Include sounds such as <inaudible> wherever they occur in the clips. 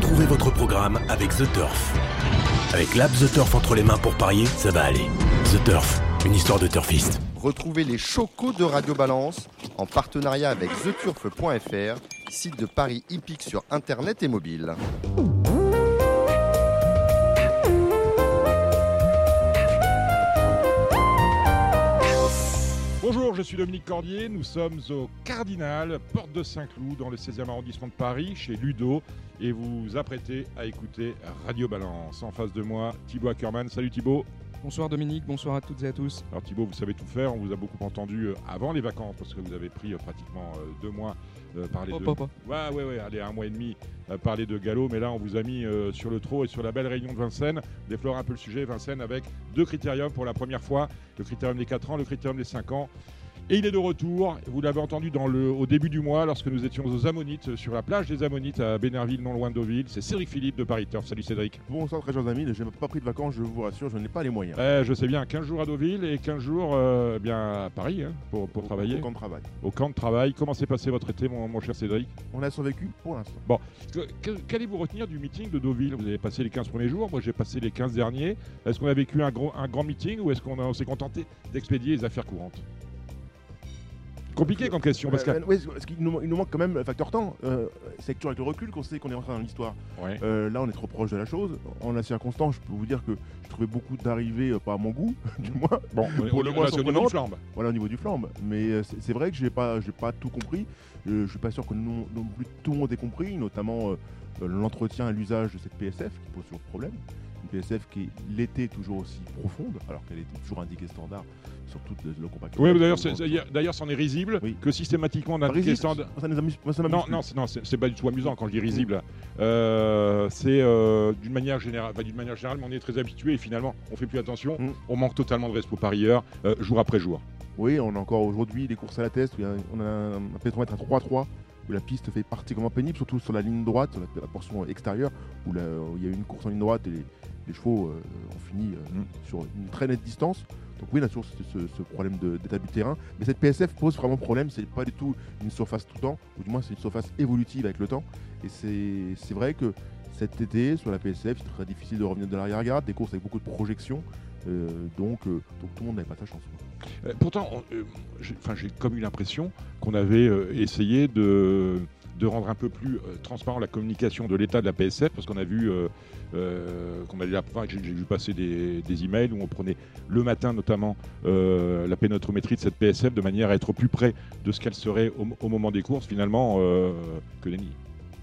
Retrouvez votre programme avec The Turf. Avec l'app The Turf entre les mains pour parier, ça va aller. The Turf, une histoire de turfiste. Retrouvez les chocos de Radio Balance en partenariat avec theturf.fr, site de paris hippique sur internet et mobile. Je suis Dominique Cordier. Nous sommes au Cardinal, porte de Saint-Cloud, dans le 16e arrondissement de Paris, chez Ludo. Et vous vous apprêtez à écouter Radio Balance. En face de moi, Thibaut Ackerman. Salut Thibaut. Bonsoir Dominique, bonsoir à toutes et à tous. Alors Thibaut, vous savez tout faire. On vous a beaucoup entendu euh, avant les vacances parce que vous avez pris euh, pratiquement euh, deux mois parler oh, de. Papa. Ouais, ouais, ouais. Allez, un mois et demi parler de galop. Mais là, on vous a mis sur le trot et sur la belle réunion de Vincennes. Déflore un peu le sujet, Vincennes, avec deux critériums pour la première fois le critérium des 4 ans, le critérium des 5 ans. Et il est de retour. Vous l'avez entendu dans le, au début du mois, lorsque nous étions aux Ammonites, sur la plage des Ammonites à Bénerville, non loin de Deauville. C'est Cédric Philippe de Paris Turf. Salut Cédric. Bonsoir, très chers amis. Je n'ai pas pris de vacances, je vous rassure, je n'ai pas les moyens. Eh, je sais bien, 15 jours à Deauville et 15 jours euh, bien, à Paris hein, pour, pour travailler. Au camp de travail. Au camp de travail. Comment s'est passé votre été, mon, mon cher Cédric? On a survécu pour l'instant. Bon, qu'allez-vous retenir du meeting de Deauville? Vous avez passé les 15 premiers jours, moi j'ai passé les 15 derniers. Est-ce qu'on a vécu un, gros, un grand meeting ou est-ce qu'on s'est contenté d'expédier les affaires courantes? Compliqué comme question. Parce, euh, qu'il nous, il nous, manque quand même le facteur temps. Euh, c'est toujours avec le recul qu'on sait qu'on est rentré dans l'histoire. Euh, là, on est trop proche de la chose. En la circonstance, je peux vous dire que je trouvais beaucoup d'arrivées, pas à mon goût, <laughs> du moins. Bon, pour le moins, au niveau du flambe. Voilà, au niveau du flambe. Mais c'est vrai que je n'ai pas, pas tout compris. je suis pas sûr que non, plus tout le monde ait compris, notamment l'entretien à l'usage de cette PSF qui pose toujours problème. Une PSF qui est l'été toujours aussi profonde, alors qu'elle était toujours indiquée standard sur tout le, compact. Oui, d'ailleurs, c'en est risible que systématiquement on indiqué standard. Ça nous amuse, ça non, non, non, c'est pas du tout amusant quand je dis risible. Euh, c'est euh, d'une manière générale, d'une manière générale, mais on est très habitué et finalement, on fait plus attention. Mm. On manque totalement de respect aux parieurs, euh, jour après jour. Oui, on a encore aujourd'hui des courses à la test. On a un pétromètre à 3-3 où la piste fait particulièrement pénible, surtout sur la ligne droite, sur la, portion extérieure, où, il y a une course en ligne droite et les, chevaux ont fini mm. sur une très nette distance. Donc oui, a toujours ce, problème d'état du terrain. Mais cette PSF pose vraiment problème. C'est pas du tout une surface tout le temps, ou du moins c'est une surface évolutive avec le temps. Et c'est vrai que cet été, sur la PSF, c'est très difficile de revenir de l'arrière-garde, des courses avec beaucoup de projections. Euh, donc, euh, donc, tout le monde n'avait pas sa chance. Euh, pourtant, j'ai comme eu l'impression qu'on avait essayé de de rendre un peu plus euh, transparent la communication de l'état de la PSF, parce qu'on a vu, euh, euh, qu'on j'ai vu passer des, emails où on prenait le matin notamment la pénotrométrie de cette PSF de manière à être plus près de ce qu'elle serait au, moment des courses finalement que les nids.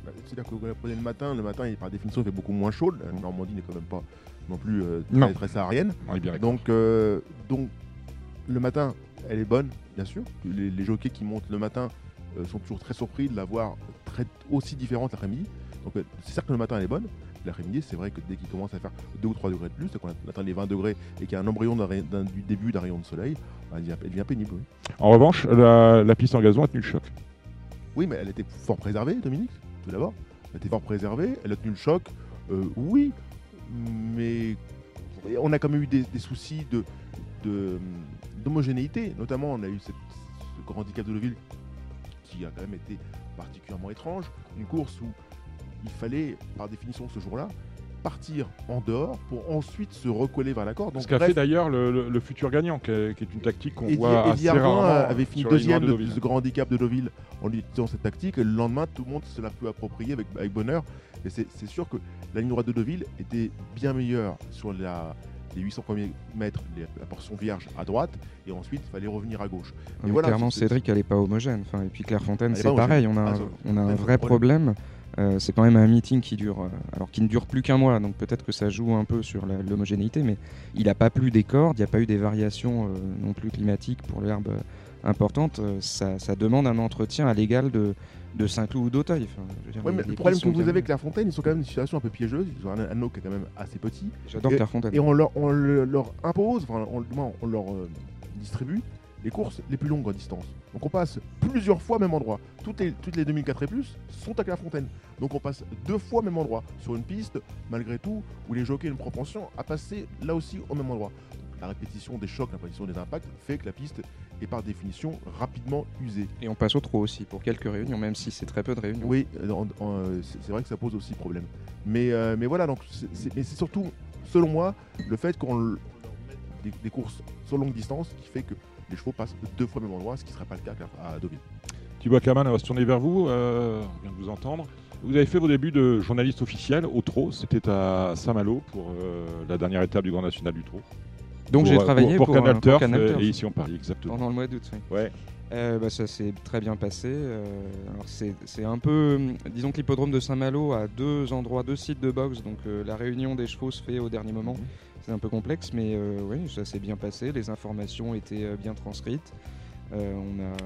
Bah, c'est-à-dire que vous la prenez le matin, le matin, par définition, il fait beaucoup moins chaud. La Normandie n'est quand même pas non plus très, très, saharienne. donc, donc, le matin, elle est bonne, bien sûr. Les, les jockeys qui montent le matin sont toujours très surpris de la voir très, aussi différente l'après-midi. Donc euh, c'est certes que le matin elle est bonne, l'après-midi c'est vrai que dès qu'il commence à faire 2 ou 3 degrés de plus, c'est qu'on atteint les 20 degrés et qu'il y a un embryon du début d'un rayon de soleil, bah, elle devient pénible. En revanche, la, piste en gazon a tenu le choc. Oui, mais elle était fort préservée, Dominique, tout d'abord. Elle était fort préservée, elle a tenu le choc, euh, oui, mais on a quand même eu des, soucis de, d'homogénéité. Notamment, on a eu ce grand handicap de Deauville qui a quand même été particulièrement étrange. Une course où il fallait, par définition, ce jour-là, partir en dehors pour ensuite se recoller vers la corde. Ce qu'a fait d'ailleurs le, futur gagnant, qui est, une tactique qu'on voit assez rarement. avait fini deuxième de, ce grand handicap de Deauville en utilisant cette tactique. Et le lendemain, tout le monde se l'a pu approprier avec, avec bonheur. Et c'est sûr que la ligne droite de Deauville était bien meilleure sur la, les 800 premiers mètres, la portion vierge à droite, et ensuite il fallait revenir à gauche. Mais voilà, clairement, Cédric, elle n'est pas homogène. Enfin, et puis Clairefontaine, c'est pareil, on a, ah, on a un vrai problème. Euh, c'est quand même un meeting qui dure, euh, alors qui ne dure plus qu'un mois, donc peut-être que ça joue un peu sur l'homogénéité, mais il n'a pas plu des cordes, il n'y a pas eu des variations euh, non plus climatiques pour l'herbe importantes. Ça, ça, demande un entretien à l'égal de, de Saint-Cloud ou d'Auteuil. le problème que vous avez avec Clairefontaine, ils sont quand même dans une situation un peu piégeuse. Ils ont un anneau qui est quand même assez petit. J'adore Clairefontaine. Et on leur, on leur impose, enfin, on, on leur euh, distribue les courses les plus longues en distance. Donc on passe plusieurs fois au même endroit. Toutes les, toutes les 2004 et plus sont à Clairefontaine. Donc on passe deux fois au même endroit sur une piste, malgré tout, où les jockeys ont une propension à passer là aussi au même endroit. La répétition des chocs, la répétition des impacts fait que la piste est par définition rapidement usée. Et on passe au trop aussi pour quelques réunions, même si c'est très peu de réunions. Oui, c'est vrai que ça pose aussi problème. Mais, mais voilà, donc c'est surtout, selon moi, le fait qu'on des, des, courses sur longue distance qui fait que les chevaux passent deux fois au même endroit, ce qui ne serait pas le cas à Deauville. Thibaut Ackerman, on va se tourner vers vous. Euh, on vient de vous entendre. Vous avez fait vos débuts de journaliste officiel au trot. C'était à Saint-Malo pour euh, la dernière étape du Grand National du trot. Donc j'ai travaillé pour, Canal, Turf, et ici on Paris, exactement. Pendant le mois d'août, oui. Ouais. Euh, bah, ça s'est très bien passé. c'est un peu, disons que l'hippodrome de Saint-Malo a deux endroits, deux sites de boxe, donc la réunion des chevaux se fait au dernier moment. Mhm. C'est un peu complexe, mais oui, ça s'est bien passé. Les informations étaient bien transcrites. Euh, on a,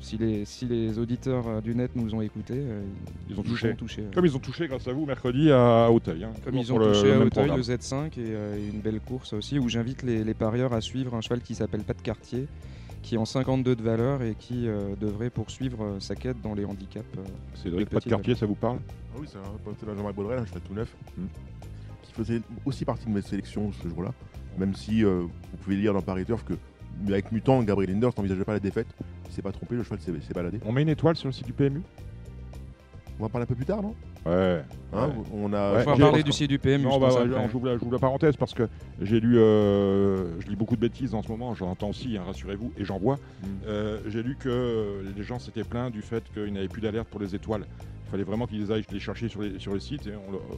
si, les, si les auditeurs euh, du net nous ont écoutés, euh, ils, ont touché. Comme ils ont touché grâce à vous mercredi à Hauteuil. Hein. Comme ils ont touché à Hauteuil, le Z5 et une belle course aussi où j'invite les, parieurs à suivre un cheval qui s'appelle Pas de quartier qui est en 52 de valeur et qui devrait poursuivre sa quête dans les handicaps. Cédric, pas de quartier, ça vous parle? Ah Oui, c'est un Jean-Marc Baudrel, un cheval tout neuf, hmm. qui faisait aussi partie de mes sélections ce jour-là. Même si vous pouvez lire dans Paris Turf que avec Mutant, Gabriel Linders n'envisageait pas la défaite? Il s'est pas trompé, le cheval s'est baladé. On met une étoile sur le site du PMU On va en parler un peu plus tard, non? Ouais. Hein, on a. va parler du site du PMU. Non, bah, j'ouvre la, parenthèse parce que j'ai lu, euh, je lis beaucoup de bêtises en ce moment. J'en entends aussi, hein, rassurez-vous, et j'en vois. Mm. Euh, j'ai lu que les gens s'étaient plaints du fait qu'ils n'avaient plus d'alerte pour les étoiles. Il fallait vraiment qu'ils aillent les chercher sur, les, sur le site et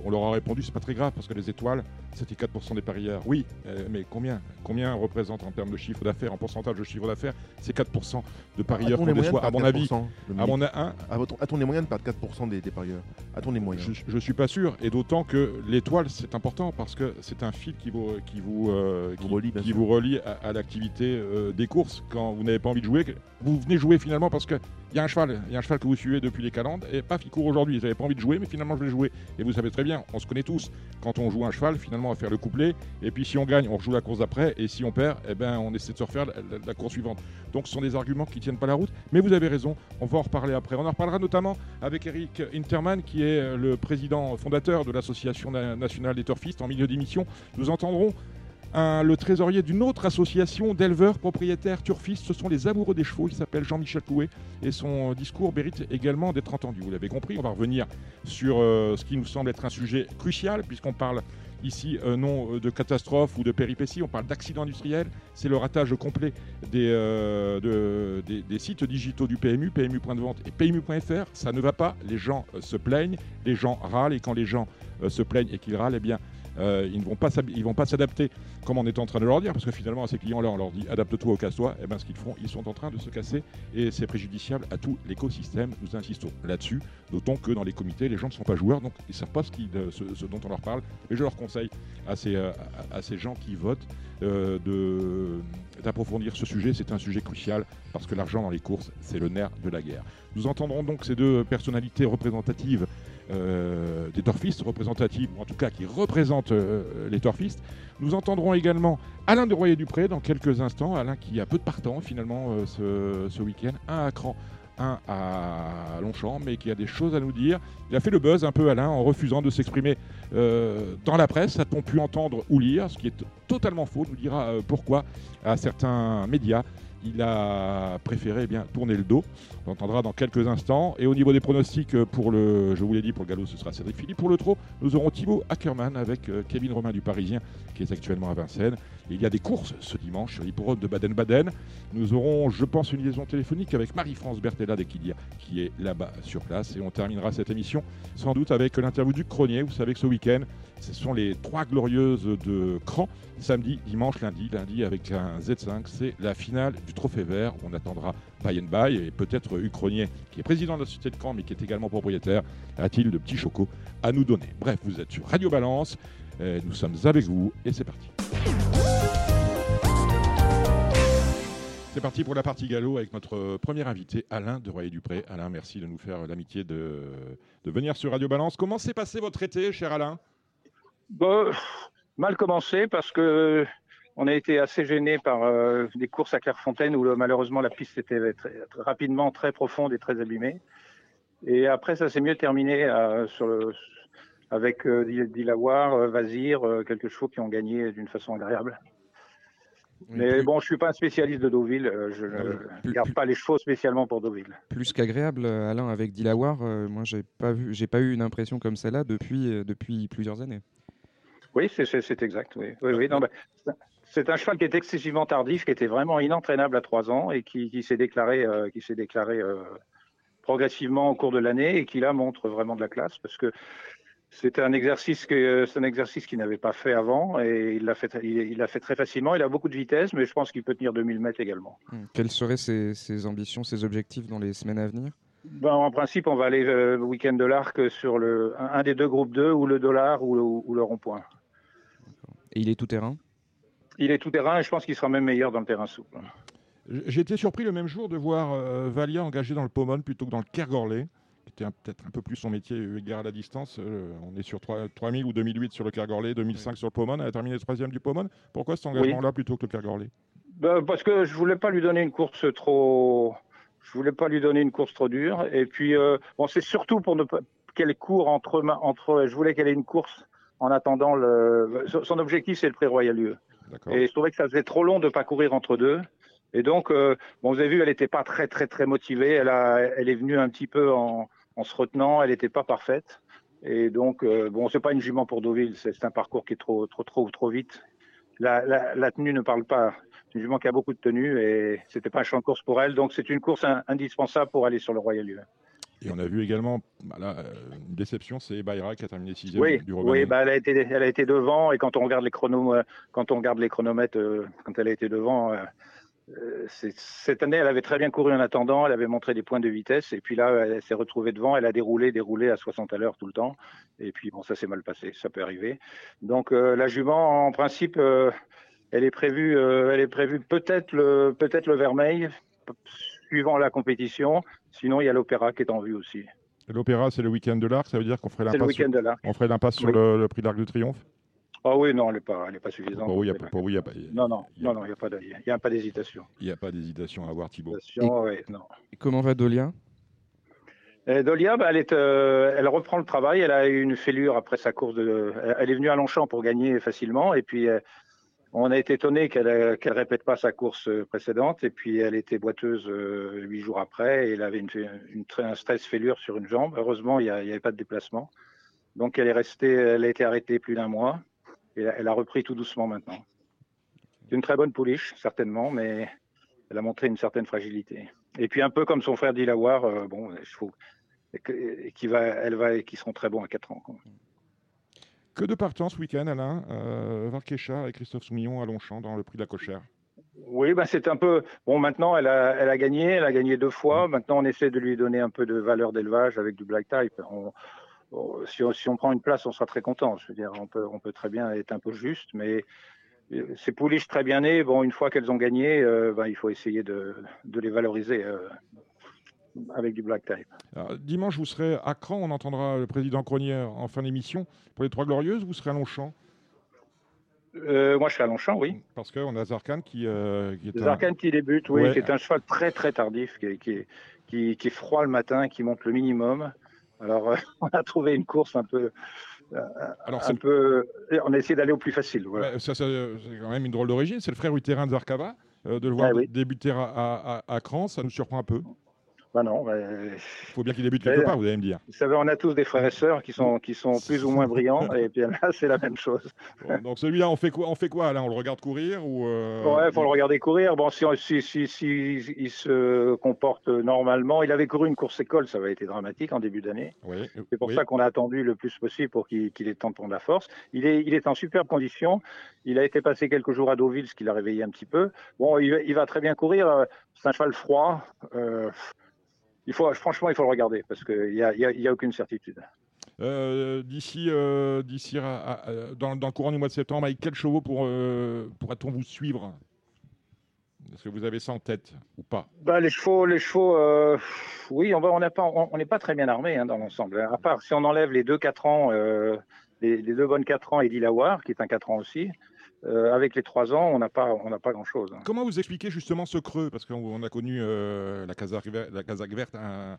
on, leur a répondu c'est pas très grave parce que les étoiles c'était 4% des parieurs. Oui, euh, mais combien Combien représente en termes de chiffre d'affaires, en pourcentage de chiffre d'affaires? C'est 4% de parieurs qu'on déçoit. À mon avis, à mon a A-t-on les moyens de perdre 4% des, parieurs? A-t-on les moyens? Je, ne suis pas sûr et d'autant que l'étoile c'est important parce que c'est un fil qui vous, qui vous, euh, qui, relie, qui vous relie à, l'activité euh, des courses. Quand vous n'avez pas envie de jouer, vous venez jouer finalement parce que il y a un cheval, il y a un cheval que vous suivez depuis les calendes et paf, il court aujourd'hui. J'avais pas envie de jouer, mais finalement je vais jouer. Et vous savez très bien, on se connaît tous. Quand on joue un cheval, finalement on va faire le couplet. Et puis si on gagne, on rejoue la course d'après. Et si on perd, eh ben on essaie de se refaire la, course suivante. Donc ce sont des arguments qui tiennent pas la route. Mais vous avez raison, on va en reparler après. On en reparlera notamment avec Eric Interman, qui est le président fondateur de l'association nationale des turfistes. En milieu d'émission, nous entendrons le trésorier d'une autre association d'éleveurs propriétaires turfistes. Ce sont les amoureux des chevaux. Il s'appelle Jean-Michel Toué et son discours mérite également d'être entendu. Vous l'avez compris, on va revenir sur euh, ce qui nous semble être un sujet crucial puisqu'on parle ici euh, non euh, de catastrophe ou de péripéties, on parle d'accident industriel. C'est le ratage complet des, sites digitaux du PMU, PMU.de et PMU.fr. Ça ne va pas, les gens se plaignent, les gens râlent et quand les gens se plaignent et qu'ils râlent, eh bien euh, ils ne vont pas s'adapter comme on est en train de leur dire, parce que finalement à ces clients-là on leur dit adapte-toi au casse-toi, et eh bien ce qu'ils font, ils sont en train de se casser et c'est préjudiciable à tout l'écosystème. Nous insistons là-dessus, d'autant que dans les comités les gens ne sont pas joueurs, donc ils ne savent pas euh, ce, dont on leur parle. Et je leur conseille à ces, euh, à, ces gens qui votent d'approfondir ce sujet. C'est un sujet crucial parce que l'argent dans les courses, c'est le nerf de la guerre. Nous entendrons donc ces deux personnalités représentatives euh, des torfistes représentatives, ou en tout cas qui représentent euh, les torfistes. Nous entendrons également Alain de Royer-Dupré dans quelques instants. Alain qui a peu de partants finalement euh, ce, week-end, un à Cran, un à Longchamp, mais qui a des choses à nous dire. Il a fait le buzz un peu Alain en refusant de s'exprimer dans la presse, a-t-on pu entendre ou lire, ce qui est totalement faux, nous dira pourquoi à certains médias il a préféré eh bien, tourner le dos. On entendra dans quelques instants. Et au niveau des pronostics, euh, pour le, je vous l'ai dit, pour le galop, ce sera Cédric Philippe. Pour le trot, nous aurons Thibaut Ackermann avec euh, Kevin Romain du Parisien, qui est actuellement à Vincennes. il y a des courses ce dimanche sur l'hippodrome de Baden-Baden. Nous aurons, je pense, une liaison téléphonique avec Marie-France Bertella d'Equidia, qui est là-bas sur place. Et on terminera cette émission sans doute avec l'interview du Cronier. Vous savez que ce week-end, ce sont les trois glorieuses de Cran. Samedi, dimanche, lundi. Lundi avec un Z5, c'est la finale du Trophée Vert. On attendra By and By et peut-être Hucronier, qui est président de la société de Cran, mais qui est également propriétaire, a-t-il de petits chocos à nous donner. Bref, vous êtes sur Radio Balance. Nous sommes avec vous et c'est parti. C'est parti pour la partie galop avec notre premier invité, Alain de Royer-Dupré. Alain, merci de nous faire l'amitié de, de venir sur Radio Balance. Comment s'est passé votre été, cher Alain? Bon, Mal commencé parce que on a été assez gêné par euh, des courses à Clairefontaine où malheureusement la piste était rapidement très profonde et très abîmée. Et après, ça s'est mieux terminé euh, sur le, avec euh, Dilawar, Vazir, quelques chevaux qui ont gagné d'une façon agréable. Mais bon, je suis pas un spécialiste de Deauville. Euh, je ne garde pas les chevaux spécialement pour Deauville. Plus qu'agréable, euh, Alain, avec Dilawar, euh, moi, j'ai pas vu, j'ai pas eu une impression comme celle-là depuis, depuis plusieurs années. Oui, c'est exact. Oui, oui, c'est un cheval qui est excessivement tardif, qui était vraiment inentraînable à 3 ans et qui, s'est déclaré, qui s'est déclaré progressivement au cours de l'année et qui là montre vraiment de la classe parce que c'était un exercice que c'est un exercice qu'il n'avait pas fait avant et il l'a fait il, l'a fait très facilement. Il a beaucoup de vitesse, mais je pense qu'il peut tenir 2000 mètres également. Hmm. Quelles seraient ses, ambitions, ses objectifs dans les semaines à venir? Ben, en principe, on va aller euh, le week-end de l'Arc sur le un, des deux groupes 2 ou le dollar ou ou le rond-point. Et il est tout terrain Il est tout terrain et je pense qu'il sera même meilleur dans le terrain souple. J'ai été surpris le même jour de voir euh, Valia engagé dans le Pomone plutôt que dans le Kergorley peut-être un peu plus son métier égard à la distance. Euh, on est sur 3, 3000 ou 2008 sur le Kergorley, 2005 sur le Pomone. Elle a terminé troisième du Pomone. Pourquoi cet engagement-là plutôt que le Kergorley ben, Parce que je voulais pas lui donner une course trop. Je voulais pas lui donner une course trop dure. Et puis, euh, bon, c'est surtout pour ne pas qu'elle court entre, entre. Je voulais qu'elle ait une course en attendant le. Son objectif, c'est le prix Royal Lieu. Et je trouvais que ça faisait trop long de ne pas courir entre deux. Et donc, euh, bon, vous avez vu, elle n'était pas très, très, très motivée. Elle, a, elle est venue un petit peu en, en se retenant. Elle n'était pas parfaite. Et donc, euh, bon, c'est pas une jument pour Deauville. C'est un parcours qui est trop, trop, trop, trop vite. La, la, tenue ne parle pas. C'est une jument qui a beaucoup de tenue et c'était pas un champ de course pour elle. Donc, c'est une course indispensable pour aller sur le Royal Lieu. Et on a vu également bah euh, une déception, c'est Bayra qui a terminé sixième oui, du Oui, bah elle a été, elle a été devant et quand on regarde les euh, quand on regarde les chronomètres, quand elle a été devant, euh, cette année, elle avait très bien couru en attendant, elle avait montré des points de vitesse, et puis là, elle s'est retrouvée devant, elle a déroulé, déroulé à 60 à l'heure tout le temps, et puis bon, ça s'est mal passé, ça peut arriver. Donc euh, la jument, en principe, euh, elle est prévue, elle est prévue peut-être le, peut-être le vermeil, suivant la compétition. Sinon, il y a l'opéra qui est en vue aussi. L'opéra, c'est le week-end de l'Arc, ça veut dire qu'on ferait l'impasse sur, on ferait l'impasse sur le, le prix de l'Arc de Triomphe? Ah oui, non, elle n'est pas, pas suffisante. Pour il n'y a, pas. Non, non, il n'y a, pas y a pas d'hésitation. Il n'y a pas d'hésitation à avoir, Thibaut. Et, et comment va Dolia? Euh, Dolia, bah, elle, est, euh, elle reprend le travail. Elle a eu une fêlure après sa course. De, elle est venue à Longchamp pour gagner facilement. Et puis, euh, on a été étonné qu'elle ne répète pas sa course précédente. Et puis, elle était boiteuse huit jours après. Et elle avait une, un stress fêlure sur une jambe. Heureusement, il n'y avait pas de déplacement. Donc, elle est restée, elle a été arrêtée plus d'un mois elle a repris tout doucement maintenant. C'est une très bonne pouliche, certainement, mais elle a montré une certaine fragilité. Et puis un peu comme son frère Dilawar, euh, bon, qui va, elle va, seront très bons à 4 ans. Que de partants ce week-end, Alain euh, et Christophe Soumillon à Longchamp dans le prix de la cochère. Oui, bah c'est un peu. Bon, maintenant, elle a, elle a gagné, elle a gagné deux fois. Maintenant, on essaie de lui donner un peu de valeur d'élevage avec du black type. On, si, on, prend une place, on sera très content. Je veux dire, on peut, on peut très bien être un peu juste, mais euh, ces pouliches très bien nées, bon, une fois qu'elles ont gagné, euh, ben, il faut essayer de, de les valoriser euh, avec du black type. dimanche, vous serez à Cran, on entendra le président Cronier en fin d'émission. Pour les Trois Glorieuses, vous serez à Longchamp moi, je suis à Longchamp, oui. Parce qu'on a Zarkan qui, qui est Zarkan qui débute, oui, qui est un cheval très très tardif, qui, qui, qui, qui, est froid le matin, qui monte le minimum. Alors, euh, <laughs> on a trouvé une course un peu. Euh, Alors, un peu, on a essayé d'aller au plus facile. ça, c'est quand même une drôle d'origine. C'est le frère Utérin de Zarkava. Euh, de le voir ah débuter à, à, à, Cran, ça nous surprend un peu. Bah non. Il faut bien qu'il débute quelque part, vous allez me dire. Vous savez, on a tous des frères et sœurs qui sont, qui sont plus ou moins brillants, <laughs> et puis là, c'est la même chose. donc celui-là, on fait quoi, on fait quoi là On le regarde courir ou euh... Ouais, faut le regarder courir. Bon, si, si, si, si, il se comporte normalement, il avait couru une course école, ça avait été dramatique en début d'année. Oui, c'est pour ça qu'on a attendu le plus possible pour qu'il ait temps de prendre la force. Il est, il est en superbe condition. Il a été passé quelques jours à Deauville, ce qui l'a réveillé un petit peu. Bon, il, il va très bien courir. C'est un cheval froid. Euh, il faut, franchement, il faut le regarder parce qu'il n'y a, y a, aucune certitude. Euh, d'ici, euh, d'ici dans, le courant du mois de septembre, avec quels chevaux pour, euh, pourrait-on vous suivre? Est-ce que vous avez ça en tête ou pas? Bah, Les chevaux, les chevaux oui, on n'est pas, on, pas très bien armé hein, dans l'ensemble. À part si on enlève les deux 4 ans, les, deux bonnes 4 ans et Dilawar, qui est un 4 ans aussi. Euh, avec les trois ans, on n'a pas, pas grand-chose. Hein. Comment vous expliquez justement ce creux? Parce qu'on a connu euh, la Kazakh verte un,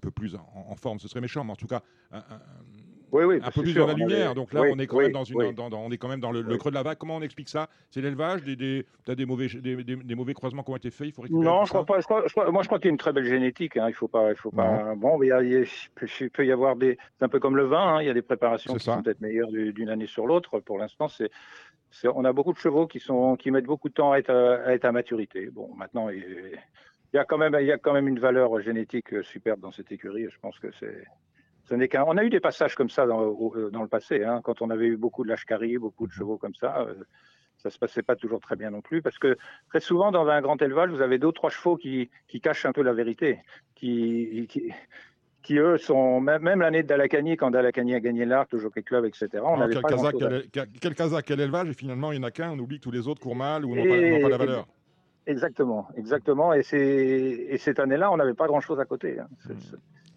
peu plus en, forme, ce serait méchant, mais en tout cas oui, oui, un peu plus dans la lumière. Donc là, on est quand même dans une, on est quand même dans le, creux de la vague. Comment on explique ça? C'est l'élevage, des, des, as des mauvais, des, mauvais croisements qui ont été faits. Il faut non, je crois pas. moi, je crois qu'il y a une très belle génétique. Hein. Il faut pas, il faut pas. Bon, il, il, peut y avoir des. C'est un peu comme le vin. Hein. Il y a des préparations qui sont peut-être meilleures d'une année sur l'autre. Pour l'instant, c'est. On a beaucoup de chevaux qui, sont, qui mettent beaucoup de temps à être à, être à maturité. Bon, maintenant, il, y a quand même, il y a quand même une valeur génétique superbe dans cette écurie. Je pense que c'est, ce n'est qu'un. On a eu des passages comme ça dans, euh, dans le passé, hein, quand on avait eu beaucoup de lashkari, beaucoup de chevaux comme ça. Euh, ça se passait pas toujours très bien non plus, parce que très souvent dans un grand élevage, vous avez deux ou trois chevaux qui, qui cachent un peu la vérité, qui, qui, qui eux sont même, l'année de Dalakani, quand Dalakani a gagné l'Arc, le Jockey Club, etc. On quel, pas quel, quel, quel élevage et finalement il n'y en a qu'un, on oublie que tous les autres courent mal ou n'ont pas, pas, la valeur. Exactement, exactement. Et, et cette année-là, on n'avait pas grand-chose à côté. Hein. Hmm.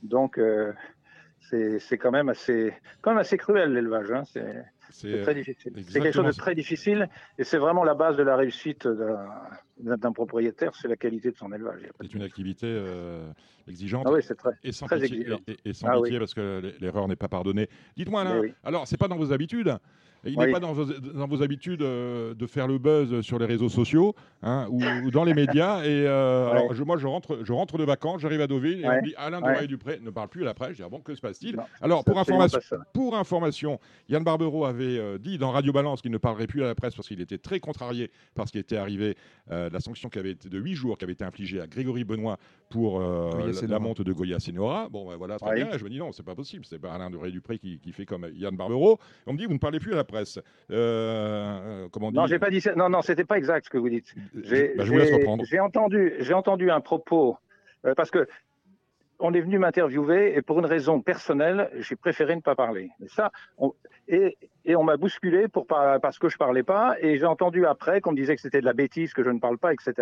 Donc, euh, c'est quand même assez, quand même assez cruel l'élevage. Hein. C'est très difficile. C'est quelque chose de très difficile et c'est vraiment la base de la réussite d'un propriétaire, c'est la qualité de son élevage. C'est une activité euh, exigeante ah oui, très, et sans très pitié, et, sans ah parce que l'erreur n'est pas pardonnée. Dites-moi là, alors c'est pas dans vos habitudes, il n'est pas dans vos, dans vos habitudes euh, de faire le buzz sur les réseaux sociaux hein, ou, dans les <laughs> médias. Et euh, alors, je, moi, je rentre, je rentre de vacances, j'arrive à Deauville et on me dit Alain ouais. Dupré ne parle plus à la presse. Je dis ah bon, que se passe-t-il Alors, pour information, pour information, Yann Barbero avait euh, dit dans Radio Balance qu'il ne parlerait plus à la presse parce qu'il était très contrarié par ce qui était arrivé, la sanction qui avait été de 8 jours qui avait été infligée à Grégory Benoît pour la, monte de Goya Senora. Bon, ben, voilà, très bien. je me dis non, c'est pas possible. C'est pas Alain Dupré qui, qui fait comme Yann Barbero. On me dit vous ne parlez plus à la presse. Euh, euh, comment non, j'ai pas dit ça. Non, non, c'était pas exact ce que vous dites. J'ai, bah, J'ai entendu, j'ai entendu un propos euh, parce que on est venu m'interviewer et pour une raison personnelle, j'ai préféré ne pas parler. Et ça, et, et, on m'a bousculé pour parce que je parlais pas et j'ai entendu après qu'on me disait que c'était de la bêtise, que je ne parle pas, etc.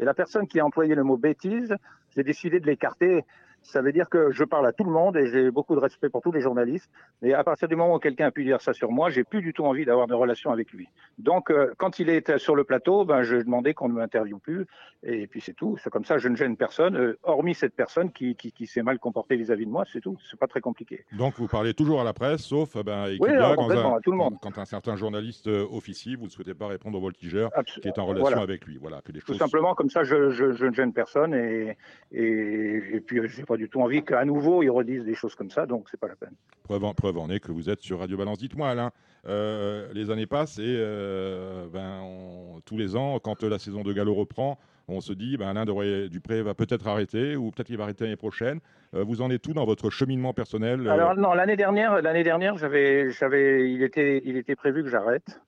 Et la personne qui a employé le mot bêtise, j'ai décidé de l'écarter ça veut dire que je parle à tout le monde et j'ai beaucoup de respect pour tous les journalistes. Et à partir du moment où quelqu'un a pu dire ça sur moi, j'ai plus du tout envie d'avoir de relation avec lui. Donc, euh, quand il est sur le plateau, ben, je demandais qu'on ne m'interviewe plus. Et puis c'est tout. C'est comme ça, je ne gêne personne, euh, hormis cette personne qui, qui, qui s'est mal comportée vis-à-vis de moi. C'est tout. C'est pas très compliqué. Donc, vous parlez toujours à la presse, sauf ben, oui, quand, un, tout le monde. quand un certain journaliste euh, officie, vous ne souhaitez pas répondre au voltigeur qui est en relation avec lui. Voilà, que les tout simplement, comme ça, je, je, je, ne gêne personne et, et, et puis j'ai pas du tout envie qu'à nouveau ils redisent des choses comme ça, donc c'est pas la peine. Preuve en, preuve en est que vous êtes sur Radio Balance. Dites-moi Alain, euh, les années passent et euh, ben, tous les ans, quand la saison de galop reprend, on se dit ben, Alain Dupré va peut-être arrêter ou peut-être qu'il va arrêter l'année prochaine. Euh, vous en êtes tout dans votre cheminement personnel Alors non, l'année dernière, l'année dernière, j'avais, j'avais, il était, il était prévu que j'arrête.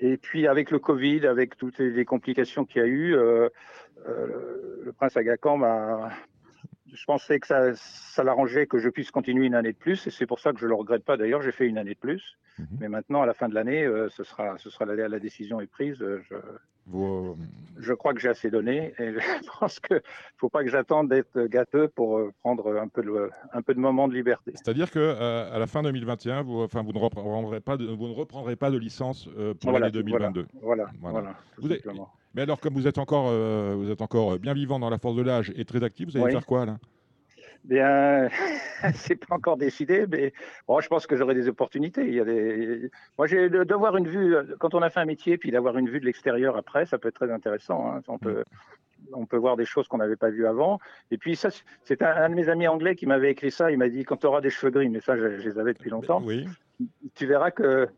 Et puis avec le Covid, avec toutes les complications qu'il y a eu, le prince Agacan m'a je pensais que ça, ça l'arrangeait que je puisse continuer une année de plus, et c'est pour ça que je le regrette pas. D'ailleurs, j'ai fait une année de plus, mhm. mais maintenant, à la fin de l'année, euh, ce sera, ce sera la, la décision est prise. Euh, je, euh, je crois que j'ai assez donné, et <laughs> je pense que faut pas que j'attende d'être gâteux pour prendre un peu de, un peu de moment de liberté. C'est-à-dire que à la fin 2021, vous, enfin, vous ne reprendrez pas, de, vous ne reprendrez pas de licence pour l'année 2022. Voilà, voilà. voilà, vous mais alors, comme vous êtes encore, euh, vous êtes encore bien vivant dans la force de l'âge et très actif, vous allez faire quoi là? Bien, <laughs> c'est pas encore décidé, mais bon, je pense que j'aurai des opportunités. Il y a des... Moi, j'ai d'avoir une vue quand on a fait un métier, puis d'avoir une vue de l'extérieur après, ça peut être très intéressant. Hein. On peut, on peut voir des choses qu'on n'avait pas vues avant. Et puis ça, c'est un, de mes amis anglais qui m'avait écrit ça. Il m'a dit quand tu auras des cheveux gris, mais ça, je, je les avais depuis longtemps. Oui. Tu verras que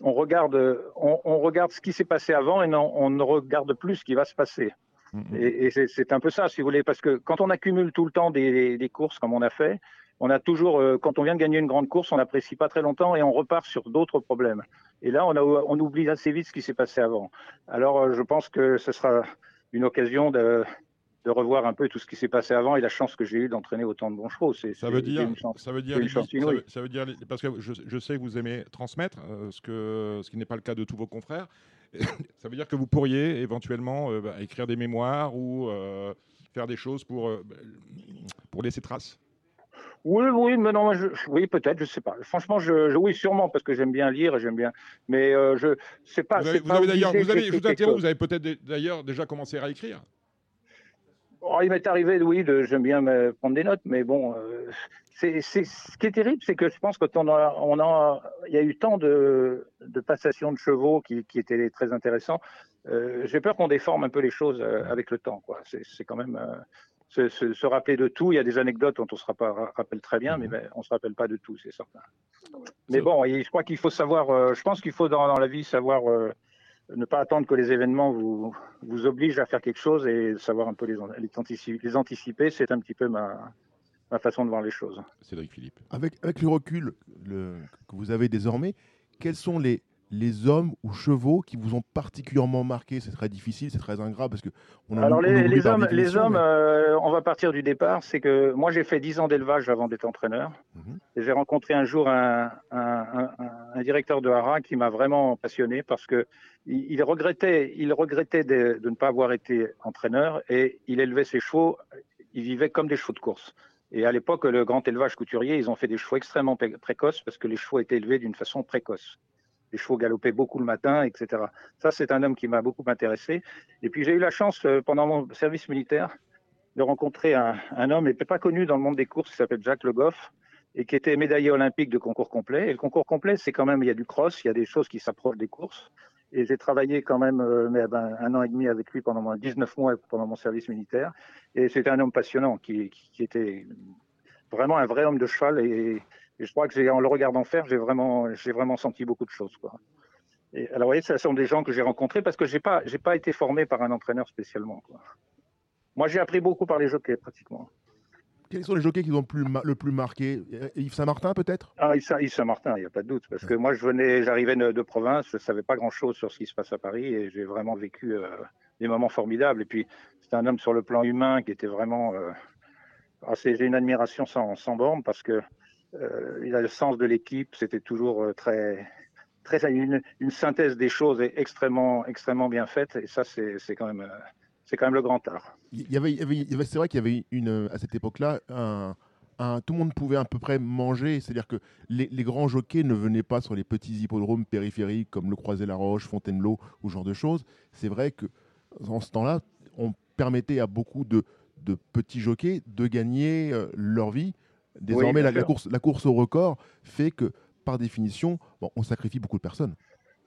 on regarde, on, regarde ce qui s'est passé avant et non, on ne regarde plus ce qui va se passer. Mm-hmm. Et, c'est un peu ça, si vous voulez, parce que quand on accumule tout le temps des, courses comme on a fait, on a toujours, euh, quand on vient de gagner une grande course, on n'apprécie pas très longtemps et on repart sur d'autres problèmes. Et là, on, a, on oublie assez vite ce qui s'est passé avant. Alors, euh, je pense que ce sera une occasion de, de revoir un peu tout ce qui s'est passé avant et la chance que j'ai eue d'entraîner autant de bons chevaux. C'est, ça, veut dire, ça veut dire, ça veut, dire, parce que je, sais que vous aimez transmettre, euh, ce, que, ce qui n'est pas le cas de tous vos confrères. <laughs> ça veut dire que vous pourriez éventuellement euh, bah, écrire des mémoires ou euh, faire des choses pour, pour laisser trace? Oui, oui, mais non, oui, peut-être, je sais pas. Franchement, je, oui, sûrement, parce que j'aime bien lire et j'aime bien. Mais je, sais pas. Vous avez, d'ailleurs, vous avez, je vous vous avez peut-être d'ailleurs déjà commencé à écrire. Oh, il m'est arrivé, oui, j'aime bien me prendre des notes, mais bon, c'est, ce qui est terrible, c'est que je pense que on a, on a, il y a eu tant de, de passations de chevaux qui, qui étaient très intéressants. j'ai peur qu'on déforme un peu les choses avec le temps, quoi. C'est, quand même se, rappeler de tout. Il y a des anecdotes dont on se rappelle très bien, mais mhm. ben, on ne se rappelle pas de tout, c'est certain. Mais bon, je crois qu'il faut savoir, euh, je pense qu'il faut dans, la vie savoir euh, ne pas attendre que les événements vous, vous obligent à faire quelque chose et savoir un peu les, les, anticiper. C'est un petit peu ma, ma façon de voir les choses. Cédric Philippe. Avec, avec le recul le, que vous avez désormais, quels sont les, les hommes ou chevaux qui vous ont particulièrement marqué C'est très difficile, c'est très ingrat parce que on a Alors les, les, hommes, les hommes, euh, on va partir du départ. C'est que moi j'ai fait 10 ans d'élevage avant d'être entraîneur. Mhm. et j'ai rencontré un jour un, un, un, directeur de haras qui m'a vraiment passionné parce que il, regrettait, il regrettait de, de, ne pas avoir été entraîneur et il élevait ses chevaux. Il vivait comme des chevaux de course. Et à l'époque, le grand élevage couturier, ils ont fait des chevaux extrêmement précoces parce que les chevaux étaient élevés d'une façon précoce les chevaux galopaient beaucoup le matin, etc. Ça, c'est un homme qui m'a beaucoup intéressé. Et puis j'ai eu la chance, euh, pendant mon service militaire, de rencontrer un, homme, n'était pas connu dans le monde des courses, qui s'appelle Jacques Le Goff, et qui était médaillé olympique de concours complet. Et le concours complet, c'est quand même, il y a du cross, il y a des choses qui s'approchent des courses. Et j'ai travaillé quand même euh, mais, ben, un an et demi avec lui pendant 19 mois pendant mon service militaire. Et c'était un homme passionnant qui, qui, était vraiment un vrai homme de cheval et, et je crois que en le regardant faire, j'ai vraiment, j'ai vraiment senti beaucoup de choses. Quoi. Et, alors, vous voyez, ce sont des gens que j'ai rencontrés parce que j'ai pas, j'ai pas été formé par un entraîneur spécialement. Quoi. Moi, j'ai appris beaucoup par les jockeys, pratiquement. Quels sont les jockeys qui ont plus, le plus marqué? Yves Saint-Martin, peut-être? Ah, Yves Saint-Martin, il n'y a pas de doute. Parce que moi, je venais, j'arrivais de, province, je ne savais pas grand-chose sur ce qui se passe à Paris et j'ai vraiment vécu euh, des moments formidables. Et puis, c'est un homme sur le plan humain qui était vraiment. Euh, ah, j'ai une admiration sans, sans borne parce que euh, il a le sens de l'équipe. C'était toujours euh, très, très une, une, synthèse des choses est extrêmement, extrêmement bien faite. Et ça, c'est quand même, euh, c'est quand même le grand art. Il y avait, c'est vrai qu'il y avait une, à cette époque-là, tout le monde pouvait à peu près manger. C'est-à-dire que les, grands jockeys ne venaient pas sur les petits hippodromes périphériques comme le Croisé-la-Roche, Fontainebleau ou ce genre de choses. C'est vrai que en ce temps-là, on permettait à beaucoup de petits jockeys de gagner leur vie Désormais, la, course, la course au record fait que, par définition, bon, on sacrifie beaucoup de personnes.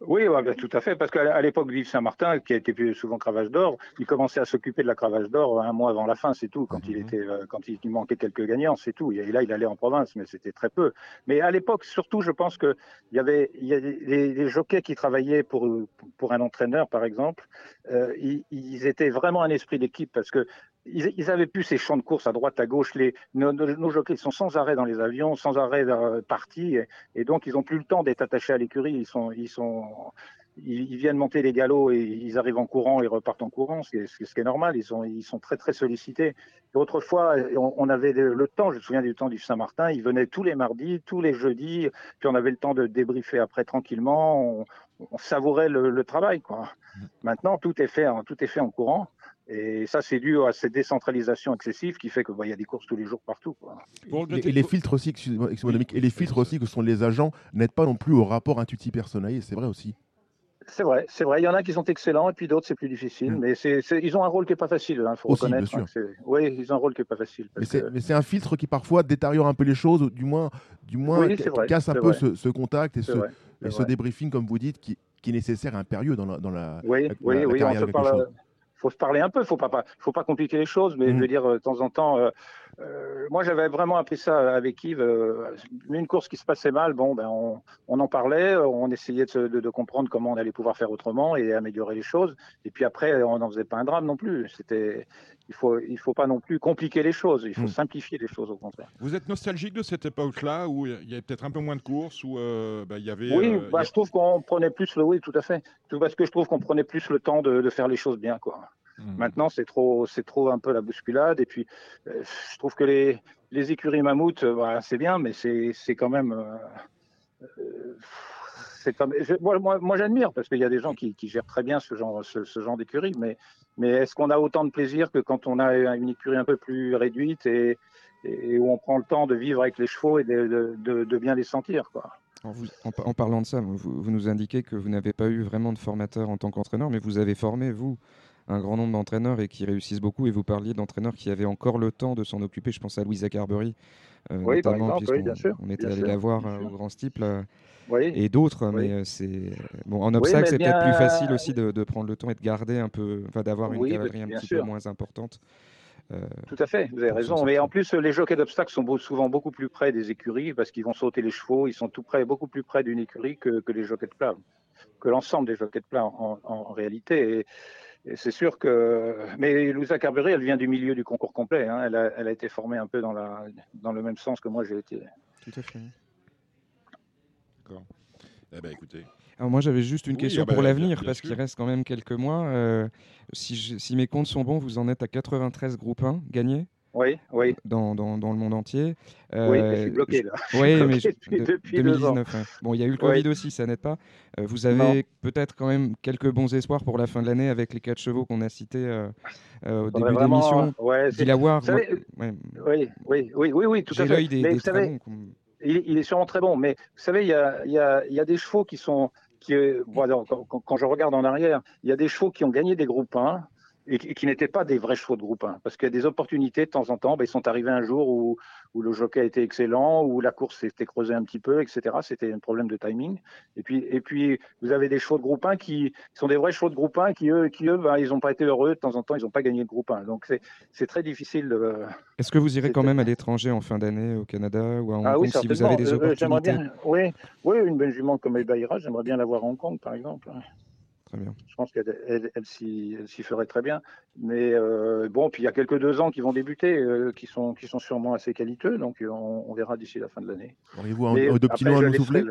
Oui, bah, tout à fait, parce qu'à l'époque d'Yves Saint-Martin, qui a été plus souvent cravache d'or, il commençait à s'occuper de la cravache d'or un mois avant la fin, c'est tout. Quand il mhm. était, euh, quand il, manquait quelques gagnants, c'est tout. Et là, il allait en province, mais c'était très peu. Mais à l'époque, surtout, je pense que il y avait, y a des, jockeys qui travaillaient pour pour un entraîneur, par exemple. Euh, ils, ils, étaient vraiment un esprit d'équipe parce que ils, avaient plus ces champs de course à droite, à gauche. Les, nos, jockeys sont sans arrêt dans les avions, sans arrêt euh, partis, et, donc ils n'ont plus le temps d'être attachés à l'écurie. Ils sont, ils sont, ils, viennent monter les galops et ils arrivent en courant et repartent en courant, ce qui est, ce qui est normal. Ils sont, ils sont très très sollicités. Et autrefois, on, avait le, temps. Je me souviens du temps du Saint-Martin. Ils venaient tous les mardis, tous les jeudis, puis on avait le temps de débriefer après tranquillement. On, savourait le, travail. Quoi. Mmh. Maintenant, tout est fait, tout est fait en courant. Et ça, c'est dû à cette décentralisation excessive qui fait qu'il bah, y a des courses tous les jours partout. Et, les filtres aussi, et les filtres aussi que sont les agents n'aident pas non plus au rapport intuitif personnel, c'est vrai aussi. C'est vrai, c'est vrai. Il y en a qui sont excellents et puis d'autres c'est plus difficile. Mm. Mais c'est, ils ont un rôle qui est pas facile, il hein, faut reconnaître. Hein, oui, ils ont un rôle qui est pas facile. Mais c'est, un filtre qui parfois détériore un peu les choses, ou du moins, du moins casse un peu ce, contact et, ce, ce, débriefing, comme vous dites, qui, qui est nécessaire, impérieux dans la, dans la, oui, oui, oui, on se parle, faut se parler un peu, faut pas, faut pas compliquer les choses, mais je veux mm. dire, euh, de temps en temps, euh, euh, moi j'avais vraiment appris ça avec Yves. une course qui se passait mal, bon, ben on, en parlait, on essayait de, comprendre comment on allait pouvoir faire autrement et améliorer les choses. Et puis après, on n'en faisait pas un drame non plus. C'était, il faut, il faut pas non plus compliquer les choses. Il faut mm. simplifier les choses au contraire. Vous êtes nostalgique de cette époque-là où il y avait peut-être un peu moins de courses, où ben, il y avait. Oui, bah, je trouve qu'on prenait plus le, oui, tout à fait. Parce que je trouve qu'on prenait plus le temps de, de faire les choses bien, quoi. Mmh. Maintenant, c'est trop, c'est trop un peu la bousculade. Et puis, euh, je trouve que les, les écuries mammouth, euh, voilà, c'est bien, mais c'est, c'est quand même. Euh, c'est comme, moi, moi, j'admire parce qu'il y a des gens qui, qui, gèrent très bien ce genre, ce, genre d'écurie, mais, mais est-ce qu'on a autant de plaisir que quand on a une écurie un peu plus réduite et, et où on prend le temps de vivre avec les chevaux et de, de, de bien les sentir, quoi? En, parlant de ça, vous, vous, nous indiquez que vous n'avez pas eu vraiment de formateur en tant qu'entraîneur, mais vous avez formé, vous, un grand nombre d'entraîneurs et qui réussissent beaucoup. Et vous parliez d'entraîneurs qui avaient encore le temps de s'en occuper. Je pense à Louisa Carberry, notamment, puisqu'on on était allé la voir au Grand Steeple. Et d'autres, mais c'est bon en obstacle, c'est peut-être plus facile aussi de, prendre le temps et de garder un peu, enfin d'avoir une cavalerie un petit peu moins importante. Euh, Tout à fait, vous avez raison. Mais en plus, les jockeys d'obstacles sont souvent beaucoup plus près des écuries parce qu'ils vont sauter les chevaux. Ils sont tout près, beaucoup plus près d'une écurie que, que, les jockeys de plat, que l'ensemble des jockeys de plat en, réalité. Et, c'est sûr que. Mais Louisa Carberry, elle vient du milieu du concours complet. Hein. Elle, a, elle, a, été formée un peu dans, la, dans le même sens que moi j'ai été. Tout à fait. D'accord. Eh bien, écoutez, moi, j'avais juste une question ah pour bah, l'avenir, parce qu'il reste quand même quelques mois. Euh, si, si, mes comptes sont bons, vous en êtes à 93 groupes 1 gagnés oui, oui. Dans, dans, dans, le monde entier. Euh, oui, je suis bloqué là. Oui, mais depuis 2019. Bon, il y a eu le Covid aussi, ça n'aide pas. Euh, vous avez peut-être quand même quelques bons espoirs pour la fin de l'année avec les quatre chevaux qu'on a cités au début d'émission. Ouais, Dilavoir. Oui, oui, oui, oui, oui, tout à fait. L'œil des, bons il, est sûrement très bon. Mais vous savez, il y a, y a, des chevaux qui sont. Qui, quand, quand, je regarde en arrière, il y a des chevaux qui ont gagné des groupes 1 et qui, n'étaient pas des vrais chevaux de groupe 1. Parce qu'il y a des opportunités de temps en temps. Ben, ils sont arrivés un jour où, où le jockey a été excellent, où la course s'était creusée un petit peu, etc. C'était un problème de timing. Et puis, et puis vous avez des chevaux de groupe 1 qui, sont des vrais chevaux de groupe 1 qui, eux, qui, eux ben, ils n'ont pas été heureux. De temps en temps, ils n'ont pas gagné le groupe 1. Donc, c'est très difficile. De... Est-ce que vous irez quand même à l'étranger en fin d'année au Canada ou à Hong ah, Kong si vous avez des euh, opportunités? oui, oui, une belle jument comme Elbaïra, j'aimerais bien la voir à Hong Kong, par exemple. Je pense qu'elle elle, s'y ferait très bien. Mais euh, bon, puis il y a quelques deux ans qui vont débuter, euh, qui, sont, qui sont sûrement assez qualiteux. Donc on, verra d'ici la fin de l'année. Auriez-vous deux petits à nous souffler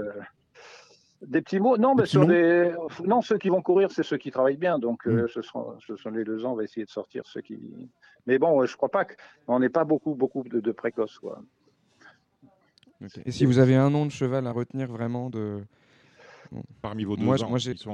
Des petits mots Non, mais sur des... non, ceux qui vont courir, c'est ceux qui travaillent bien. Donc euh, mm. ce, sont, ce sont les deux ans, on va essayer de sortir ceux qui. Mais bon, je crois pas qu'on n'ait pas beaucoup, beaucoup de, de précoces. Quoi. Et si vous avez un nom de cheval à retenir vraiment de Parmi vos deux moi, ans,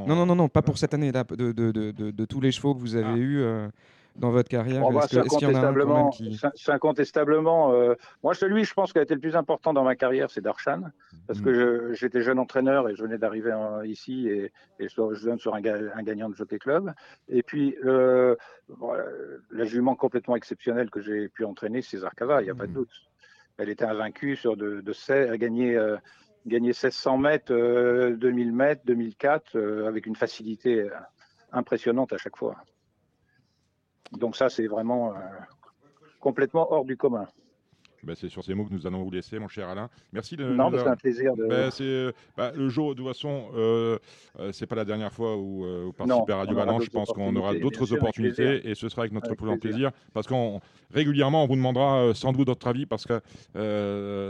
Non, non, non, non, pas pour cette année, là, de, de, de, de, tous les chevaux que vous avez ah. eus euh, dans votre carrière. Oh, bah, est-ce qu'il y en a un quand même qui... Incontestablement. Euh, moi, celui, je pense, qui a été le plus important dans ma carrière, c'est Darshan, parce que mm. j'étais jeune entraîneur et je venais d'arriver ici et, et, je, donne sur un, un, gagnant de Jockey Club. Et puis, euh, la jument complètement exceptionnelle que j'ai pu entraîner, c'est Zarkava, il n'y a pas de mm. doute. Elle était invaincue sur de, de 16, elle a gagné gagner 1600 mètres, 2000 euh, mètres, 2004, euh, avec une facilité euh, impressionnante à chaque fois. Donc ça, c'est vraiment complètement hors du commun. Bah, c'est sur ces mots que nous allons vous laisser, mon cher Alain. Merci de. Non, c'est un plaisir. De... Bah, bah, le jour, de toute façon, euh, c'est pas la dernière fois où euh, vous participez à Radio Balance. Je pense qu'on aura d'autres opportunités et ce sera avec notre plus grand plaisir. Parce qu'on régulièrement, on vous demandera sans doute votre avis parce que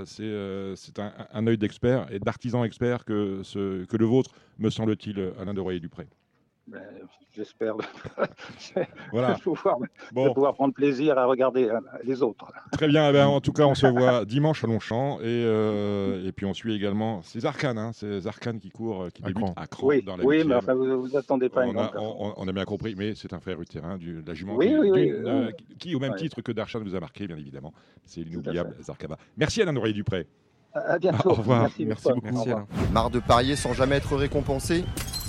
c'est un, un œil d'expert et d'artisan expert que, ce, que le vôtre, me semble-t-il, Alain de Royer-Dupré. Ben, j'espère <laughs> voilà. pouvoir, pouvoir, prendre plaisir à regarder euh, les autres. Très bien, eh ben, en tout cas, on se <laughs> voit dimanche à Longchamp et, euh, et puis on suit également ces arcanes, hein, ces arcanes qui courent, euh, qui débutent à Cran oui, dans la Oui, mais enfin, vous n'attendez pas on une a, on, a bien compris, mais c'est un frère terrain de la jument oui, qui, qui, au même titre que Darshan, nous a marqué, bien évidemment. C'est l'inoubliable Zarkava. Merci Alain Nourier-Dupré. À bientôt. Au revoir. Merci, Merci beaucoup. Merci, Marre de parier sans jamais être récompensé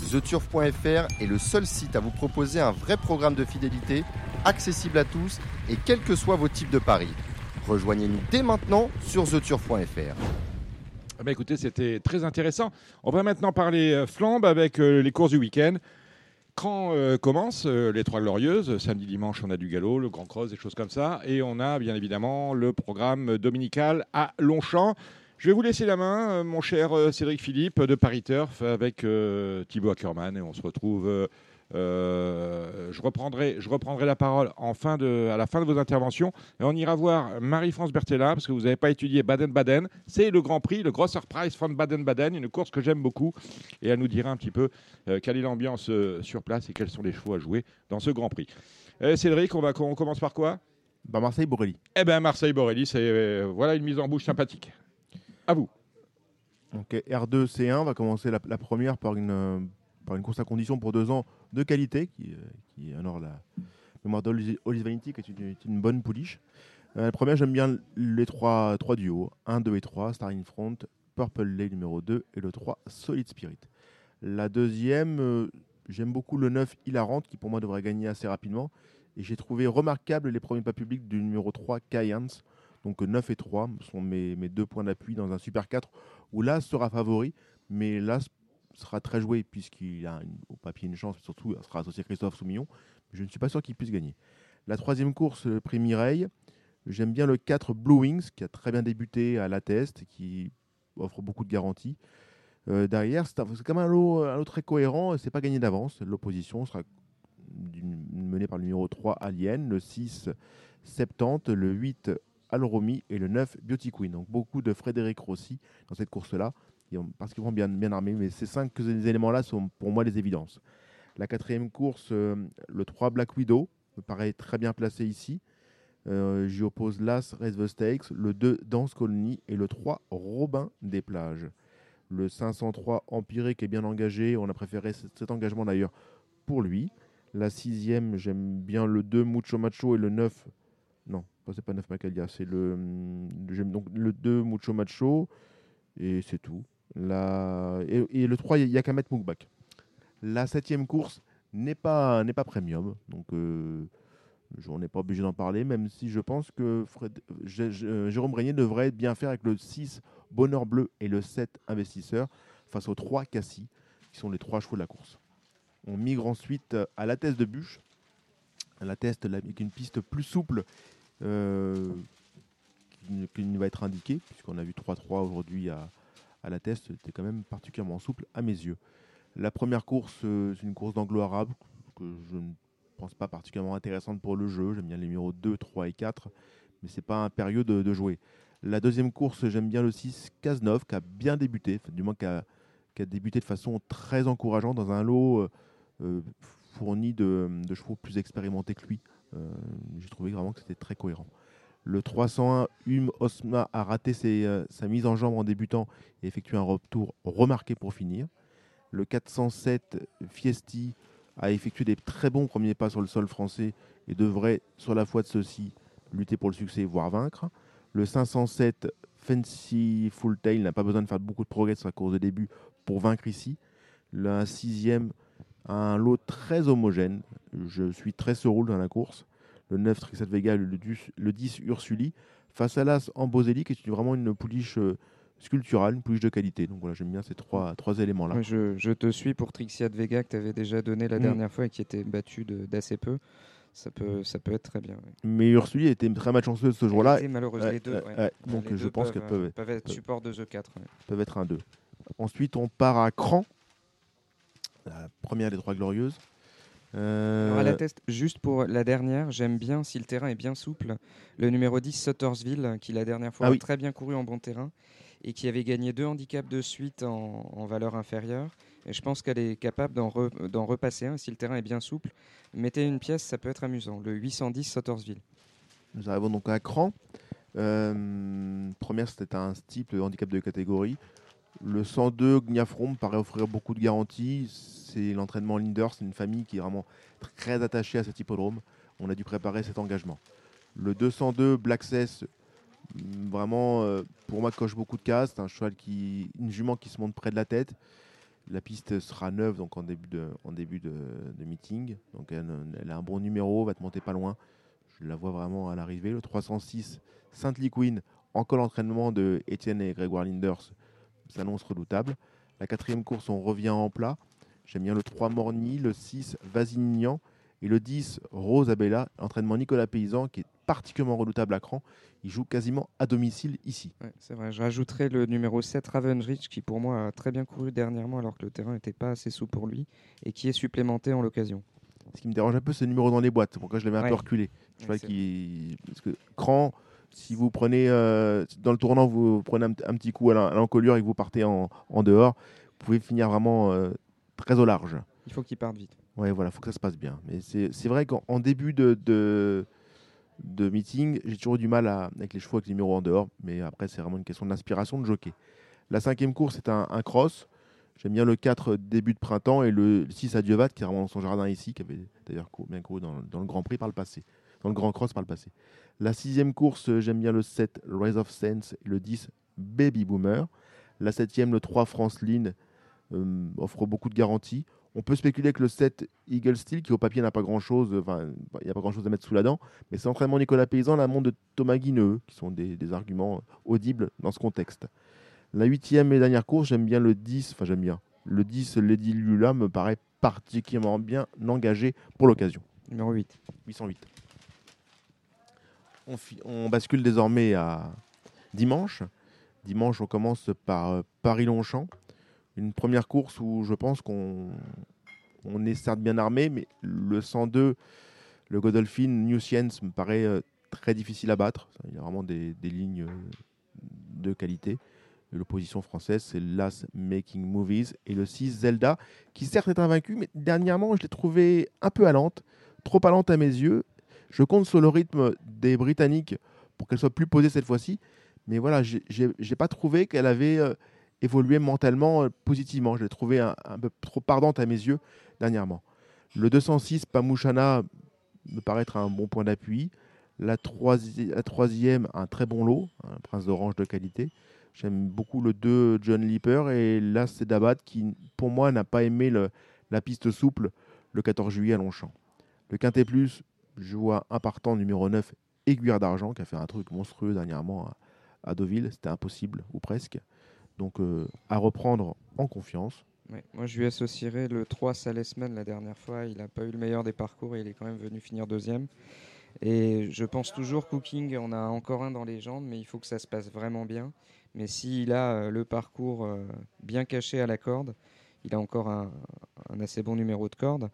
TheTurf.fr est le seul site à vous proposer un vrai programme de fidélité, accessible à tous et quels que soient vos types de paris. Rejoignez-nous dès maintenant sur TheTurf.fr. Ah bah écoutez, c'était très intéressant. On va maintenant parler euh, flambe avec euh, les courses du week-end. Quand euh, commence les Trois Glorieuses, samedi, dimanche, on a du galop, le Grand Cross, des choses comme ça. Et on a bien évidemment le programme dominical à Longchamp. Je vais vous laisser la main, euh, mon cher euh, Cédric Philippe de Paris Turf, avec euh, Thibaut Ackermann, et on se retrouve. je, reprendrai, je reprendrai la parole en fin de, à la fin de vos interventions et on ira voir Marie-France Bertella parce que vous n'avez pas étudié Baden-Baden. C'est le Grand Prix, le Gros Surprise from Baden-Baden, une course que j'aime beaucoup et elle nous dira un petit peu quelle est l'ambiance sur place et quels sont les chevaux à jouer dans ce Grand Prix. Cédric, on, va, on commence par quoi? Bah Marseille-Borelli. Eh bien, Marseille-Borelli, c'est voilà une mise en bouche sympathique. À vous. Donc R2 C1 va commencer la, première par une, euh, par une course à condition pour deux ans de qualité, qui, euh, honore la mémoire d'Olive Vanity, qui est une, une bonne pouliche. Euh, la première, j'aime bien les trois, trois duos, 1, 2 et 3, Star in Front, Purple Lay numéro 2 et le 3, Solid Spirit. La deuxième, J'aime beaucoup le 9 Hilarante qui pour moi devrait gagner assez rapidement. Et j'ai trouvé remarquable les premiers pas publics du numéro 3 Kayans. Donc 9 et 3 sont mes, deux points d'appui dans un Super 4 où là sera favori. Mais là sera très joué puisqu'il a au papier une chance. Surtout, sera associé à Christophe Soumillon. je ne suis pas sûr qu'il puisse gagner. La troisième course, le prix Mireille. J'aime bien le 4 Blue Wings qui a très bien débuté à la test, qui offre beaucoup de garanties. Euh, derrière, c'est quand même un lot, très cohérent. C'est pas gagné d'avance. L'opposition sera menée par le numéro 3 Alien, le 6 70, le 8 Alromi et le 9 Beauty Queen. Donc beaucoup de Frédéric Rossi dans cette course-là. Parce qu'ils vont bien, bien armés. Mais ces cinq éléments-là sont pour moi les évidences. La quatrième course, euh, le 3 Black Widow, me paraît très bien placé ici. Euh, J'y oppose l'As Race the Stakes, le 2 Dance Colony et le 3 Robin des Plages. Le 503 Empiré qui est bien engagé, on a préféré cet engagement d'ailleurs pour lui. La sixième, j'aime bien le 2 Mucho Macho et le 9. Non, c'est pas 9 Macalia, c'est le. J'aime donc le 2 Mucho Macho et c'est tout. La... Et, le 3, Yakamet Mukbak. La septième course n'est pas, pas premium, donc euh, on n'est pas obligé d'en parler, même si je pense que Jérôme Régnier devrait bien faire avec le 6 Bonheur Bleu et le 7 Investisseur face aux 3 Cassis, qui sont les trois chevaux de la course. On migre ensuite à la test de bûche. La test avec une piste plus souple euh, qui, va être indiquée, puisqu'on a vu 3-3 aujourd'hui à, à, la test, c'était quand même particulièrement souple à mes yeux. La première course, euh, c'est une course d'anglo-arabe que je ne pense pas particulièrement intéressante pour le jeu. J'aime bien les numéros 2, 3 et 4, mais c'est pas un période de, jouer. La deuxième course, j'aime bien le 6 Cazeneuve, qui a bien débuté, du moins qui a, débuté de façon très encourageante dans un lot euh, fourni de, chevaux plus expérimentés que lui. Euh, j'ai trouvé vraiment que c'était très cohérent. Le 301 Hume Osma a raté sa mise en jambe en débutant et effectué un retour remarqué pour finir. Le 407 Fiesti a effectué des très bons premiers pas sur le sol français et devrait, sur la foi de ceux-ci, lutter pour le succès, voire vaincre. Le 507 Fancy Full Tail n'a pas besoin de faire beaucoup de progrès sur sa course de début pour vaincre ici. Le sixième, un lot très homogène. Je suis très seroule dans la course. Le 9 Trixat Vega, le 10, Ursuli. Face à l'As Ambozelli, qui est vraiment une pouliche euh, sculpturale, une pouliche de qualité. Donc voilà, j'aime bien ces trois, trois éléments-là. je, te suis pour Trixia de Vega que tu avais déjà donné la mm. dernière fois et qui était battu d'assez peu. Ça peut, ça peut être très bien. Mais Ursuli était très malchanceuse ce jour-là. Malheureusement, les deux. donc je pense qu'elles peuvent, peuvent, être support de The 4. Peuvent être un 2. Ensuite, on part à Cran, la première des trois glorieuses. Euh... Alors à la test, juste pour la dernière, j'aime bien si le terrain est bien souple. Le numéro 10, Suttersville, qui la dernière fois ah a très bien couru en bon terrain et qui avait gagné deux handicaps de suite en, valeur inférieure. Et je pense qu'elle est capable d'en, repasser un si le terrain est bien souple. Mettez une pièce, ça peut être amusant. Le 810 Sottersville. Nous arrivons donc à Cran. Euh, première, c'était un type de handicap de catégorie. Le 102 Gnafrom paraît offrir beaucoup de garanties. C'est l'entraînement Linders, une famille qui est vraiment très attachée à cet hippodrome. On a dû préparer cet engagement. Le 202 Black Cess Vraiment, euh, pour moi, coche beaucoup de cases. C'est un cheval qui, une jument qui se monte près de la tête. La piste sera neuve donc en début de, meeting. Donc elle, a un bon numéro, va te monter pas loin. Je la vois vraiment à l'arrivée. Le 306 Saint-Lee Queen en col entraînement de Étienne et Grégoire Linders s'annonce redoutable. La quatrième course, on revient en plat. J'aime bien le 3 Morny, le 6 Vasignan et le 10 Rose Abella. Entraînement Nicolas Paysan qui est particulièrement redoutable à cran. Il joue quasiment à domicile ici. c'est vrai. Je rajouterai le numéro 7, Ravenrich, qui pour moi a très bien couru dernièrement alors que le terrain n'était pas assez souple pour lui et qui est supplémenté en l'occasion. Ce qui me dérange un peu, c'est le numéro dans les boîtes. Pourquoi je l'avais un peu reculé. Je vois. Parce que cran, si vous prenez euh, dans le tournant, vous prenez un, petit coup à l'encolure et que vous partez en, dehors, vous pouvez finir vraiment euh, très au large. Il faut qu'il parte vite. Oui, voilà, il faut que ça se passe bien. Mais c'est vrai qu'en début de de meeting, j'ai toujours eu du mal avec les chevaux avec les numéros en dehors, mais après c'est vraiment une question d'inspiration de jockey. La cinquième course est un, cross. J'aime bien le 4 début de printemps et le 6 à Dievat qui est vraiment dans son jardin ici, qui avait d'ailleurs bien couru dans, le Grand Prix par le passé, dans le Grand Cross par le passé. La sixième course, j'aime bien le 7 Rise of Sense et le 10 Baby Boomer. La septième, le 3 France Line, euh, offre beaucoup de garanties. On peut spéculer que le 7 Eagle Steel, qui au papier n'a pas grand-chose, enfin, il n'y a pas grand-chose à mettre sous la dent, mais c'est entraînement Nicolas Paysan, la montre de Thomas Guineux, qui sont des, arguments audibles dans ce contexte. La huitième et dernière course, j'aime bien le 10, enfin j'aime bien. Le 10, Lady Lula, me paraît particulièrement bien engagé pour l'occasion. Numéro 8. 808. On, bascule désormais à dimanche. Dimanche, on commence par euh, Paris-Longchamp une première course où je pense qu'on on est certes bien armé, mais le 102, le Godolphin New Science me paraît euh, très difficile à battre. Il y a vraiment des, lignes euh, de qualité. L'opposition française, c'est Last Making Movies et le 6 Zelda, qui certes est invaincu, mais dernièrement, je l'ai trouvé un peu allante, trop allante à mes yeux. Je compte sur le rythme des Britanniques pour qu'elle soit plus posée cette fois-ci. Mais voilà, j'ai pas trouvé qu'elle avait euh, évolué mentalement euh, positivement. Je l'ai trouvé un, peu trop pardante à mes yeux dernièrement. Le 206 Pamouchana me paraît être un bon point d'appui. La, troisième, un très bon lot, un prince d'orange de qualité. J'aime beaucoup le 2 John Leaper et là c'est Dabat qui pour moi n'a pas aimé la piste souple le 14 juillet à Longchamp. Le Quintet Plus, je vois un partant numéro 9, Aiguillard d'Argent, qui a fait un truc monstrueux dernièrement à Deauville, c'était impossible, ou presque. Donc euh, à reprendre en confiance. moi, je lui associerais le 3 Salesman la dernière fois. Il n'a pas eu le meilleur des parcours et il est quand même venu finir deuxième. Et je pense toujours Cooking, on a encore un dans les jambes, mais il faut que ça se passe vraiment bien. Mais s'il a euh, le parcours euh, bien caché à la corde, il a encore un, assez bon numéro de corde,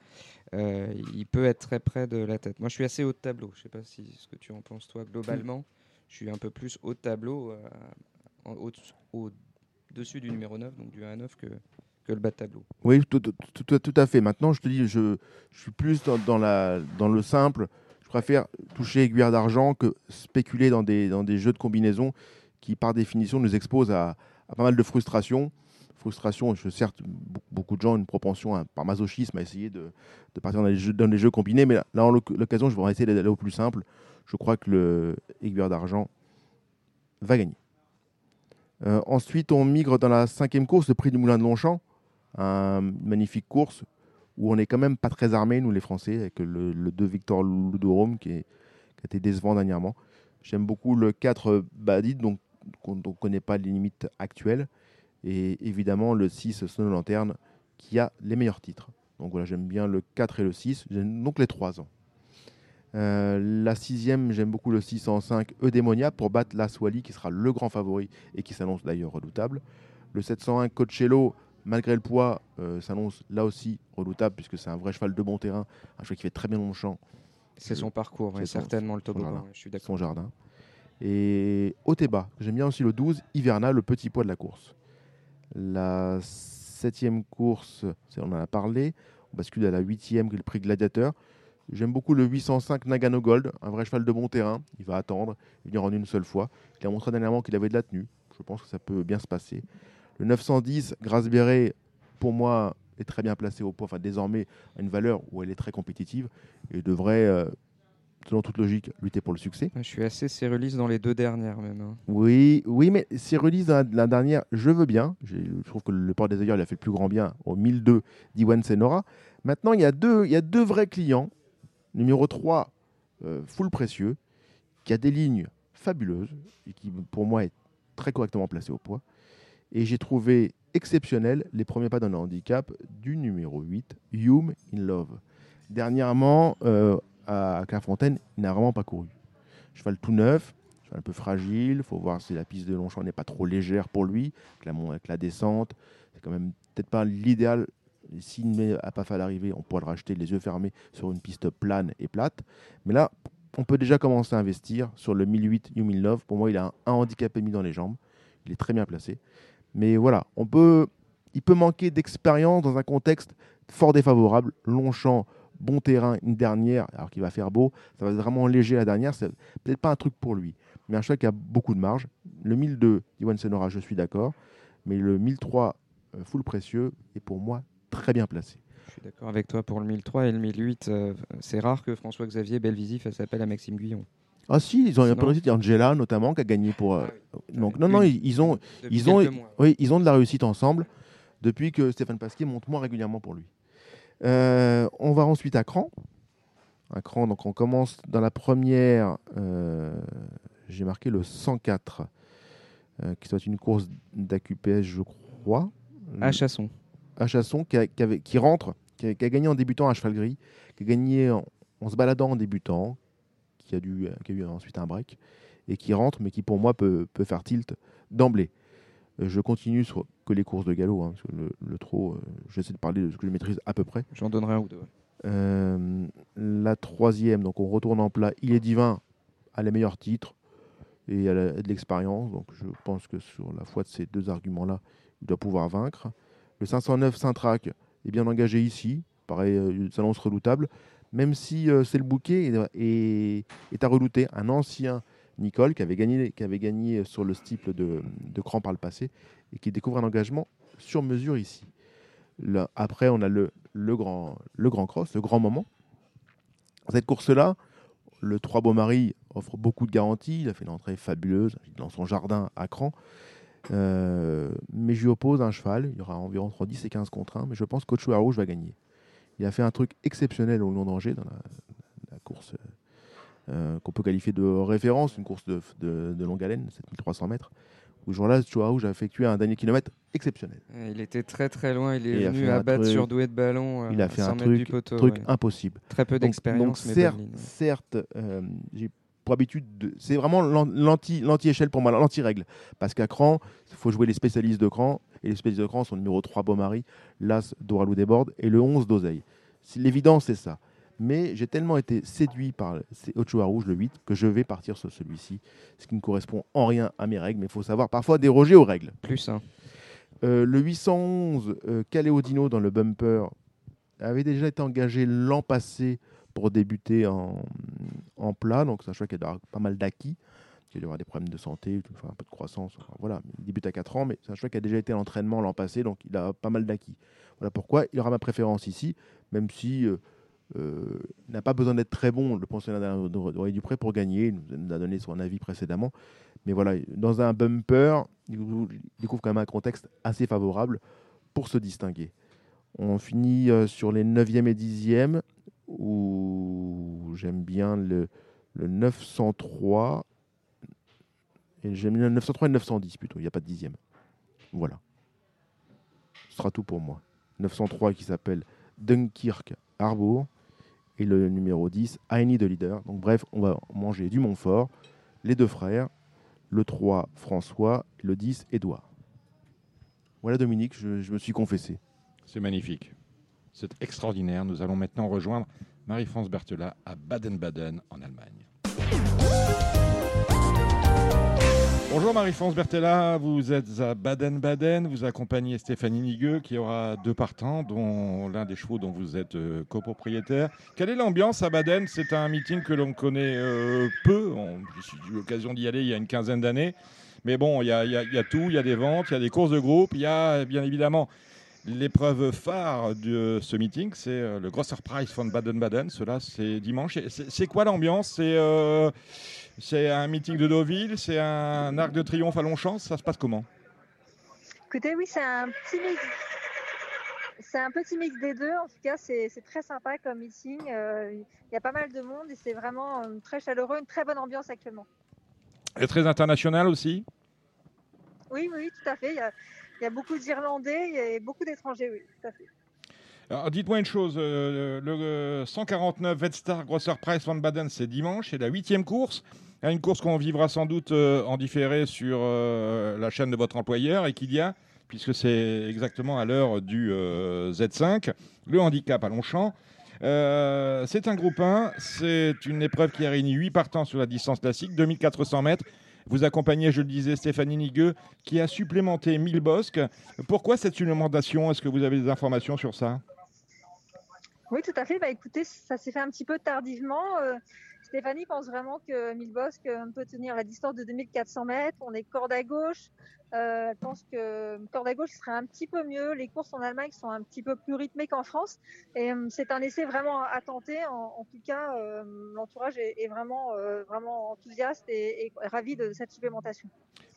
il peut être très près de la tête. Moi, je suis assez haut de tableau. Je ne sais pas si, ce que tu en penses, toi, globalement. Je suis un peu plus haut de tableau, au, au, dessus du numéro 9, donc du 1 à 9, que, que le bas de tableau. Oui, tout, à fait. Maintenant, je te dis, je, suis plus dans, le simple. Je préfère toucher aiguillard d'argent que spéculer dans des, dans des jeux de combinaison qui, par définition, nous exposent à, à pas mal de frustration. Frustration, je, certes, beaucoup de gens ont une propension par masochisme à essayer de, partir dans les, jeux, combinés, mais là, en l'occasion, je vais essayer d'aller au plus simple. Je crois que le d'argent va gagner. Euh, ensuite, on migre dans la cinquième course, le prix du Moulin de Longchamp. une magnifique course où on n'est quand même pas très armé, nous les Français, avec le, 2 Victor Ludorome qui, qui, a été décevant dernièrement. J'aime beaucoup le 4 Badid, donc on ne connaît pas les limites actuelles. Et évidemment le 6 Snow Lanterne qui a les meilleurs titres. Donc voilà, j'aime bien le 4 et le 6, j'aime donc les 3 ans. Euh, la sixième, j'aime beaucoup le 605 Eudemonia pour battre la Swali qui sera le grand favori et qui s'annonce d'ailleurs redoutable. Le 701 Coachello, malgré le poids, euh, s'annonce là aussi redoutable puisque c'est un vrai cheval de bon terrain, un cheval qui fait très bien long champ. C'est son parcours, c'est certainement le toboggan, je suis d'accord. Son jardin. Et Oteba, j'aime bien aussi le 12 Hiverna, le petit poids de la course. La septième course, on en a parlé, on bascule à la huitième qui est le prix Gladiateur. J'aime beaucoup le 805 Nagano Gold, un vrai cheval de bon terrain. Il va attendre, il venir en une seule fois. Il a montré dernièrement qu'il avait de la tenue. Je pense que ça peut bien se passer. Le 910 Grasse Béret, pour moi, est très bien placé au poids. Enfin, désormais, à une valeur où elle est très compétitive et devrait, euh, selon toute logique, lutter pour le succès. Je suis assez Cérulis dans les deux dernières même. Hein. Oui, oui, mais Cérulis dans la, dernière, je veux bien. Je trouve que le port des ailleurs, il a fait le plus grand bien au 1002 d'Iwan Senora. Maintenant, il y, a deux, il y a deux vrais clients Numéro 3, euh, Full Précieux, qui a des lignes fabuleuses et qui, pour moi, est très correctement placé au poids. Et j'ai trouvé exceptionnel les premiers pas d'un handicap du numéro 8, Hume in Love. Dernièrement, euh, à Clairefontaine, il n'a vraiment pas couru. Cheval tout neuf, cheval un peu fragile, il faut voir si la piste de Longchamp n'est pas trop légère pour lui, avec la, descente. C'est quand même peut-être pas l'idéal s'il ne a pas fait l'arrivée, on pourra le racheter les yeux fermés sur une piste plane et plate. Mais là, on peut déjà commencer à investir sur le 1008 You Love. Pour moi, il a un, handicap émis dans les jambes. Il est très bien placé. Mais voilà, on peut, il peut manquer d'expérience dans un contexte fort défavorable. Longchamp, bon terrain, une dernière, alors qu'il va faire beau. Ça va être vraiment léger la dernière. C'est peut-être pas un truc pour lui. Mais un choix qui a beaucoup de marge. Le 1002, Iwan Senora, je suis d'accord. Mais le 1003, euh, full précieux, est pour moi très bien placé. Je suis d'accord avec toi pour le 1003 et le 1008. Euh, c'est rare que François-Xavier Belvisi fasse appel à Maxime Guillon. Ah si, ils ont un peu réussi. Angela notamment qui a gagné pour. Euh, ah donc non non, ils, ont ils ont oui, ils ont de la réussite ensemble depuis que Stéphane Pasquier monte moins régulièrement pour lui. On va ensuite à Cran. À Cran, donc on commence dans la première. J'ai marqué le 104, qui soit une course d'AQPS, je crois. À Chasson. À Chasson, qui, qui rentre, qui a, gagné en débutant à cheval gris, qui a gagné en, se baladant en débutant, qui a, dû, qui a eu ensuite un break, et qui rentre, mais qui pour moi peut, peut faire tilt d'emblée. Euh, je continue sur que les courses de galop, hein, le, le, trot, euh, j'essaie de parler de ce que je maîtrise à peu près. J'en donnerai un ou deux. Euh, la troisième, donc on retourne en plat. Il est divin à les meilleurs titres et à, de l'expérience. Donc je pense que sur la foi de ces deux arguments-là, il doit pouvoir vaincre. Le 509 Saint-Trac est bien engagé ici. Pareil, euh, s'annonce redoutable. Même si c'est le bouquet et, est à relouter. Un ancien Nicole, qui avait gagné, gagné sur le steeple de, Cran par le passé, et qui découvre un engagement sur mesure ici. Après, on a le, grand, cross, le grand moment. Cette course-là, le 3 Beau Marie offre beaucoup de garanties. Il a fait une entrée fabuleuse dans son jardin à Cran. Euh, mais je lui oppose un cheval. Il y aura environ entre 10 et 15 contre 1. Mais je pense qu'Ocho Rouge va gagner. Il a fait un truc exceptionnel au long d'Angers dans la, la course euh, qu'on peut qualifier de référence, une course de, de, longue haleine, 7300 mètres. Où ce jour-là, Rouge a effectué un dernier kilomètre exceptionnel. Il était très très loin, il est venu abattre sur doué de ballon. Euh, il a fait un truc, truc impossible. Très peu d'expérience. certes, certes euh, j'ai pour habitude, de... c'est vraiment l'anti-échelle pour moi, l'anti-règle. Parce qu'à Cran, il faut jouer les spécialistes de Cran. Et les spécialistes de Cran sont le numéro 3 Beaumarie, l'As Doralou Desbordes et le 11 d'Oseille. L'évidence, c'est ça mais j'ai tellement été séduit par Ochoa Rouge, le 8, que je vais partir sur celui-ci, ce qui ne correspond en rien à mes règles, mais il faut savoir parfois déroger aux règles. Plus un. Euh, le 811 euh, Caléodino dans le bumper avait déjà été engagé l'an passé pour débuter en, en plat, donc c'est un choix qui a pas mal d'acquis. Il y aura des problèmes de santé, un peu de croissance. voilà, il débute à 4 ans, mais c'est un choix qui a déjà été à l'entraînement l'an passé, donc il a pas mal d'acquis. Voilà pourquoi il aura ma préférence ici, même si euh, euh, n'a pas besoin d'être très bon, le pensionnaire du Dupré, pour gagner. Il nous a donné son avis précédemment. Mais voilà, dans un bumper, il découvre quand même un contexte assez favorable pour se distinguer. On finit euh, sur les 9e et 10e, où j'aime bien le, le 903. Et j'aime bien le 903 et le 910 plutôt, il n'y a pas de dixième. Voilà. Ce sera tout pour moi. 903 qui s'appelle Dunkirk Harbour et le numéro 10, I de Leader. Donc bref, on va manger du Montfort, les deux frères, le 3, François, le 10, Édouard. Voilà Dominique, je, je me suis confessé. C'est magnifique. C'est extraordinaire. Nous allons maintenant rejoindre Marie-France Berthelat à Baden-Baden en Allemagne. Bonjour Marie-France Bertella, vous êtes à Baden-Baden, vous accompagnez Stéphanie Nigueux qui aura deux partants, dont l'un des chevaux dont vous êtes euh, copropriétaire. Quelle est l'ambiance à Baden? C'est un meeting que l'on connaît euh, peu, j'ai eu l'occasion d'y aller il y a une quinzaine d'années. Mais bon, il y, a, tout, il y a des ventes, il y a des courses de groupe, il y a bien évidemment l'épreuve phare de ce meeting, c'est euh, le Grosser Preis von Baden-Baden. Cela, c'est dimanche. C'est quoi l'ambiance? C'est un meeting de Deauville, c'est un arc de triomphe à Longchamp, ça se passe comment? Écoutez, oui, c'est un petit mix. C'est un petit mix des deux. En tout cas, c'est très sympa comme meeting. Euh, il y a pas mal de monde et c'est vraiment euh, très chaleureux, une très bonne ambiance actuellement. Et très international aussi? Oui, oui, tout à fait. Il y a, beaucoup d'Irlandais et beaucoup d'étrangers, oui, tout à fait. Alors, dites-moi une chose, euh, le 149 Vetstar Grosser Price Van Baden, c'est dimanche, c'est la huitième course une course qu'on vivra sans doute euh, en différé sur euh, la chaîne de votre employeur, et Equidia, puisque c'est exactement à l'heure du euh, Z5, le handicap à Longchamp. c'est un groupe 1, c'est une épreuve qui a réuni 8 partants sur la distance classique, 2400 mètres. Vous accompagnez, je le disais, Stéphanie Nigueux, qui a supplémenté 1000 bosques. Pourquoi cette supplémentation? Est-ce que vous avez des informations sur ça? Oui, tout à fait. Bah, écoutez, ça s'est fait un petit peu tardivement. Stéphanie pense vraiment que Milbosque peut tenir la distance de 2400 mètres. On est corde à gauche. Euh, elle pense que corde à gauche serait un petit peu mieux. Les courses en Allemagne sont un petit peu plus rythmées qu'en France. Et euh, c'est un essai vraiment à tenter. En, tout cas, euh, l'entourage est, vraiment, vraiment enthousiaste et, ravi de cette supplémentation.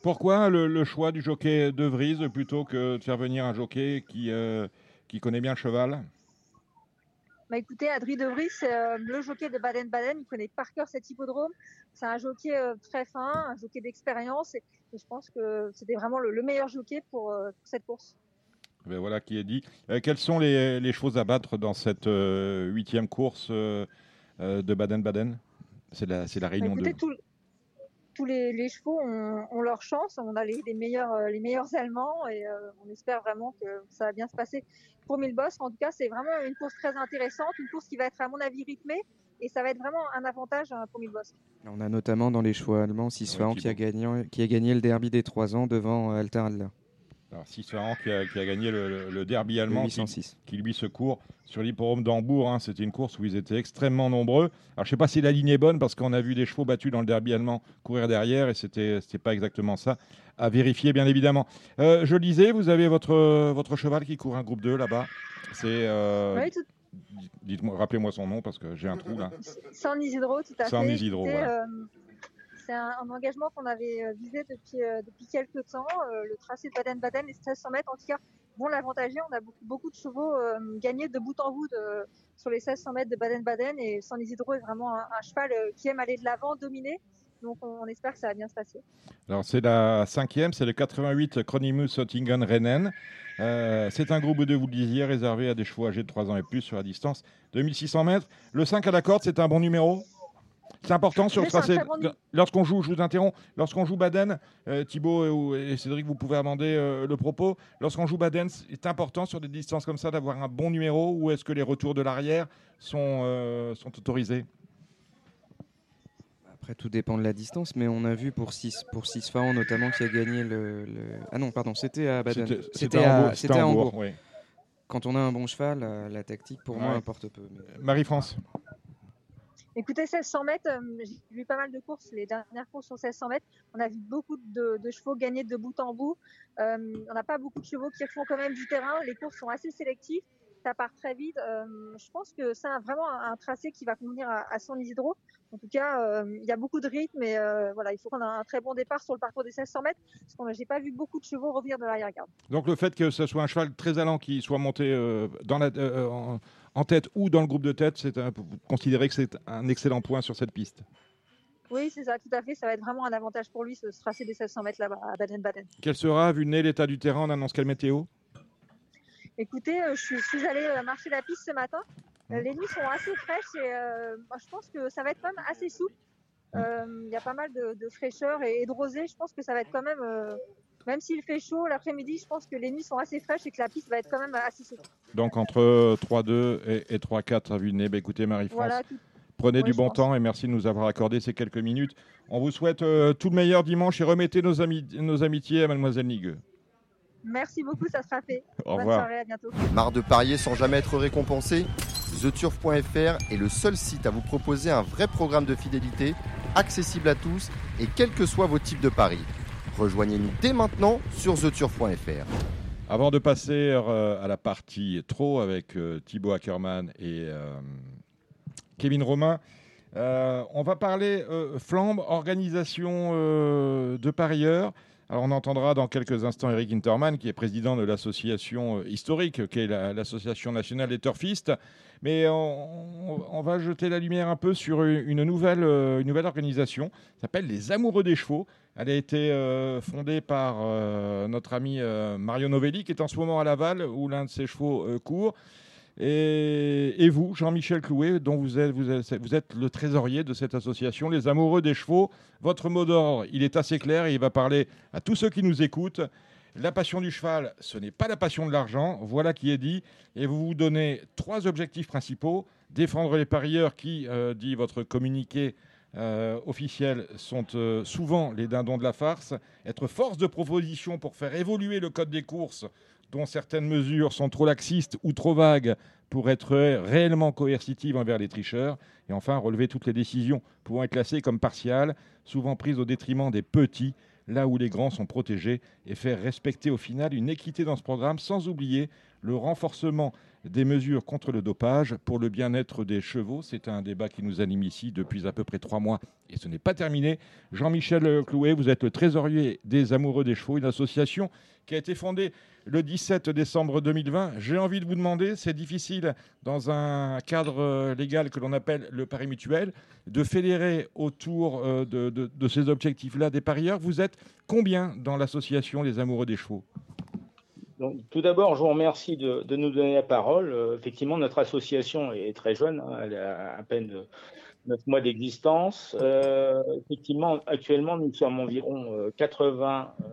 Pourquoi le, choix du jockey de Vries plutôt que de faire venir un jockey qui, qui connaît bien le cheval? Bah écoutez, Adri De Vries, c'est le jockey de Baden-Baden. Il connaît par cœur cet hippodrome. C'est un jockey très fin, un jockey d'expérience. Et, je pense que c'était vraiment le, meilleur jockey pour, cette course. Ben voilà qui est dit. quels sont les, choses à battre dans cette huitième course de Baden-Baden? C'est la, la, réunion bah, de tous les, chevaux ont, leur chance. On a les, meilleurs, euh, les meilleurs Allemands et euh, on espère vraiment que ça va bien se passer pour Milbos. En tout cas, c'est vraiment une course très intéressante, une course qui va être à mon avis rythmée et ça va être vraiment un avantage hein, pour Milbos. On a notamment dans les chevaux allemands Sisfahan qui, a gagné, qui a gagné le derby des 3 ans devant euh, Alter Adler. Alors, Sisfahan qui a, qui a gagné le, derby allemand Qui, lui se court sur l'hippodrome d'Hambourg. Hein. C'était une course où ils étaient extrêmement nombreux. Alors je ne sais pas si la ligne est bonne parce qu'on a vu des chevaux battus dans le derby allemand courir derrière et c'était n'était pas exactement ça. À vérifier bien évidemment. Euh, je disais, vous avez votre, votre cheval qui court un groupe 2 là-bas. C'est. Euh, dites-moi, rappelez-moi son nom parce que j'ai un trou là. San Isidro, tout à fait. San Isidro, c'est un, engagement qu'on avait euh, visé depuis, euh, depuis quelques temps. Euh, le tracé de Baden-Baden, les 1600 mètres, en tout cas, vont l'avantager. On a beaucoup, de chevaux gagnés de bout en bout sur les 1600 mètres de Baden-Baden. Et San Isidro est vraiment un, cheval qui aime aller de l'avant, dominer. Donc on, espère que ça va bien se passer. Alors c'est la cinquième, c'est le 88 Chronimus Ottingen Rennen. c'est un groupe de, vous le disiez, réservé à des chevaux âgés de 3 ans et plus sur la distance de 1600 mètres. Le 5 à la corde, c'est un bon numéro? C'est important sur le tracé. Lorsqu'on joue, je vous interromps, lorsqu'on joue Baden, euh, Thibaut et, Cédric, vous pouvez amender euh, le propos. Lorsqu'on joue Baden, c'est important sur des distances comme ça d'avoir un bon numéro ou est-ce que les retours de l'arrière sont, euh, sont autorisés? Après, tout dépend de la distance, mais on a vu pour 6 pour six notamment qui a gagné le, Ah non, pardon, c'était à Baden. C'était à, à, Hambourg. Quand on a un bon cheval, la, tactique pour moi importe peu. Marie-France Écoutez, 1600 mètres, euh, j'ai vu pas mal de courses, les dernières courses sur 1600 mètres. On a vu beaucoup de, chevaux gagner de bout en bout. Euh, on n'a pas beaucoup de chevaux qui font quand même du terrain. Les courses sont assez sélectives. Ça part très vite. Euh, je pense que c'est vraiment un, tracé qui va convenir à, son Isidro. En tout cas, il y a beaucoup de rythme et voilà, il faut qu'on ait un très bon départ sur le parcours des 1600 mètres parce que j'ai pas vu beaucoup de chevaux revenir de l'arrière-garde. Donc le fait que ce soit un cheval très allant qui soit monté dans la, en tête ou dans le groupe de tête, c'est vous considérez que c'est un excellent point sur cette piste oui, c'est ça, tout à fait. Ça va être vraiment un avantage pour lui, ce tracé des 1600 mètres là-bas à Baden-Baden. Quel sera, vu l'état du terrain, on annonce quelle météo? Écoutez, euh, je suis, allée euh, marcher la piste ce matin. Euh, les nuits sont assez fraîches et je pense que ça va être quand même assez souple. Il y a pas mal de, fraîcheur et, de rosée. Je pense que ça va être quand même même s'il fait chaud l'après-midi, je pense que les nuits sont assez fraîches et que la piste va être quand même assez souple. Donc entre 3-2 et, 3-4 à vue de nez, bah, écoutez Marie-France, prenez du bon temps et merci de nous avoir accordé ces quelques minutes. On vous souhaite euh, tout le meilleur dimanche et remettez nos, nos amitiés à Mademoiselle Nigueux. Merci beaucoup, ça sera fait. Au Bonne revoir. soirée, à bientôt. Marre de parier sans jamais être récompensé TheTurf.fr est le seul site à vous proposer un vrai programme de fidélité, accessible à tous et quels que soient vos types de paris. Rejoignez-nous dès maintenant sur theturf.fr. Avant de passer euh, à la partie trop avec euh, Thibaut Ackerman et euh, Kevin Romain, on va parler flambe, organisation de parieurs. Alors on entendra dans quelques instants Eric Interman, qui est président de l'association historique, qui est l'association nationale des turfistes. Mais on, va jeter la lumière un peu sur une nouvelle, une nouvelle organisation, s'appelle les Amoureux des Chevaux. Elle a été euh, fondée par euh, notre ami euh, Mario Novelli, qui est en ce moment à Laval, où l'un de ses chevaux court. Et, vous, Jean-Michel Clouet, dont vous êtes, vous, êtes, le trésorier de cette association, Les Amoureux des Chevaux. Votre mot d'ordre, il est assez clair et il va parler à tous ceux qui nous écoutent. La passion du cheval, ce n'est pas la passion de l'argent. Voilà qui est dit. Et vous vous donnez trois objectifs principaux. Défendre les parieurs qui, dit votre communiqué, euh, officiels sont euh, souvent les dindons de la farce. Être force de proposition pour faire évoluer le code des courses, dont certaines mesures sont trop laxistes ou trop vagues pour être réellement coercitives envers les tricheurs. Et enfin, relever toutes les décisions pouvant être classées comme partiales, souvent prises au détriment des petits, là où les grands sont protégés, et faire respecter au final une équité dans ce programme, sans oublier le renforcement des mesures contre le dopage pour le bien-être des chevaux. C'est un débat qui nous anime ici depuis à peu près trois mois et ce n'est pas terminé. Jean-Michel Clouet, vous êtes le trésorier des Amoureux des Chevaux, une association qui a été fondée le 17 décembre 2020. J'ai envie de vous demander, c'est difficile dans un cadre légal que l'on appelle le pari mutuel, de fédérer autour euh, de, de ces objectifs-là des parieurs. Vous êtes combien dans l'association des Amoureux des Chevaux? Tout d'abord, je vous remercie de, nous donner la parole. Euh, effectivement, notre association est très jeune, hein, elle a à peine neuf mois d'existence. Euh, effectivement, actuellement, nous sommes environ 80, euh,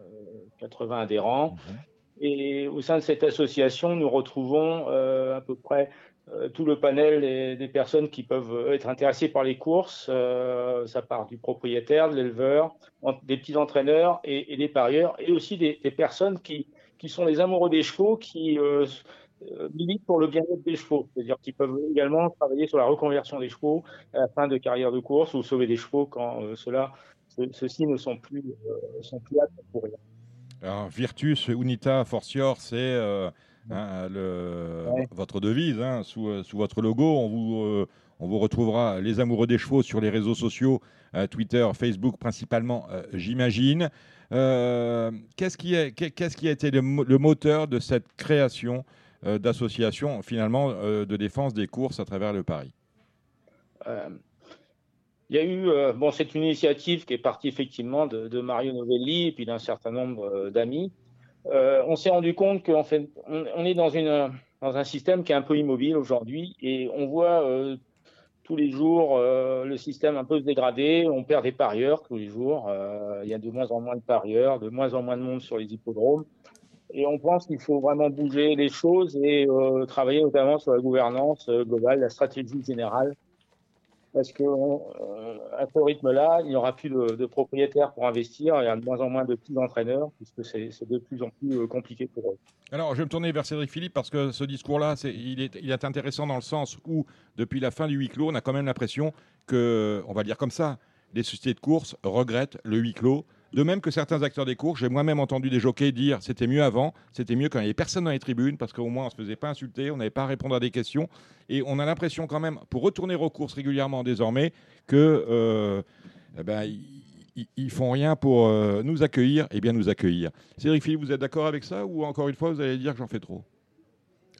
80 adhérents. Mhm. Et au sein de cette association, nous retrouvons à peu près tout le panel des, personnes qui peuvent être intéressées par les courses. ça part du propriétaire, de l'éleveur, des petits entraîneurs et, des parieurs, et aussi des personnes qui, qui sont les amoureux des chevaux qui euh, euh, militent pour le bien-être des chevaux. C'est-à-dire qu'ils peuvent également travailler sur la reconversion des chevaux à la fin de carrière de course ou sauver des chevaux quand euh, ceux-là, ceux-ci ne sont plus, sont plus aptes pour rien. Alors, Virtus Unita Forcior, c'est hein, votre devise. Hein, sous, sous, votre logo, on vous, on vous retrouvera les amoureux des chevaux sur les réseaux sociaux, Twitter, Facebook principalement, j'imagine. Euh, qu'est-ce qui, qui, a été le, moteur de cette création euh, d'association finalement euh, de défense des courses à travers le Paris? Il y a eu, bon, c'est une initiative qui est partie effectivement de, Mario Novelli et puis d'un certain nombre d'amis. on s'est rendu compte qu'on fait, on, est dans, une, dans un système qui est un peu immobile aujourd'hui et on voit tous les jours, euh, le système un peu se. On perd des parieurs tous les jours. Euh, il y a de moins en moins de parieurs, de moins en moins de monde sur les hippodromes. Et on pense qu'il faut vraiment bouger les choses et euh, travailler notamment sur la gouvernance globale, la stratégie générale parce qu'à euh, ce rythme-là, il n'y aura plus de, propriétaires pour investir, il y a de moins en moins de petits entraîneurs, puisque c'est de plus en plus euh, compliqué pour eux. Alors, je vais me tourner vers Cédric Philippe, parce que ce discours-là, il est, il est intéressant dans le sens où, depuis la fin du huis clos, on a quand même l'impression que, on va dire comme ça, les sociétés de course regrettent le huis clos de même que certains acteurs des courses, j'ai moi-même entendu des jockeys dire c'était mieux avant, c'était mieux quand il n'y avait personne dans les tribunes, parce qu'au moins on ne se faisait pas insulter, on n'avait pas à répondre à des questions. Et on a l'impression quand même, pour retourner aux courses régulièrement désormais, que euh, eh ben, ils, font rien pour euh, nous accueillir et bien nous accueillir. Cédric Philippe, vous êtes d'accord avec ça ou encore une fois vous allez dire que j'en fais trop?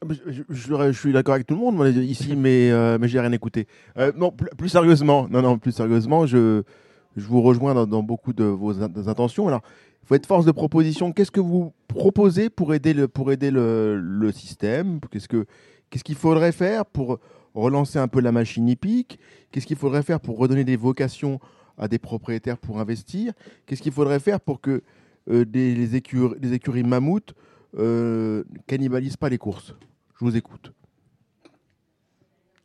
Ah, je, suis d'accord avec tout le monde ici, mais, euh, mais j'ai rien écouté. non, plus, sérieusement, non, non, plus sérieusement, je, je vous rejoins dans, beaucoup de vos intentions. Alors, il faut être force de proposition. Qu'est-ce que vous proposez pour aider le, pour aider le, système? Qu'est-ce que qu'est-ce qu'il faudrait faire pour relancer un peu la machine hippique? Qu'est-ce qu'il faudrait faire pour redonner des vocations à des propriétaires pour investir? Qu'est-ce qu'il faudrait faire pour que euh, des, les, écuries, mammouths euh, cannibalisent pas les courses? Je vous écoute.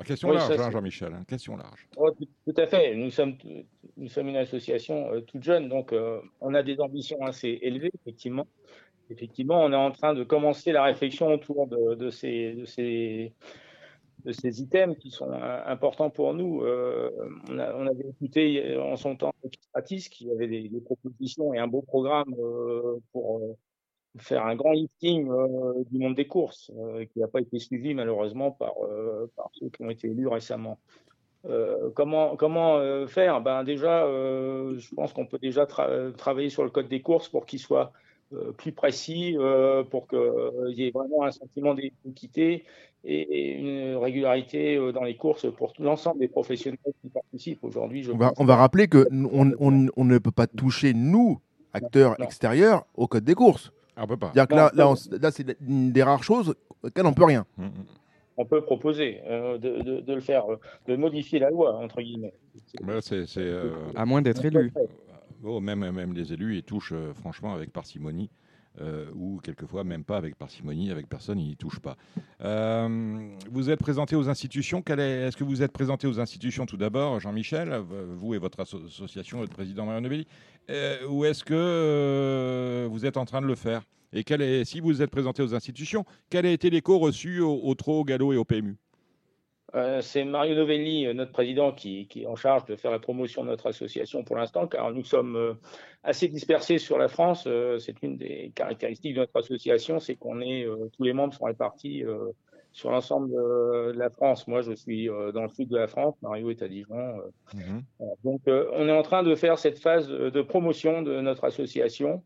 Question large, hein, Jean-Michel. Hein, question large. Oh, tout, à fait. Nous sommes, nous sommes une association euh, toute jeune, donc euh, on a des ambitions assez élevées, effectivement. Effectivement, on est en train de commencer la réflexion autour de, ces, de, ces, de ces items qui sont euh, importants pour nous. on, avait écouté en son temps Stratis qui avait des, des, propositions et un beau programme pour faire un grand lifting euh, du monde des courses, euh, qui n'a pas été suivi malheureusement par, euh, par, ceux qui ont été élus récemment. comment comment faire? Ben Déjà, je pense qu'on peut déjà travailler sur le code des courses pour qu'il soit plus précis, pour qu'il y ait vraiment un sentiment d'équité et, une régularité dans les courses pour l'ensemble des professionnels qui participent aujourd'hui. On va, on va rappeler qu'on on, on, ne peut pas toucher, nous, acteurs extérieurs, au code des courses. Ah, on là, là, là c'est une des rares choses auxquelles on peut rien. Mm, mm. On peut proposer euh, de, de, le faire, euh, de modifier la loi, entre guillemets. c'est, euh, À moins d'être élu. Oh, même, même les élus, ils touchent franchement avec parcimonie. ou quelquefois même pas avec parcimonie, avec personne, ils n'y touchent pas. vous êtes présenté aux institutions. Est, ce que vous êtes présenté aux institutions tout d'abord, Jean-Michel, vous et votre association, votre président Marion Novelli euh, ou est-ce que euh, vous êtes en train de le faire? Et si vous êtes présenté aux institutions, quel a été l'écho reçu au, au TRO, au Gallo et au PMU c'est Mario Novelli, notre président, qui, qui, est en charge de faire la promotion de notre association pour l'instant, car nous sommes assez dispersés sur la France. c'est une des caractéristiques de notre association, c'est qu'on est, tous les membres sont répartis sur l'ensemble de la France. Moi, je suis euh, dans le sud de la France, Mario est à Dijon. Euh. Mhm. Donc, euh, on est en train de faire cette phase de promotion de notre association.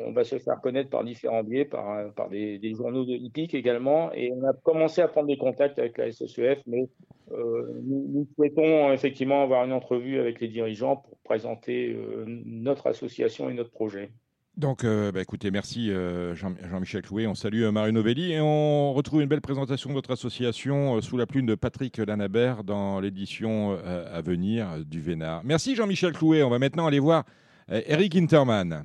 on va se faire connaître par différents biais, par, par des, journaux de hippiques également. Et on a commencé à prendre des contacts avec la SSEF, mais nous, souhaitons effectivement avoir une entrevue avec les dirigeants pour présenter notre association et notre projet. Donc, euh, bah, écoutez, merci euh, Jean- michel Clouet. On salue euh, Marie Novelli et on retrouve une belle présentation de votre association sous la plume de Patrick Lanabert dans l'édition à venir du Vénard. Merci Jean-Michel Clouet. On va maintenant aller voir Eric Interman.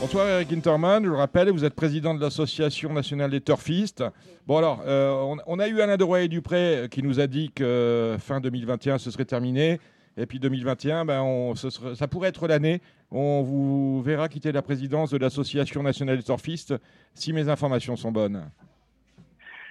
Bonsoir Eric Interman, je le rappelle, vous êtes président de l'Association nationale des turfistes. Bon alors, on, a eu Alain de Roy Dupré qui nous a dit que fin 2021 ce serait terminé. Et puis 2021, ben ça pourrait être l'année. On vous verra quitter la présidence de l'Association nationale des surfistes si mes informations sont bonnes.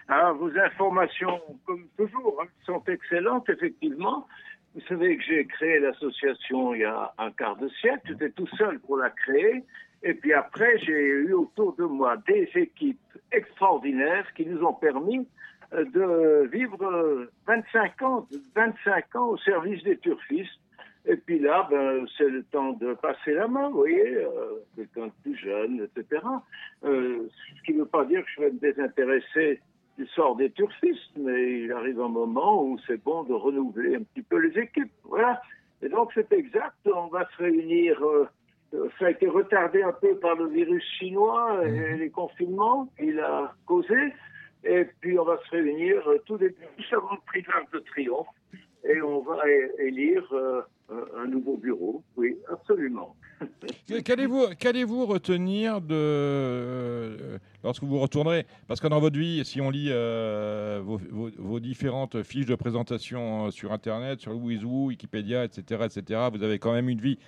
Ah, vos informations, comme toujours, hein, sont excellentes, effectivement. Vous savez que j'ai créé l'association il y a un quart de siècle. J'étais tout seul pour la créer. Et puis après, j'ai eu autour de moi des équipes extraordinaires qui nous ont permis de vivre 25 ans, 25 ans au service des turfistes. Et puis là, ben, c'est le temps de passer la main, vous voyez, euh, quelqu'un de plus jeune, etc. Euh, ce qui ne veut pas dire que je vais me désintéresser du sort des turfistes, mais il arrive un moment où c'est bon de renouveler un petit peu les équipes. Voilà. Et donc c'est exact, on va se réunir. Euh, ça a été retardé un peu par le virus chinois et mhm. les confinements qu'il a causé. Et puis on va se réunir euh, tout début, avant le prix de de Triomphe et on va élire euh, un nouveau bureau. Oui, absolument. <laughs> Qu'allez-vous, retenir de euh, lorsque vous retournerez? Parce que dans votre vie, si on lit vos, vos, différentes fiches de présentation sur Internet, sur Louisou, Wikipédia, etc., etc., vous avez quand même une vie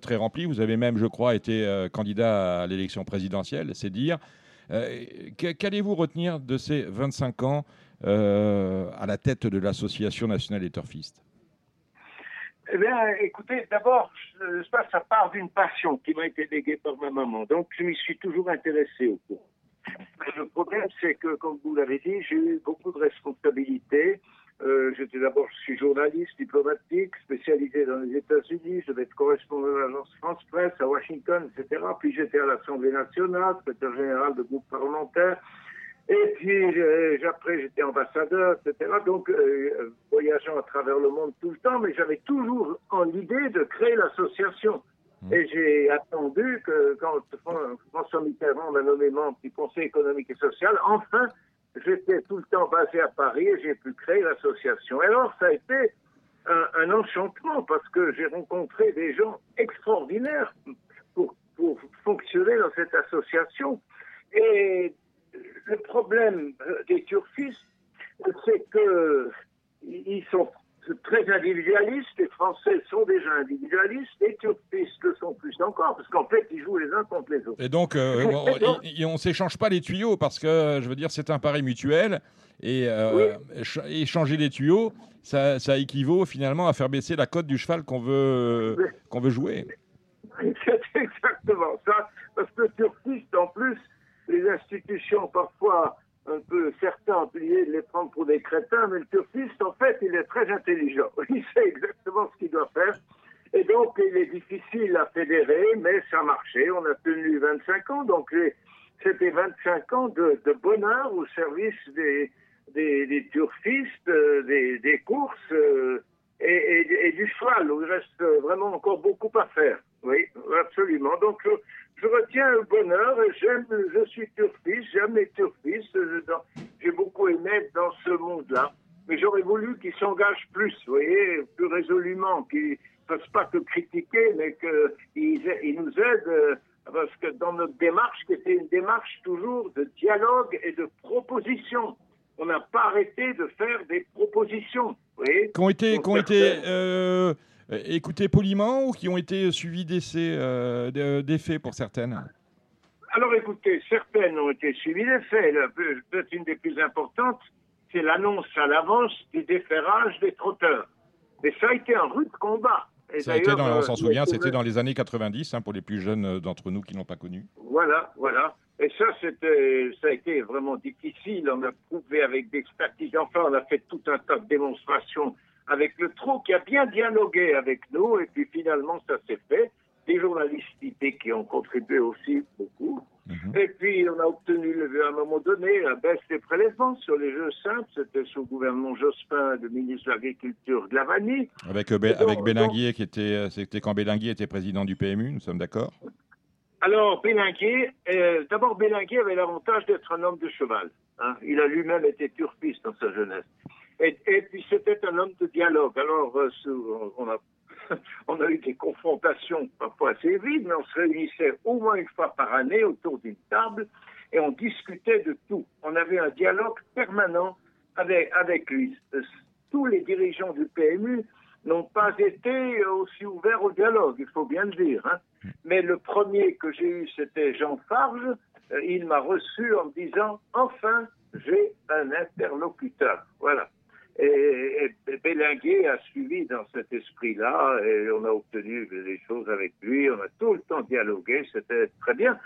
très remplie. Vous avez même, je crois, été candidat à l'élection présidentielle, c'est dire. Euh, qu'allez-vous retenir de ces 25 ans euh, à la tête de l'Association nationale des turfistes eh bien, écoutez, d'abord, ça, part d'une passion qui m'a été léguée par ma maman. Donc, je m'y suis toujours intéressé au cours. Le problème, c'est que, comme vous l'avez dit, j'ai eu beaucoup de responsabilités. Euh, j'étais d'abord, je suis journaliste diplomatique, spécialisé dans les États-Unis. Je devais être correspondant de l'agence France Presse à Washington, etc. Puis j'étais à l'Assemblée nationale, secrétaire général de groupe parlementaire. Et puis euh, après, j'étais ambassadeur, etc. Donc, euh, voyageant à travers le monde tout le temps, mais j'avais toujours en idée de créer l'association. Mmh. Et j'ai attendu que quand François Mitterrand m'a nommé membre du Conseil économique et social, enfin, j'étais tout le temps basé à Paris et j'ai pu créer l'association. Alors, ça a été un, enchantement parce que j'ai rencontré des gens extraordinaires pour, pour fonctionner dans cette association. Et le problème des turfistes, c'est que ils sont très individualistes. Les Français sont déjà individualistes. Les Turpistes le sont plus encore, parce qu'en fait, ils jouent les uns contre les autres. Et donc, euh, <laughs> on ne s'échange pas les tuyaux, parce que, je veux dire, c'est un pari mutuel. Et euh, échanger les tuyaux, ça, ça, équivaut finalement à faire baisser la cote du cheval qu'on veut, qu'on veut jouer. <laughs> C'est exactement ça. Parce que Turpiste, en plus, les institutions parfois un peu certains de les prendre pour des crétins, mais le turfiste, en fait, il est très intelligent. <laughs> Il sait exactement ce qu'il doit faire. Et donc, il est difficile à fédérer, mais ça marchait. On a tenu 25 ans, donc c'était 25 ans de, bonheur au service des, des, turfistes, euh, des, courses euh, et, du cheval, où il reste vraiment encore beaucoup à faire. Oui, absolument. Donc, je retiens le bonheur j'aime, je suis turfiste, j'aime les turfistes, j'ai beaucoup aimé dans ce monde-là. Mais j'aurais voulu qu'ils s'engagent plus, vous voyez, plus résolument, qu'ils ne fassent pas que critiquer, mais qu'ils ils nous aident, euh, parce que dans notre démarche, qui était une démarche toujours de dialogue et de proposition, on n'a pas arrêté de faire des propositions, vous voyez. Qui ont été, qui ont été euh, euh, écoutés poliment ou qui ont été suivis d'essais, euh, d'effets pour certaines alors écoutez, certaines ont été suivies des faits. Peut-être une des plus importantes, c'est l'annonce à l'avance du déferrage des trotteurs. Et ça a été un rude combat. ça a été on s'en souvient, c'était dans les années 90, hein, pour les plus jeunes d'entre nous qui n'ont pas connu. Voilà, voilà. Et ça, c'était, ça a été vraiment difficile. On a prouvé avec statistiques. Enfin, on a fait tout un tas de démonstrations avec le trou qui a bien dialogué avec nous. Et puis finalement, ça s'est fait. Des journalistes qui ont contribué aussi beaucoup. Mhm. Et puis, on a obtenu, à un moment donné, la baisse des prélèvements sur les jeux simples. C'était sous le gouvernement Jospin, le ministre de l'Agriculture, Glavani. Avec, euh, avec Bélinguier, qui était, euh, c'était quand Bélinguier était président du PMU, nous sommes d'accord? Alors, Bélinguier, euh, d'abord, Bélinguier avait l'avantage d'être un homme de cheval. Hein. Il a lui-même été turfiste dans sa jeunesse. Et, puis, c'était un homme de dialogue. Alors, euh, on, a, <laughs> on a eu des confrontations parfois assez vives, mais on se réunissait au moins une fois par année autour d'une table et on discutait de tout. On avait un dialogue permanent avec, avec lui. Euh, tous les dirigeants du PMU n'ont pas été aussi ouverts au dialogue, il faut bien le dire. Hein. Mais le premier que j'ai eu, c'était Jean Farge. Euh, il m'a reçu en me disant Enfin, j'ai un interlocuteur. Voilà. Et, Bélinguer a suivi dans cet esprit-là et on a obtenu des choses avec lui. On a tout le temps dialogué, c'était très bien.